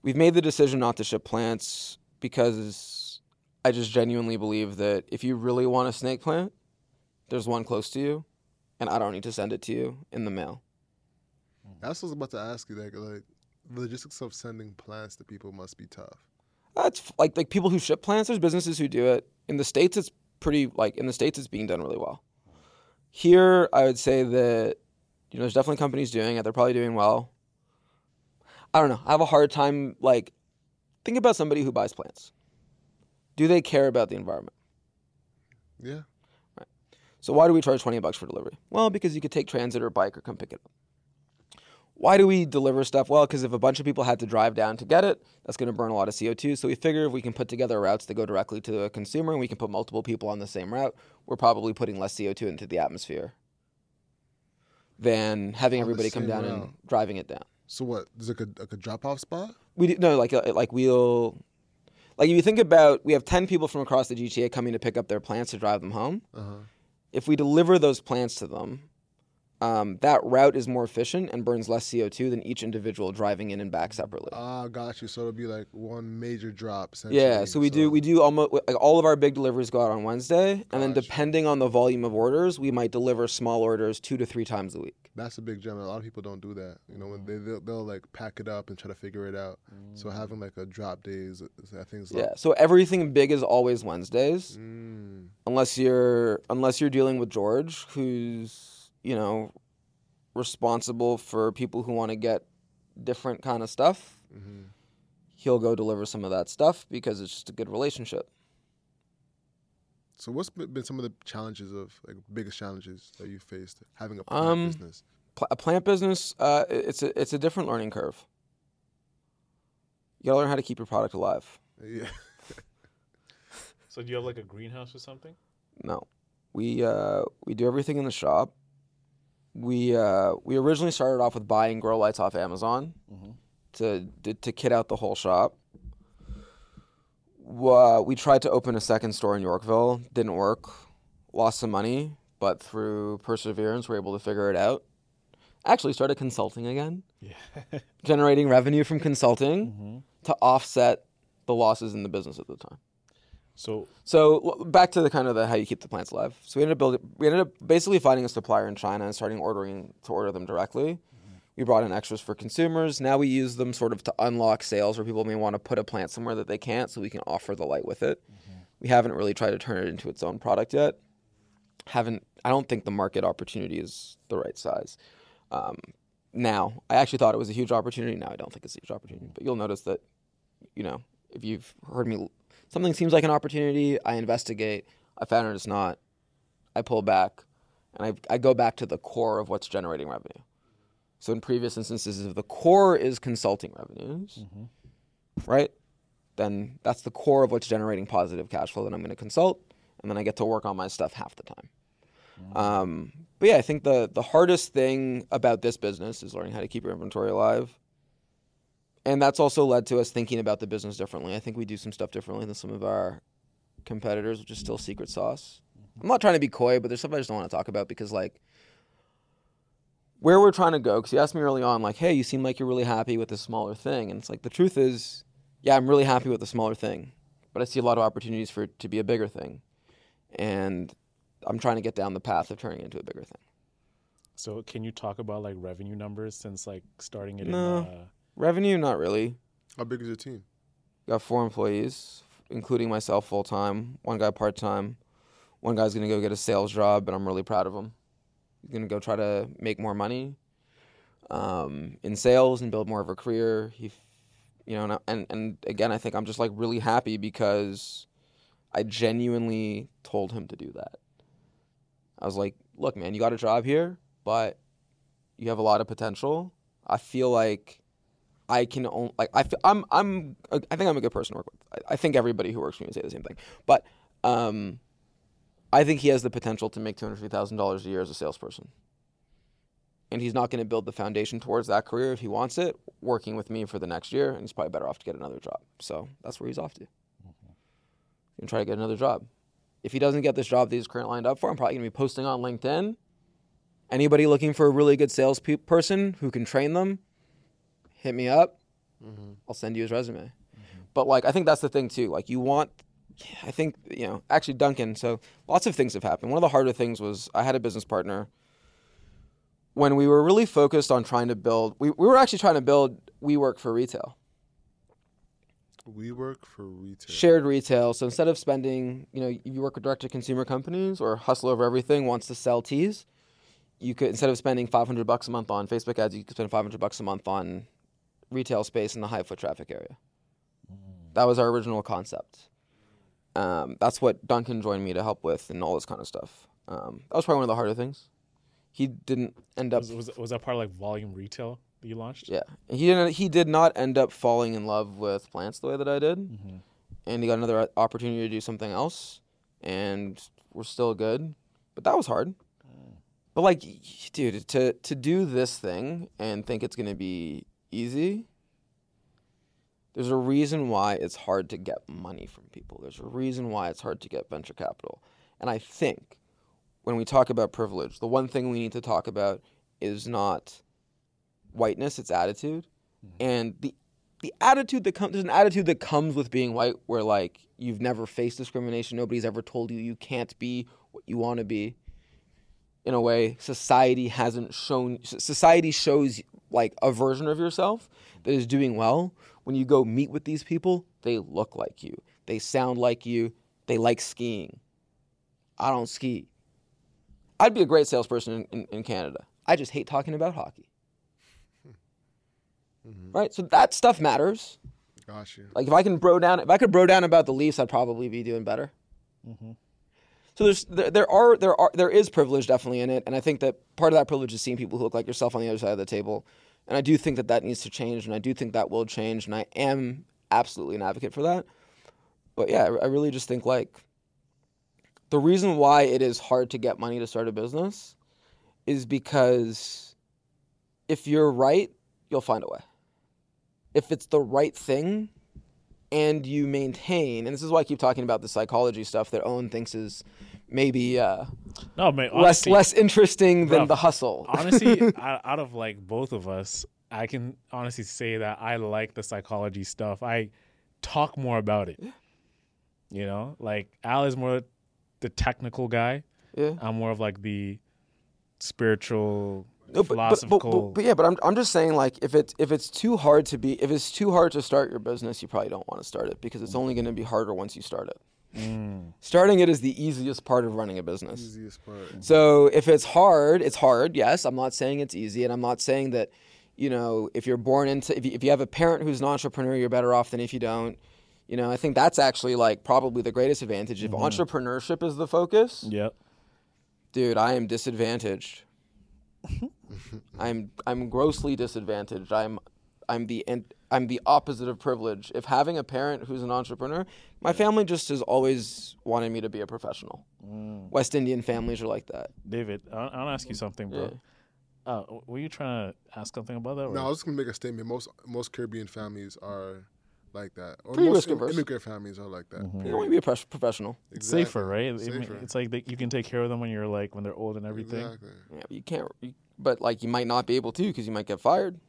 We've made the decision not to ship plants because I just genuinely believe that if you really want a snake plant, there's one close to you, and I don't need to send it to you in the mail. I was about to ask you. Like, like logistics of sending plants to people must be tough. That's like like people who ship plants. There's businesses who do it in the states. It's pretty like in the states. It's being done really well. Here, I would say that you know there's definitely companies doing it. They're probably doing well. I don't know. I have a hard time like think about somebody who buys plants. Do they care about the environment? Yeah. Right. So why do we charge 20 bucks for delivery? Well, because you could take transit or bike or come pick it up. Why do we deliver stuff? Well, because if a bunch of people had to drive down to get it, that's going to burn a lot of CO2. So we figure if we can put together routes that go directly to the consumer and we can put multiple people on the same route, we're probably putting less CO2 into the atmosphere than having On everybody come down route. and driving it down. So what? There's like a like a drop off spot. We do, no like uh, like we'll like if you think about we have 10 people from across the GTA coming to pick up their plants to drive them home. Uh-huh. if we deliver those plants to them, um, that route is more efficient and burns less CO2 than each individual driving in and back separately. Ah, got you. So it'll be like one major drop. Essentially. yeah, so we do we do almost like all of our big deliveries go out on Wednesday, and then Gotcha. depending on the volume of orders, we might deliver small orders two to three times a week. That's a big gem. A lot of people don't do that. You know, when they they'll, they'll like pack it up and try to figure it out. So having like a drop day is, is I think is Yeah, so everything big is always Wednesdays, Mm, unless you're unless you're dealing with George, who's you know responsible for people who want to get different kind of stuff. mm-hmm. he'll go deliver some of that stuff because it's just a good relationship. So what's been been some of the challenges of like biggest challenges that you faced having a plant Um, business? Pl- a plant business, uh, it's a it's a different learning curve. You gotta learn how to keep your product alive. Yeah. *laughs* So do you have like a greenhouse or something? No, we uh, we do everything in the shop. We uh, we originally started off with buying grow lights off Amazon to, to to kit out the whole shop. Uh, we tried to open a second store in Yorkville, didn't work, lost some money, but through perseverance, we are able to figure it out. Actually, started consulting again, Yeah. *laughs* generating revenue from consulting to offset the losses in the business at the time. So So back to the kind of the how you keep the plants alive. So we ended up building. We ended up basically finding a supplier in China and starting ordering to order them directly. We brought in extras for consumers. Now we use them sort of to unlock sales where people may want to put a plant somewhere that they can't, so we can offer the light with it. We haven't really tried to turn it into its own product yet. Haven't. I don't think the market opportunity is the right size. Um, now, I actually thought it was a huge opportunity. Now I don't think it's a huge opportunity. But you'll notice that, you know, if you've heard me, something seems like an opportunity. I investigate. I found it it's not. I pull back, and I I go back to the core of what's generating revenue. So in previous instances, if the core is consulting revenues, right? Then that's the core of what's generating positive cash flow that I'm going to consult, and then I get to work on my stuff half the time. Um, but yeah, I think the the hardest thing about this business is learning how to keep your inventory alive. And that's also led to us thinking about the business differently. I think we do some stuff differently than some of our competitors, which is still secret sauce. I'm not trying to be coy, but there's stuff I just don't want to talk about because like where we're trying to go, because you asked me early on, like, hey, you seem like you're really happy with this smaller thing. And it's like the truth is, yeah, I'm really happy with the smaller thing. But I see a lot of opportunities for it to be a bigger thing. And I'm trying to get down the path of turning it into a bigger thing. so can you talk about like revenue numbers since like starting it No. in uh, Revenue, not really. How big is your team? Got four employees, including myself full time, one guy part time. One guy's gonna go get a sales job, and I'm really proud of him. He's gonna go try to make more money um, in sales and build more of a career. He, you know, and, and again, I think I'm just like really happy because I genuinely told him to do that. I was like, "Look, man, you got a job here, but you have a lot of potential. I feel like I can only like I feel, I'm I'm I think I'm a good person to work with. I, I think everybody who works for me would say the same thing. But um, I think he has the potential to make two hundred fifty thousand dollars a year as a salesperson. And he's not going to build the foundation towards that career if he wants it, working with me for the next year, and he's probably better off to get another job. So that's where he's off to. He's gonna try to get another job. If he doesn't get this job that he's currently lined up for, I'm probably gonna be posting on LinkedIn. Anybody looking for a really good sales pe- person who can train them, hit me up. Mm-hmm. I'll send you his resume. Mm-hmm. But like, I think that's the thing too. Like, you want, I think you know, actually, Duncan. So lots of things have happened. One of the harder things was I had a business partner when we were really focused on trying to build. We we were actually trying to build. WeWork for retail, WeWork for retail. shared retail. So instead of spending, you know, you work with direct to consumer companies or Hustle Over Everything wants to sell teas, you could instead of spending 500 bucks a month on Facebook ads, you could spend 500 bucks a month on retail space in the high foot traffic area. That was our original concept. Um, that's what Duncan joined me to help with and all this kind of stuff. Um, that was probably one of the harder things. He didn't end up Was, was, was that part of like volume retail that you launched? yeah, he didn't. He did not end up falling in love with plants the way that I did, and he got another opportunity to do something else, and we're still good. But that was hard. But like, dude, to to do this thing and think it's gonna be easy. There's a reason why it's hard to get money from people. There's a reason why it's hard to get venture capital. And I think when we talk about privilege, the one thing we need to talk about is not whiteness, it's attitude. Mm-hmm. And the the attitude that comes there's an attitude that comes with being white where like you've never faced discrimination, nobody's ever told you you can't be what you want to be. In a way, society hasn't shown society shows like a version of yourself that is doing well. When you go meet with these people, they look like you. They sound like you. They like skiing. I don't ski. I'd be a great salesperson in, in, in Canada. I just hate talking about hockey. *laughs* Mm-hmm. Right? So that stuff matters. Got you. Like if I can bro down, if I could bro down about the Leafs, I'd probably be doing better. Mm-hmm. So there's there, there are there are there is privilege definitely in it, and I think that part of that privilege is seeing people who look like yourself on the other side of the table, and I do think that that needs to change, and I do think that will change, and I am absolutely an advocate for that. But yeah, I, I really just think like the reason why it is hard to get money to start a business is because if you're right, you'll find a way. If it's the right thing, and you maintain, and this is why I keep talking about the psychology stuff that Owen thinks is maybe uh, No, man. less Honestly, less interesting than Bro, the hustle. honestly, *laughs* out, of like both of us, I can honestly say that I like the psychology stuff. I talk more about it. You know, like Al is more the technical guy. yeah. I'm more of like the spiritual, No, but, but, but, philosophical. but, but yeah, but I'm, I'm just saying like if it's if it's too hard to be if it's too hard to start your business, you probably don't want to start it because it's only going to be harder once you start it. Mm. Starting it is the easiest part of running a business. Easiest part. So if it's hard, it's hard. Yes, I'm not saying it's easy, and I'm not saying that, you know, if you're born into if you, if you have a parent who's an entrepreneur, you're better off than if you don't. You know, I think that's actually like probably the greatest advantage. If entrepreneurship is the focus, Yep. dude, I am disadvantaged. *laughs* I'm I'm grossly disadvantaged. I'm I'm the en- I'm the opposite of privilege. If having a parent who's an entrepreneur, my family just has always wanted me to be a professional. West Indian families are like that. David, I- I'll ask you something, bro. Uh, were you trying to ask something about that? or- No, I was just gonna make a statement. Most most Caribbean families are like that, or Pretty most risk averse. immigrant families are like that. You period. want to be a pres- professional. it's safer, right? I Safer. it's like they, you can take care of them when you're like when they're old and everything. Exactly. Yeah, but you can't. You, but like you might not be able to because you might get fired.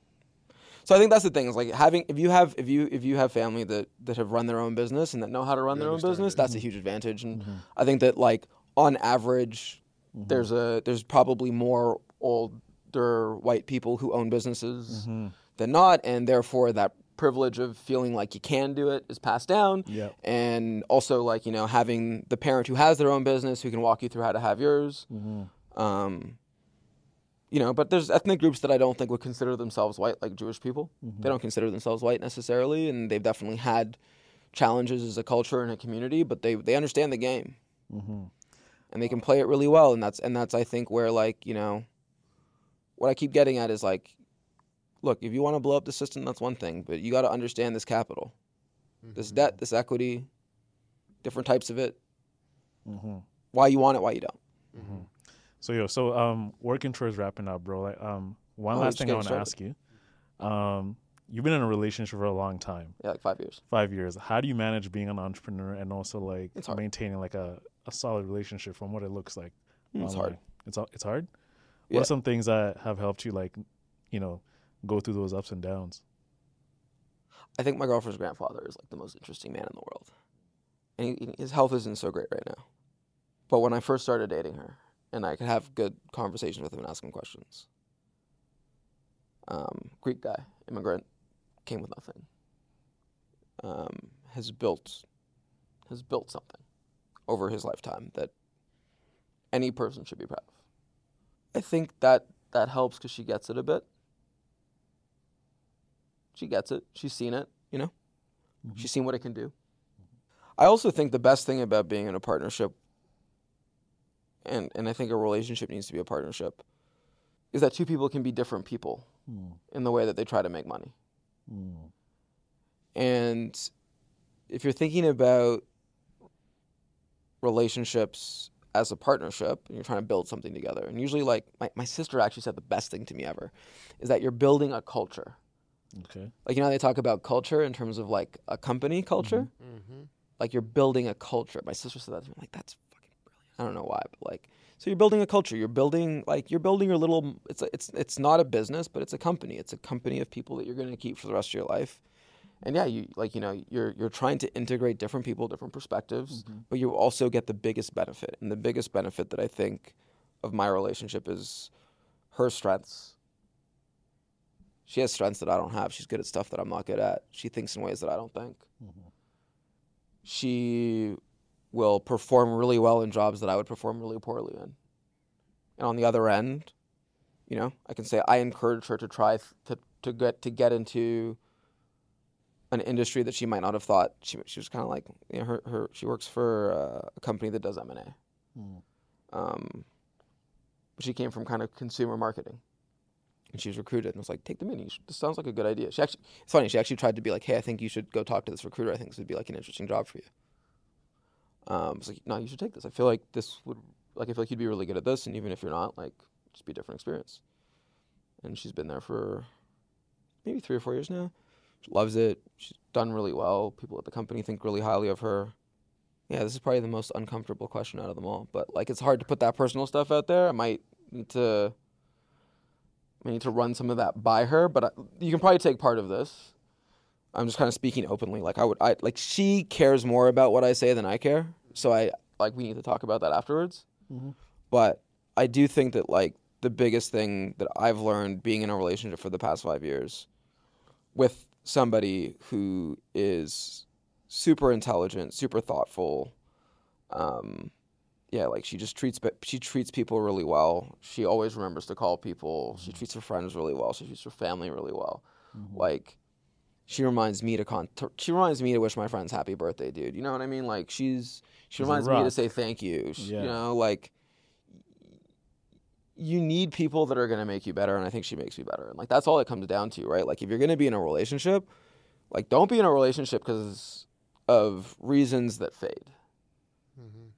So I think that's the thing. Is like having if you have if you if you have family that that have run their own business and that know how to run their own business, that's a mm-hmm. huge advantage. And mm-hmm. I think that like on average, mm-hmm. there's a there's probably more older white people who own businesses than not, and therefore that privilege of feeling like you can do it is passed down. Yep. And also like you know having the parent who has their own business who can walk you through how to have yours. Um, you know, but there's ethnic groups that I don't think would consider themselves white, like Jewish people. They mm-hmm. don't consider themselves white necessarily, and they've definitely had challenges as a culture and a community, but they they understand the game, mm-hmm. and they can play it really well. And that's and that's I think where like you know, what I keep getting at is like, look, if you want to blow up the system, that's one thing, but you got to understand this capital, this mm-hmm. debt, this equity, different types of it. why you want it, why you don't. So yo, so um, working towards wrapping up, bro. Like um, one Oh, last thing I want to ask you. Um, you've been in a relationship for a long time, Yeah, like five years. five years. How do you manage being an entrepreneur and also like maintaining like a, a solid relationship from what it looks like? Mm, it's hard. It's it's hard. What are some things that have helped you like, you know, go through those ups and downs? I think my girlfriend's grandfather is like the most interesting man in the world, and he, his health isn't so great right now. But when I first started dating her, and I could have good conversations with him and ask him questions, um, Greek guy, immigrant, came with nothing. Um, has built, has built something over his lifetime that any person should be proud of. I think that that helps because she gets it a bit she gets it. She's seen it, you know? She's seen what it can do. I also think the best thing about being in a partnership, and, and I think a relationship needs to be a partnership, is that two people can be different people hmm. in the way that they try to make money. Hmm. And if you're thinking about relationships as a partnership and you're trying to build something together, and usually, like, my, my sister actually said the best thing to me ever is that you're building a culture. Okay. like you know how they talk about culture in terms of like a company culture? Mm-hmm. Mm-hmm. Like you're building a culture. My sister said that to me I'm like that's fucking brilliant i don't know why but like so you're building a culture you're building like you're building your little it's a, it's it's not a business but it's a company it's a company of people that you're going to keep for the rest of your life and yeah you like you know you're you're trying to integrate different people different perspectives mm-hmm. but you also get the biggest benefit and the biggest benefit that i think of my relationship is her strengths she has strengths that I don't have. She's good at stuff that I'm not good at. She thinks in ways that I don't think. Mm-hmm. She will perform really well in jobs that I would perform really poorly in. And on the other end, you know, I can say I encourage her to try to, to get to get into an industry that she might not have thought. She she was kind of like you know her, her she works for uh, a company that does M and A. Um, but she came from kind of consumer marketing and she was recruited and was like, take the mini. This sounds like a good idea. She actually, it's funny. She actually tried to be like, hey, I think you should go talk to this recruiter. I think this would be like an interesting job for you. Um, I was like, no, you should take this. I feel like this would, like, I feel like you'd be really good at this, and even if you're not, like, just be a different experience. And she's been there for maybe three or four years now. She loves it. She's done really well. People at the company think really highly of her. Yeah, this is probably the most uncomfortable question out of them all. But like, it's hard to put that personal stuff out there. I might need to I need to run some of that by her, but I, you can probably take part of this. I'm just kind of speaking openly. Like I would, I like she cares more about what I say than I care. So I like we need to talk about that afterwards. Mm-hmm. But I do think that like the biggest thing that I've learned being in a relationship for the past five years with somebody who is super intelligent, super thoughtful, um, yeah, like she just treats she treats people really well. She always remembers to call people. She mm-hmm. treats her friends really well. She treats her family really well. Mm-hmm. Like she reminds me to con. She reminds me to wish my friends happy birthday, dude. You know what I mean? Like she's she reminds me to say thank you. She- Yeah. You know, like you need people that are gonna make you better, and I think she makes me better. And like that's all it comes down to, right? Like if you're gonna be in a relationship, like don't be in a relationship because of reasons that fade mm-hmm.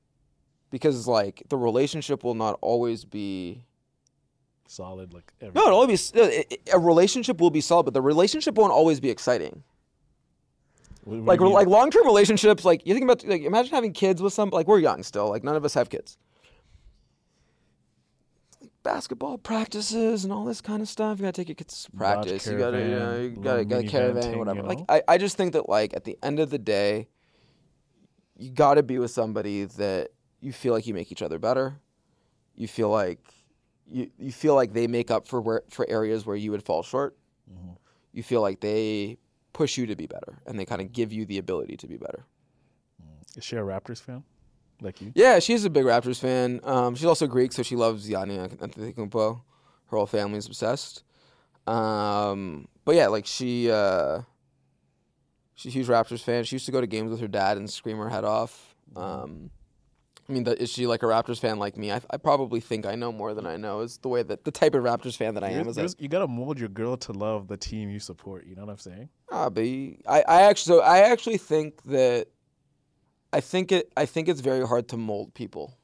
because like the relationship will not always be Solid, like every, no it'll always be it- a relationship will be solid but the relationship won't always be exciting. What- what like like long-term relationships like you think about like imagine having kids with some like we're young still like none of us have kids. Like, basketball practices and all this kind of stuff you gotta take your kids to practice you gotta you, know, you gotta get a caravan thing, whatever. you like? I, I just think that like at the end of the day you gotta be with somebody that you feel like you make each other better. You feel like you, you feel like they make up for where for areas where you would fall short. You feel like they push you to be better and they kind of give you the ability to be better. Is she a Raptors fan? Like you? Yeah, she's a big Raptors fan. Um, she's also Greek, so she loves Giannis Antetokounmpo. Her whole family's obsessed. Um, but yeah, like she uh, she's a huge Raptors fan. She used to go to games with her dad and scream her head off. Um, I mean, the, is she like a Raptors fan like me? I, I probably think I know more than I know. Is the way that the type of Raptors fan that I am. Is that, there's- you gotta mold your girl to love the team you support. You know what I'm saying? Ah, but you- I, I actually, so I actually think that, I think it, I think it's very hard to mold people.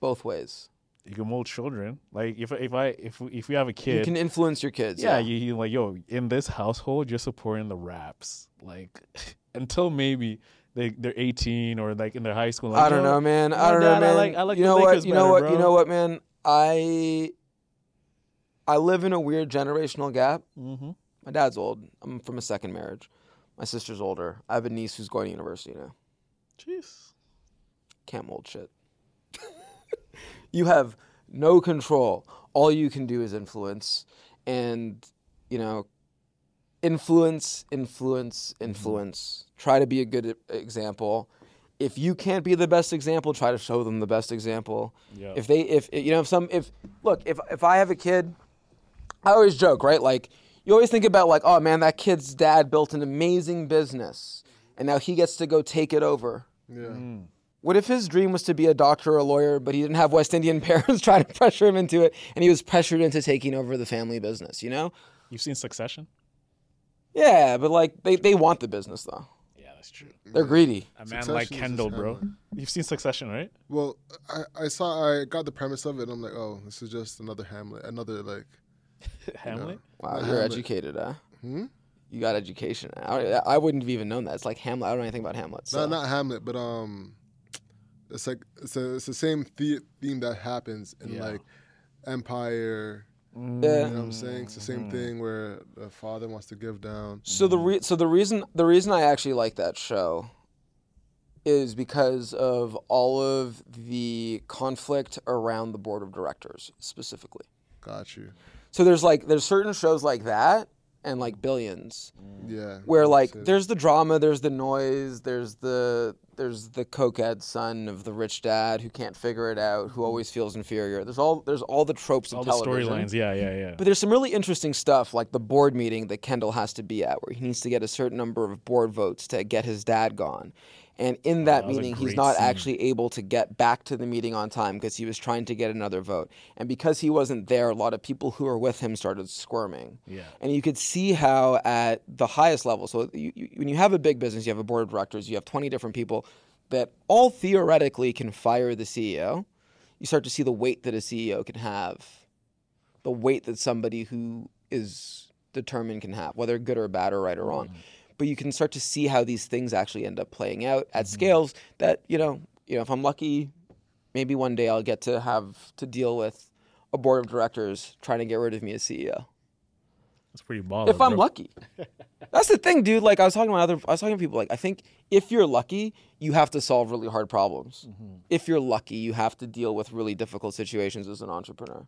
both ways. You can mold children. Like if if I if if we have a kid, You can influence your kids. yeah, you, you like yo in this household you're supporting the raps like *laughs* until maybe they they're 18 or like in their high school. Like, I don't know, man. I don't know, man. I like I like you know Lakers what? You know better, what? bro. You know what, man? I I live in a weird generational gap. Mm-hmm. My dad's old. I'm from a second marriage. My sister's older. I have a niece who's going to university now. Jeez. Can't mold shit. *laughs* you have no control. All you can do is influence, and you know, influence, influence, mm-hmm. influence. Try to be a good example. If you can't be the best example, try to show them the best example. Yeah. If they, if you know, if some, if look, if if I have a kid, I always joke, right? Like you always think about like, oh man, that kid's dad built an amazing business, and now he gets to go take it over. Yeah. Mm. What if his dream was to be a doctor or a lawyer, but he didn't have West Indian *laughs* parents *laughs* trying to pressure him into it, and he was pressured into taking over the family business? You know? You've seen Succession? Yeah, but like they, they want the business though. Yeah, that's true. They're greedy. A man Succession like is just Kendall, bro. Hamlet. You've seen Succession, right? Well, I, I saw I got the premise of it. and I'm like, oh, this is just another Hamlet, another like. *laughs* Hamlet. Wow, you're Hamlet. educated, huh? Hmm? You got education. I, I wouldn't have even known that. It's like Hamlet. I don't know anything about Hamlet. So. Not not Hamlet, but um, it's like it's a, it's the same the- theme that happens in Yeah. like Empire. Yeah. You know what I'm saying? It's the same mm. thing where the father wants to give down. So the re- so the reason the reason I actually like that show is because of all of the conflict around the board of directors specifically. Got you. So there's like there's certain shows like that and like Billions Yeah. where like there's the drama, there's the noise, there's the there's the cokehead son of the rich dad who can't figure it out, who always feels inferior. There's all there's all the tropes of All the storylines. Yeah, yeah, yeah. But there's some really interesting stuff like the board meeting that Kendall has to be at where he needs to get a certain number of board votes to get his dad gone. And in oh, that, that meeting, he's not scene. actually able to get back to the meeting on time because he was trying to get another vote. And because he wasn't there, a lot of people who were with him started squirming. Yeah. And you could see how at the highest level, so you, you, when you have a big business, you have a board of directors, you have 20 different people that all theoretically can fire the CEO. You start to see the weight that a CEO can have the weight that somebody who is determined can have, whether good or bad or right or wrong. Mm-hmm. But you can start to see how these things actually end up playing out at mm-hmm. scales that, you know, you know, if I'm lucky, maybe one day I'll get to have to deal with a board of directors trying to get rid of me as CEO. That's pretty baller. If I'm bro. lucky. *laughs* That's the thing, dude. Like I was talking to my other I was talking to people like I think if you're lucky, you have to solve really hard problems. Mm-hmm. If you're lucky, you have to deal with really difficult situations as an entrepreneur.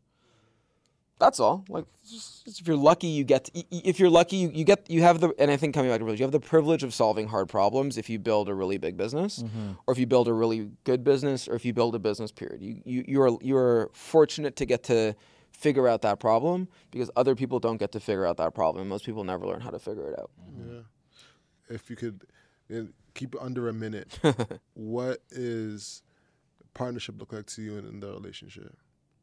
That's all. Like, just, just if you're lucky, you get. To, y- y- if you're lucky, you, you get. You have the. And I think coming back to privilege, you have the privilege of solving hard problems if you build a really big business, mm-hmm. or if you build a really good business, or if you build a business. Period. You you you are you are fortunate to get to figure out that problem because other people don't get to figure out that problem. Most people never learn how to figure it out. Mm-hmm. Yeah. If you could keep it under a minute, *laughs* what is partnership look like to you in, in the relationship?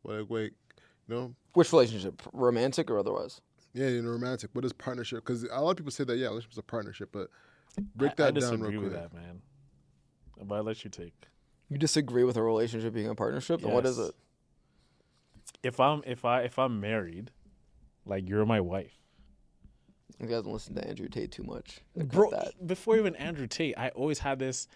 Like, wait, you know, Which relationship, romantic or otherwise? yeah, in a romantic. What is partnership? Because a lot of people say that yeah, relationship's a partnership, but break I, that I down disagree real with quick. that, man. But I let you take. You disagree with a relationship being a partnership? Then what is it? If I'm if I if I'm married, like you're my wife, You guys don't listen to Andrew Tate too much. Bro. that. Before even Andrew Tate, I always had this.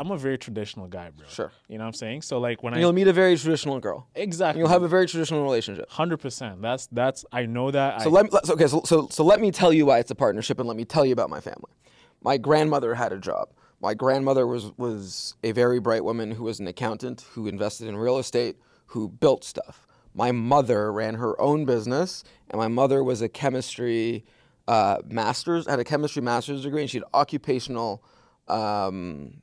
I'm a very traditional guy, bro. Sure. You know what I'm saying? So like when And I you'll meet a very traditional girl. exactly, you'll have a very traditional relationship. hundred percent. That's that's I know that. So I, let me, let's- okay, so, so so let me tell you why it's a partnership, and let me tell you about my family. My grandmother had a job. My grandmother was was a very bright woman who was an accountant who invested in real estate, who built stuff. My mother ran her own business, and my mother was a chemistry uh, master's, had a chemistry master's degree, and she had occupational. Um,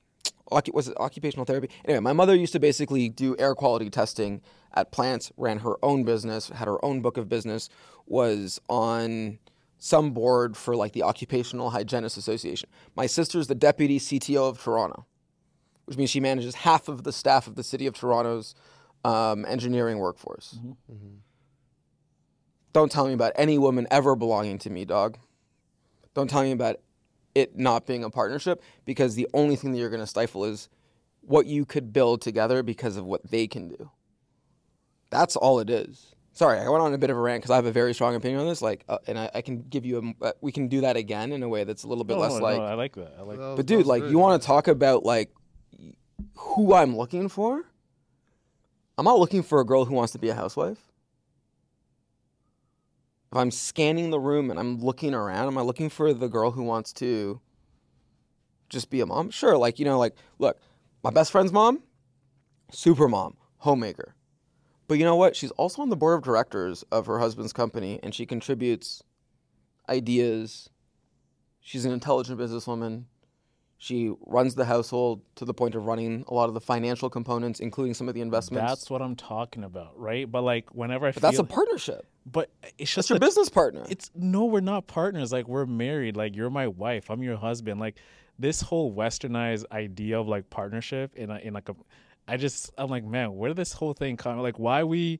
was it occupational therapy? Anyway, my mother used to basically do air quality testing at plants, ran her own business, had her own book of business, was on some board for like the Occupational Hygienists Association. My sister's the deputy CTO of Toronto, which means she manages half of the staff of the city of Toronto's um, engineering workforce. Don't tell me about any woman ever belonging to me, dog. Don't tell me about it not being a partnership because the only thing that you're going to stifle is what you could build together because of what they can do. That's all it is. Sorry, I went on a bit of a rant because I have a very strong opinion on this. Like, uh, and I, I can give you a. Uh, we can do that again in a way that's a little bit No, less no, like. no, I like that. I like. That. But dude, was like good. you want to talk about like who I'm looking for? I'm not looking for a girl who wants to be a housewife. If I'm scanning the room and I'm looking around, am I looking for the girl who wants to just be a mom? Sure, like you know, like look, my best friend's mom, super mom, homemaker. But you know what? She's also on the board of directors of her husband's company and she contributes ideas. She's an intelligent businesswoman. She runs the household to the point of running a lot of the financial components, including some of the investments. That's what I'm talking about, right? But like whenever I but feel, that's a partnership. but it's just That's your the- business partner. It's no, we're not partners. Like we're married. Like you're my wife. I'm your husband. Like this whole westernized idea of like partnership in a, in like a, I just I'm like man, where did this whole thing come? Like why we?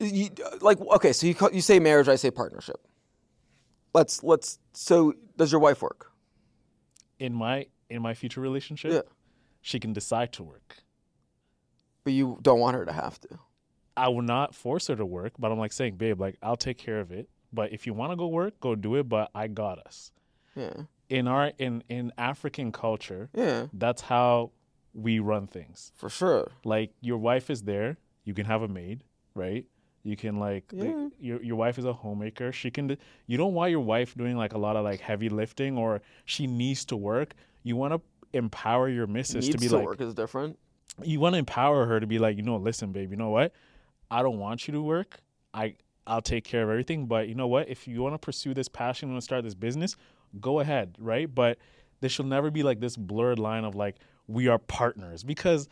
You, like okay, so you call, you say marriage, I say partnership. Let's let's. So does your wife work? in my in my future relationship, Yeah. she can decide to work. But you don't want her to have to. I will not force her to work, but I'm like saying, babe, like I'll take care of it. But if you want to go work, go do it. But I got us. Yeah, In our in in African culture, yeah, that's how we run things. for sure. Like your wife is there, you can have a maid, right? You can like Yeah. your your wife is a homemaker. She can. You don't want your wife doing like a lot of like heavy lifting or she needs to work. You want to empower your missus Needs to be to like work is different. you want to empower her to be like, you know, listen, babe, you know what? I don't want you to work. I I'll take care of everything, but you know what? If you want to pursue this passion, you want to start this business, go ahead, right? But there should never be like this blurred line of like we are partners because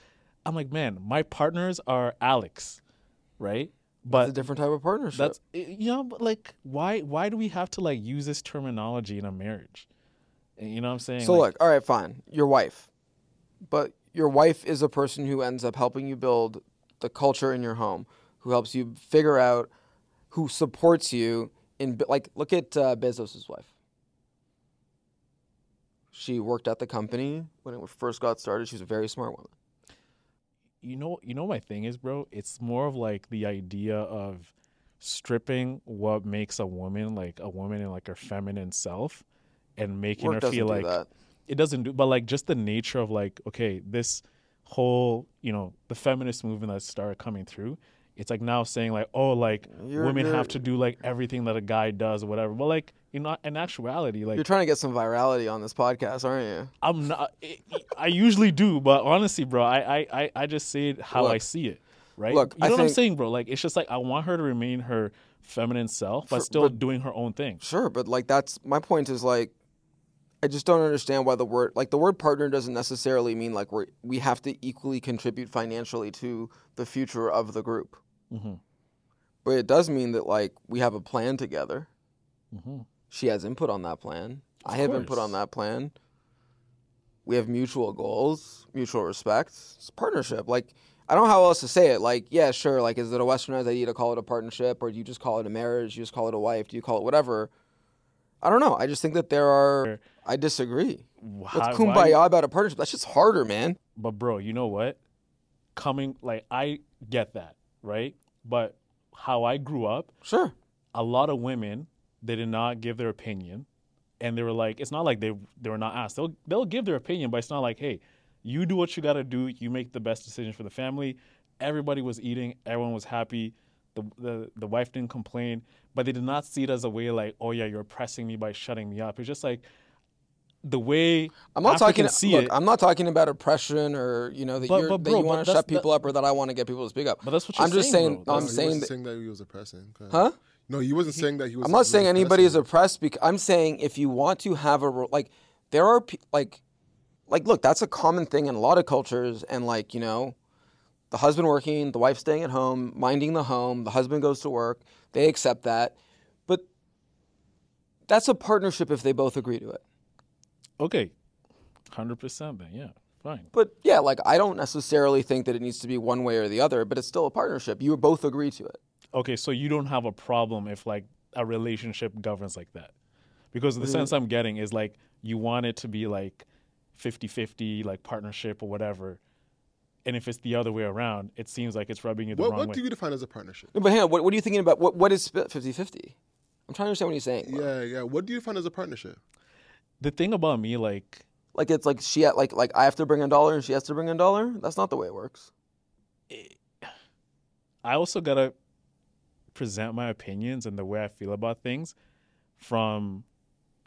I'm like, man, my partners are Alex, right? But It's a different type of partnership. that's eh, you know, but like why why do we have to like use this terminology in a marriage? You know what I'm saying? So Like, look, all right, fine. Your wife, but your wife is a person who ends up helping you build the culture in your home, who helps you figure out, who supports you in like look at uh, Bezos's wife. She worked at the company when it first got started. She's a very smart woman. you know you know my thing is bro it's more of like the idea of stripping what makes a woman like a woman and like her feminine self and making Work her feel do like that. it doesn't do but like just the nature of like okay this whole you know the feminist movement that started coming through it's like now saying like oh like You're- women you're- have to do like everything that a guy does or whatever but like you know in actuality like You're trying to get some virality on this podcast, aren't you? I'm not. I usually do, but honestly, bro, I I I, I just say it how I see it. Right? Look, you I know what I'm saying, bro? Like it's just like I want her to remain her feminine self, but For- still but- doing her own thing. Sure, but like that's my point is like I just don't understand why the word like the word partner doesn't necessarily mean like we we have to equally contribute financially to the future of the group. Mm-hmm. But it does mean that like we have a plan together. Mhm. She has input on that plan. I have input on that plan. We have mutual goals, mutual respect. It's a partnership. Like I don't know how else to say it. Like, yeah, sure. Like, is it a westernized idea to call it a partnership, or do you just call it a marriage? Do you just call it a wife? Do you call it whatever? I don't know. I just think that there are. I disagree. Why- why- kumbaya about a partnership. That's just harder, man. But bro, you know what? Coming like I get that, right? But how I grew up, Sure. a lot of women they did not give their opinion and they were like it's not like they they were not asked they'll they'll give their opinion but it's not like hey you do what you got to do you make the best decision for the family everybody was eating everyone was happy the, the the wife didn't complain but they did not see it as a way like oh yeah you're oppressing me by shutting me up it's just like the way I'm not Africans talking. see Look, it I'm not talking about oppression or you know that, But- you're, but that you want to shut people up or that I want to get people to speak up. But that's what you're I'm just saying, saying. bro. I'm No, saying wasn't that. saying that he was oppressing. Go. Huh? No, he wasn't saying that he was. I'm not saying anybody is oppressing. oppressed. Because I'm saying if you want to have a like, there are like, like look, that's a common thing in a lot of cultures, and like you know, the husband working, the wife staying at home, minding the home, the husband goes to work, they accept that, but that's a partnership if they both agree to it. Okay 100% then yeah fine But yeah, like I don't necessarily think that it needs to be one way or the other, but it's still a partnership. You both agree to it. okay, so you don't have a problem if like a relationship governs like that. Because the mm-hmm. sense I'm getting is like you want it to be like 50-50 like partnership or whatever. And if it's the other way around, it seems like it's rubbing you the What, wrong what way. What do you define as a partnership? No, but hang on, what, what are you thinking about? What, what is 50 50? I'm trying to understand what you're saying. Yeah, yeah. What do you define as a partnership? The thing about me, like, Like it's like she ha- like like I have to bring a dollar and she has to bring a dollar. That's not the way it works. I also gotta present my opinions and the way I feel about things from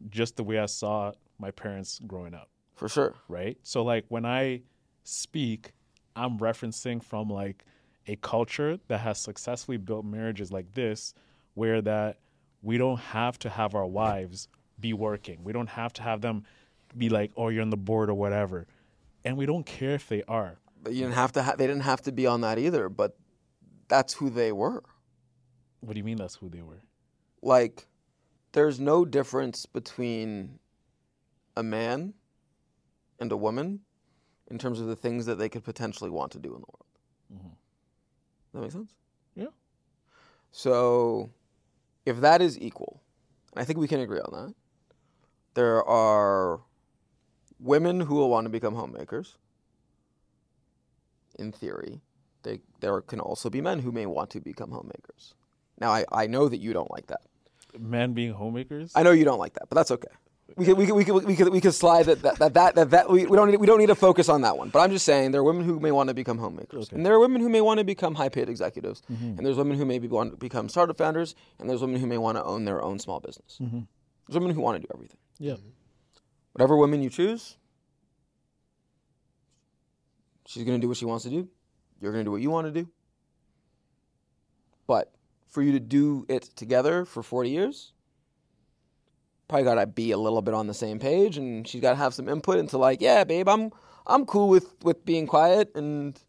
just the way I saw my parents growing up. For sure. right? So like when I speak, I'm referencing from like a culture that has successfully built marriages like this where that we don't have to have our wives be working. We don't have to have them be like, "Oh, you're on the board or whatever." And we don't care if they are. But you didn't have to. Ha- they didn't have to be on that either. But that's who they were. What do you mean that's who they were? Like, there's no difference between a man and a woman in terms of the things that they could potentially want to do in the world. Mm-hmm. That makes sense. Yeah. So, if that is equal, and I think we can agree on that, there are women who will want to become homemakers. In theory, they, there can also be men who may want to become homemakers. Now, I, I know that you don't like that. Men being homemakers? I know you don't like that, but that's okay. We could we could we could we could, we could slide that that that that, that, that we, we don't need, we don't need to focus on that one. But I'm just saying there are women who may want to become homemakers, and there are women who may want to become high paid executives, mm-hmm. and there's women who maybe want to become startup founders, and there's women who may want to own their own small business. Mm-hmm. There's women who want to do everything. Yeah. Mm-hmm. Whatever women you choose, she's going to do what she wants to do. You're going to do what you want to do. But for you to do it together for 40 years, probably got to be a little bit on the same page and she's got to have some input into like, yeah, babe, I'm I'm cool with with being quiet and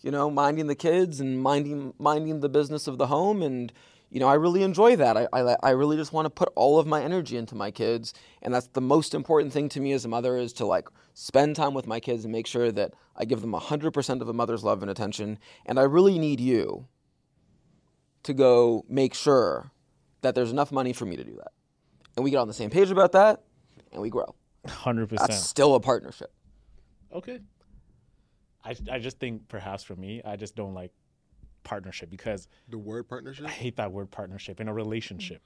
you know, minding the kids and minding minding the business of the home and you know, I really enjoy that. I, I, I really just want to put all of my energy into my kids. And that's the most important thing to me as a mother is to like spend time with my kids and make sure that I give them 100% of a mother's love and attention. And I really need you to go make sure that there's enough money for me to do that. And we get on the same page about that and we grow. 100%. That's still a partnership. Okay. I, I just think perhaps for me, I just don't like partnership because The word partnership? I hate that word partnership in a relationship.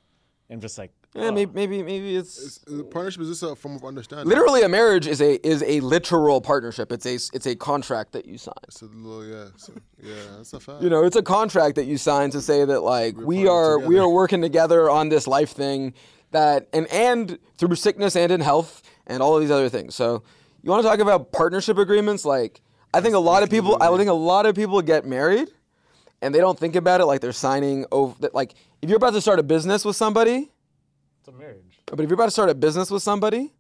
And just like, Yeah, oh, maybe, maybe, maybe it's, Is- is- uh, partnership is just a form of understanding? literally a marriage is a is a literal partnership. It's a it's a contract that you sign. It's a little, yeah. So, yeah, that's a fact. You know, it's a contract that you sign to say that like We're we together. are working together on this life thing that and and through sickness and in health and all of these other things. So you want to talk about partnership agreements? Like I think a lot of people I think a lot of people get married and they don't think about it like they're signing over like if you're about to start a business with somebody, it's a marriage. but if you're about to start a business with somebody,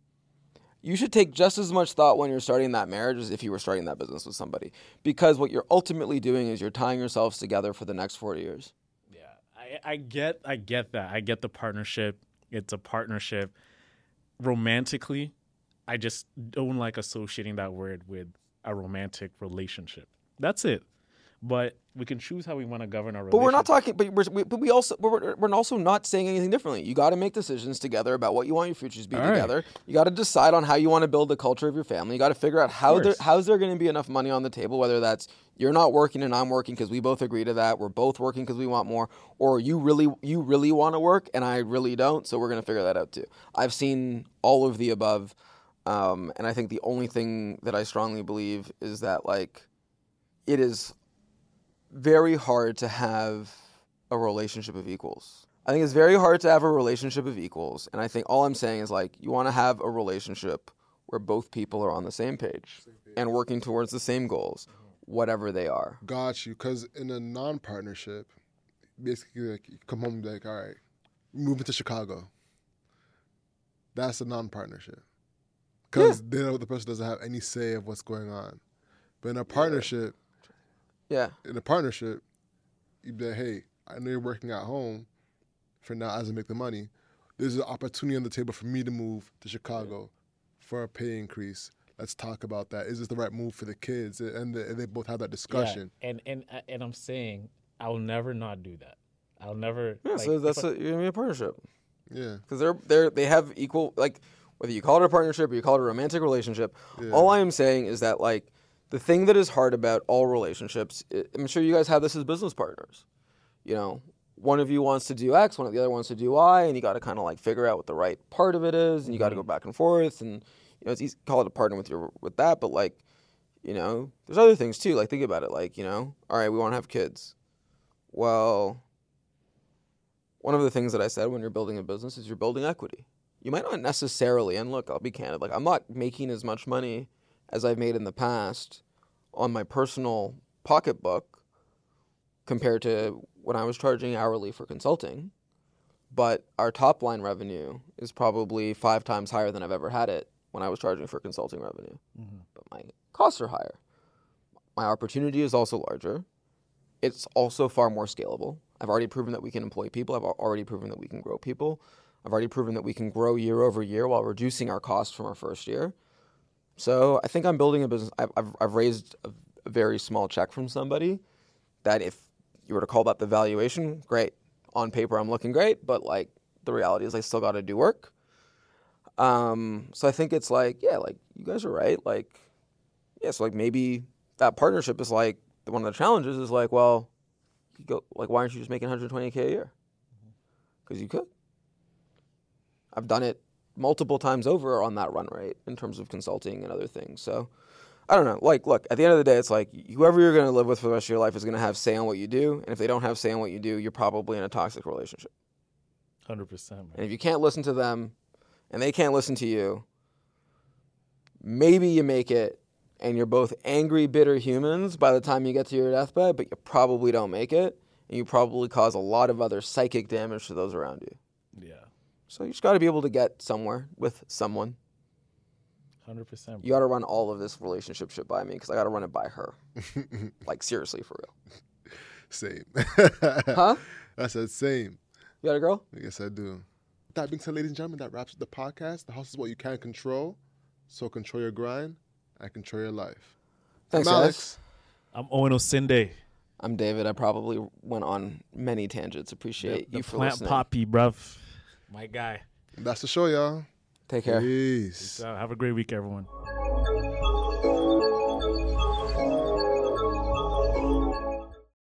you should take just as much thought when you're starting that marriage as if you were starting that business with somebody. Because what you're ultimately doing is you're tying yourselves together for the next 40 years. Yeah, I, I get, I get that. I get the partnership. It's a partnership. Romantically, I just don't like associating that word with a romantic relationship. That's it. But we can choose how we want to govern our But we're not talking. But we're, we, but we also we're, we're also not saying anything differently. You got to make decisions together about what you want your futures to be All right. together. You got to decide on how you want to build the culture of your family. You got to figure out how there, how's there going to be enough money on the table. Whether that's you're not working and I'm working because we both agree to that. We're both working because we want more, or you really you really want to work and I really don't. So we're going to figure that out too. I've seen all of the above, um, and I think the only thing that I strongly believe is that like it is very hard to have a relationship of equals. I think it's very hard to have a relationship of equals. And I think all I'm saying is like you want to have a relationship where both people are on the same page, and working towards the same goals, whatever they are. Got you. Because in a non-partnership, basically, like you come home and be like, all right, moving to Chicago. That's a non-partnership. Because then the person doesn't have any say of what's going on. But in a partnership, Yeah. In a partnership, you'd be like, hey, I know you're working at home for now as I make the money. There's an opportunity on the table for me to move to Chicago for a pay increase. Let's talk about that. Is this the right move for the kids? And they, they both have that Yeah, discussion. and and uh, and I'm saying I'll never not do that. I'll never. Yeah. like, so that's I- a, you're gonna be a partnership Yeah. because they're they're they have equal like whether you call it a partnership or you call it a romantic relationship. All I am saying is that like the thing that is hard about all relationships, I'm sure you guys have this as business partners. You know, one of you wants to do X, one of the other wants to do Y, and you got to kind of like figure out what the right part of it is, and you got to go mm-hmm. back and forth, and you know, it's easy to call it a partner with your with that, but like, you know, there's other things too. Like, think about it. Like, you know, all right, we want to have kids. Well, one of the things that I said when you're building a business is you're building equity. You might not necessarily, and look, I'll be candid, like I'm not making as much money as I've made in the past on my personal pocketbook compared to when I was charging hourly for consulting. But our top line revenue is probably five times higher than I've ever had it when I was charging for consulting revenue. Mm-hmm. But my costs are higher. My opportunity is also larger. It's also far more scalable. I've already proven that we can employ people. I've already proven that we can grow people. I've already proven that we can grow year over year while reducing our costs from our first year. So I think I'm building a business. I've, I've, I've raised a, a very small check from somebody that if you were to call that the valuation, great. On paper, I'm looking great, but like the reality is I still got to do work. Um, so I think it's like, yeah, like you guys are right. Like, yeah, so like maybe that partnership is like one of the challenges is like, well, you go like why aren't you just making 120k a year? Because you could. I've done it multiple times over on that run rate in terms of consulting and other things. So I don't know. Like, look, at the end of the day, it's like whoever you're going to live with for the rest of your life is going to have say on what you do. And if they don't have say on what you do, you're probably in a toxic relationship. Hundred percent, man. And if you can't listen to them and they can't listen to you, maybe you make it and you're both angry, bitter humans by the time you get to your deathbed, but you probably don't make it. And you probably cause a lot of other psychic damage to those around you. Yeah, So you just got to be able to get somewhere with someone. hundred percent. You got to run all of this relationship shit by me because I got to run it by her. *laughs* like, seriously, for real. Same. *laughs* Huh? I said same. You got a girl? Yes, I do. That being said, ladies and gentlemen, that wraps up the podcast. The house is what you can't control. So control your grind and control your life. Thanks, I'm Alex. I'm Owen Osinde, I'm David. I probably went on many tangents. Appreciate the you for plant listening. poppy, bruv. My guy. That's the show, y'all. Take care. Peace. So have a great week, everyone.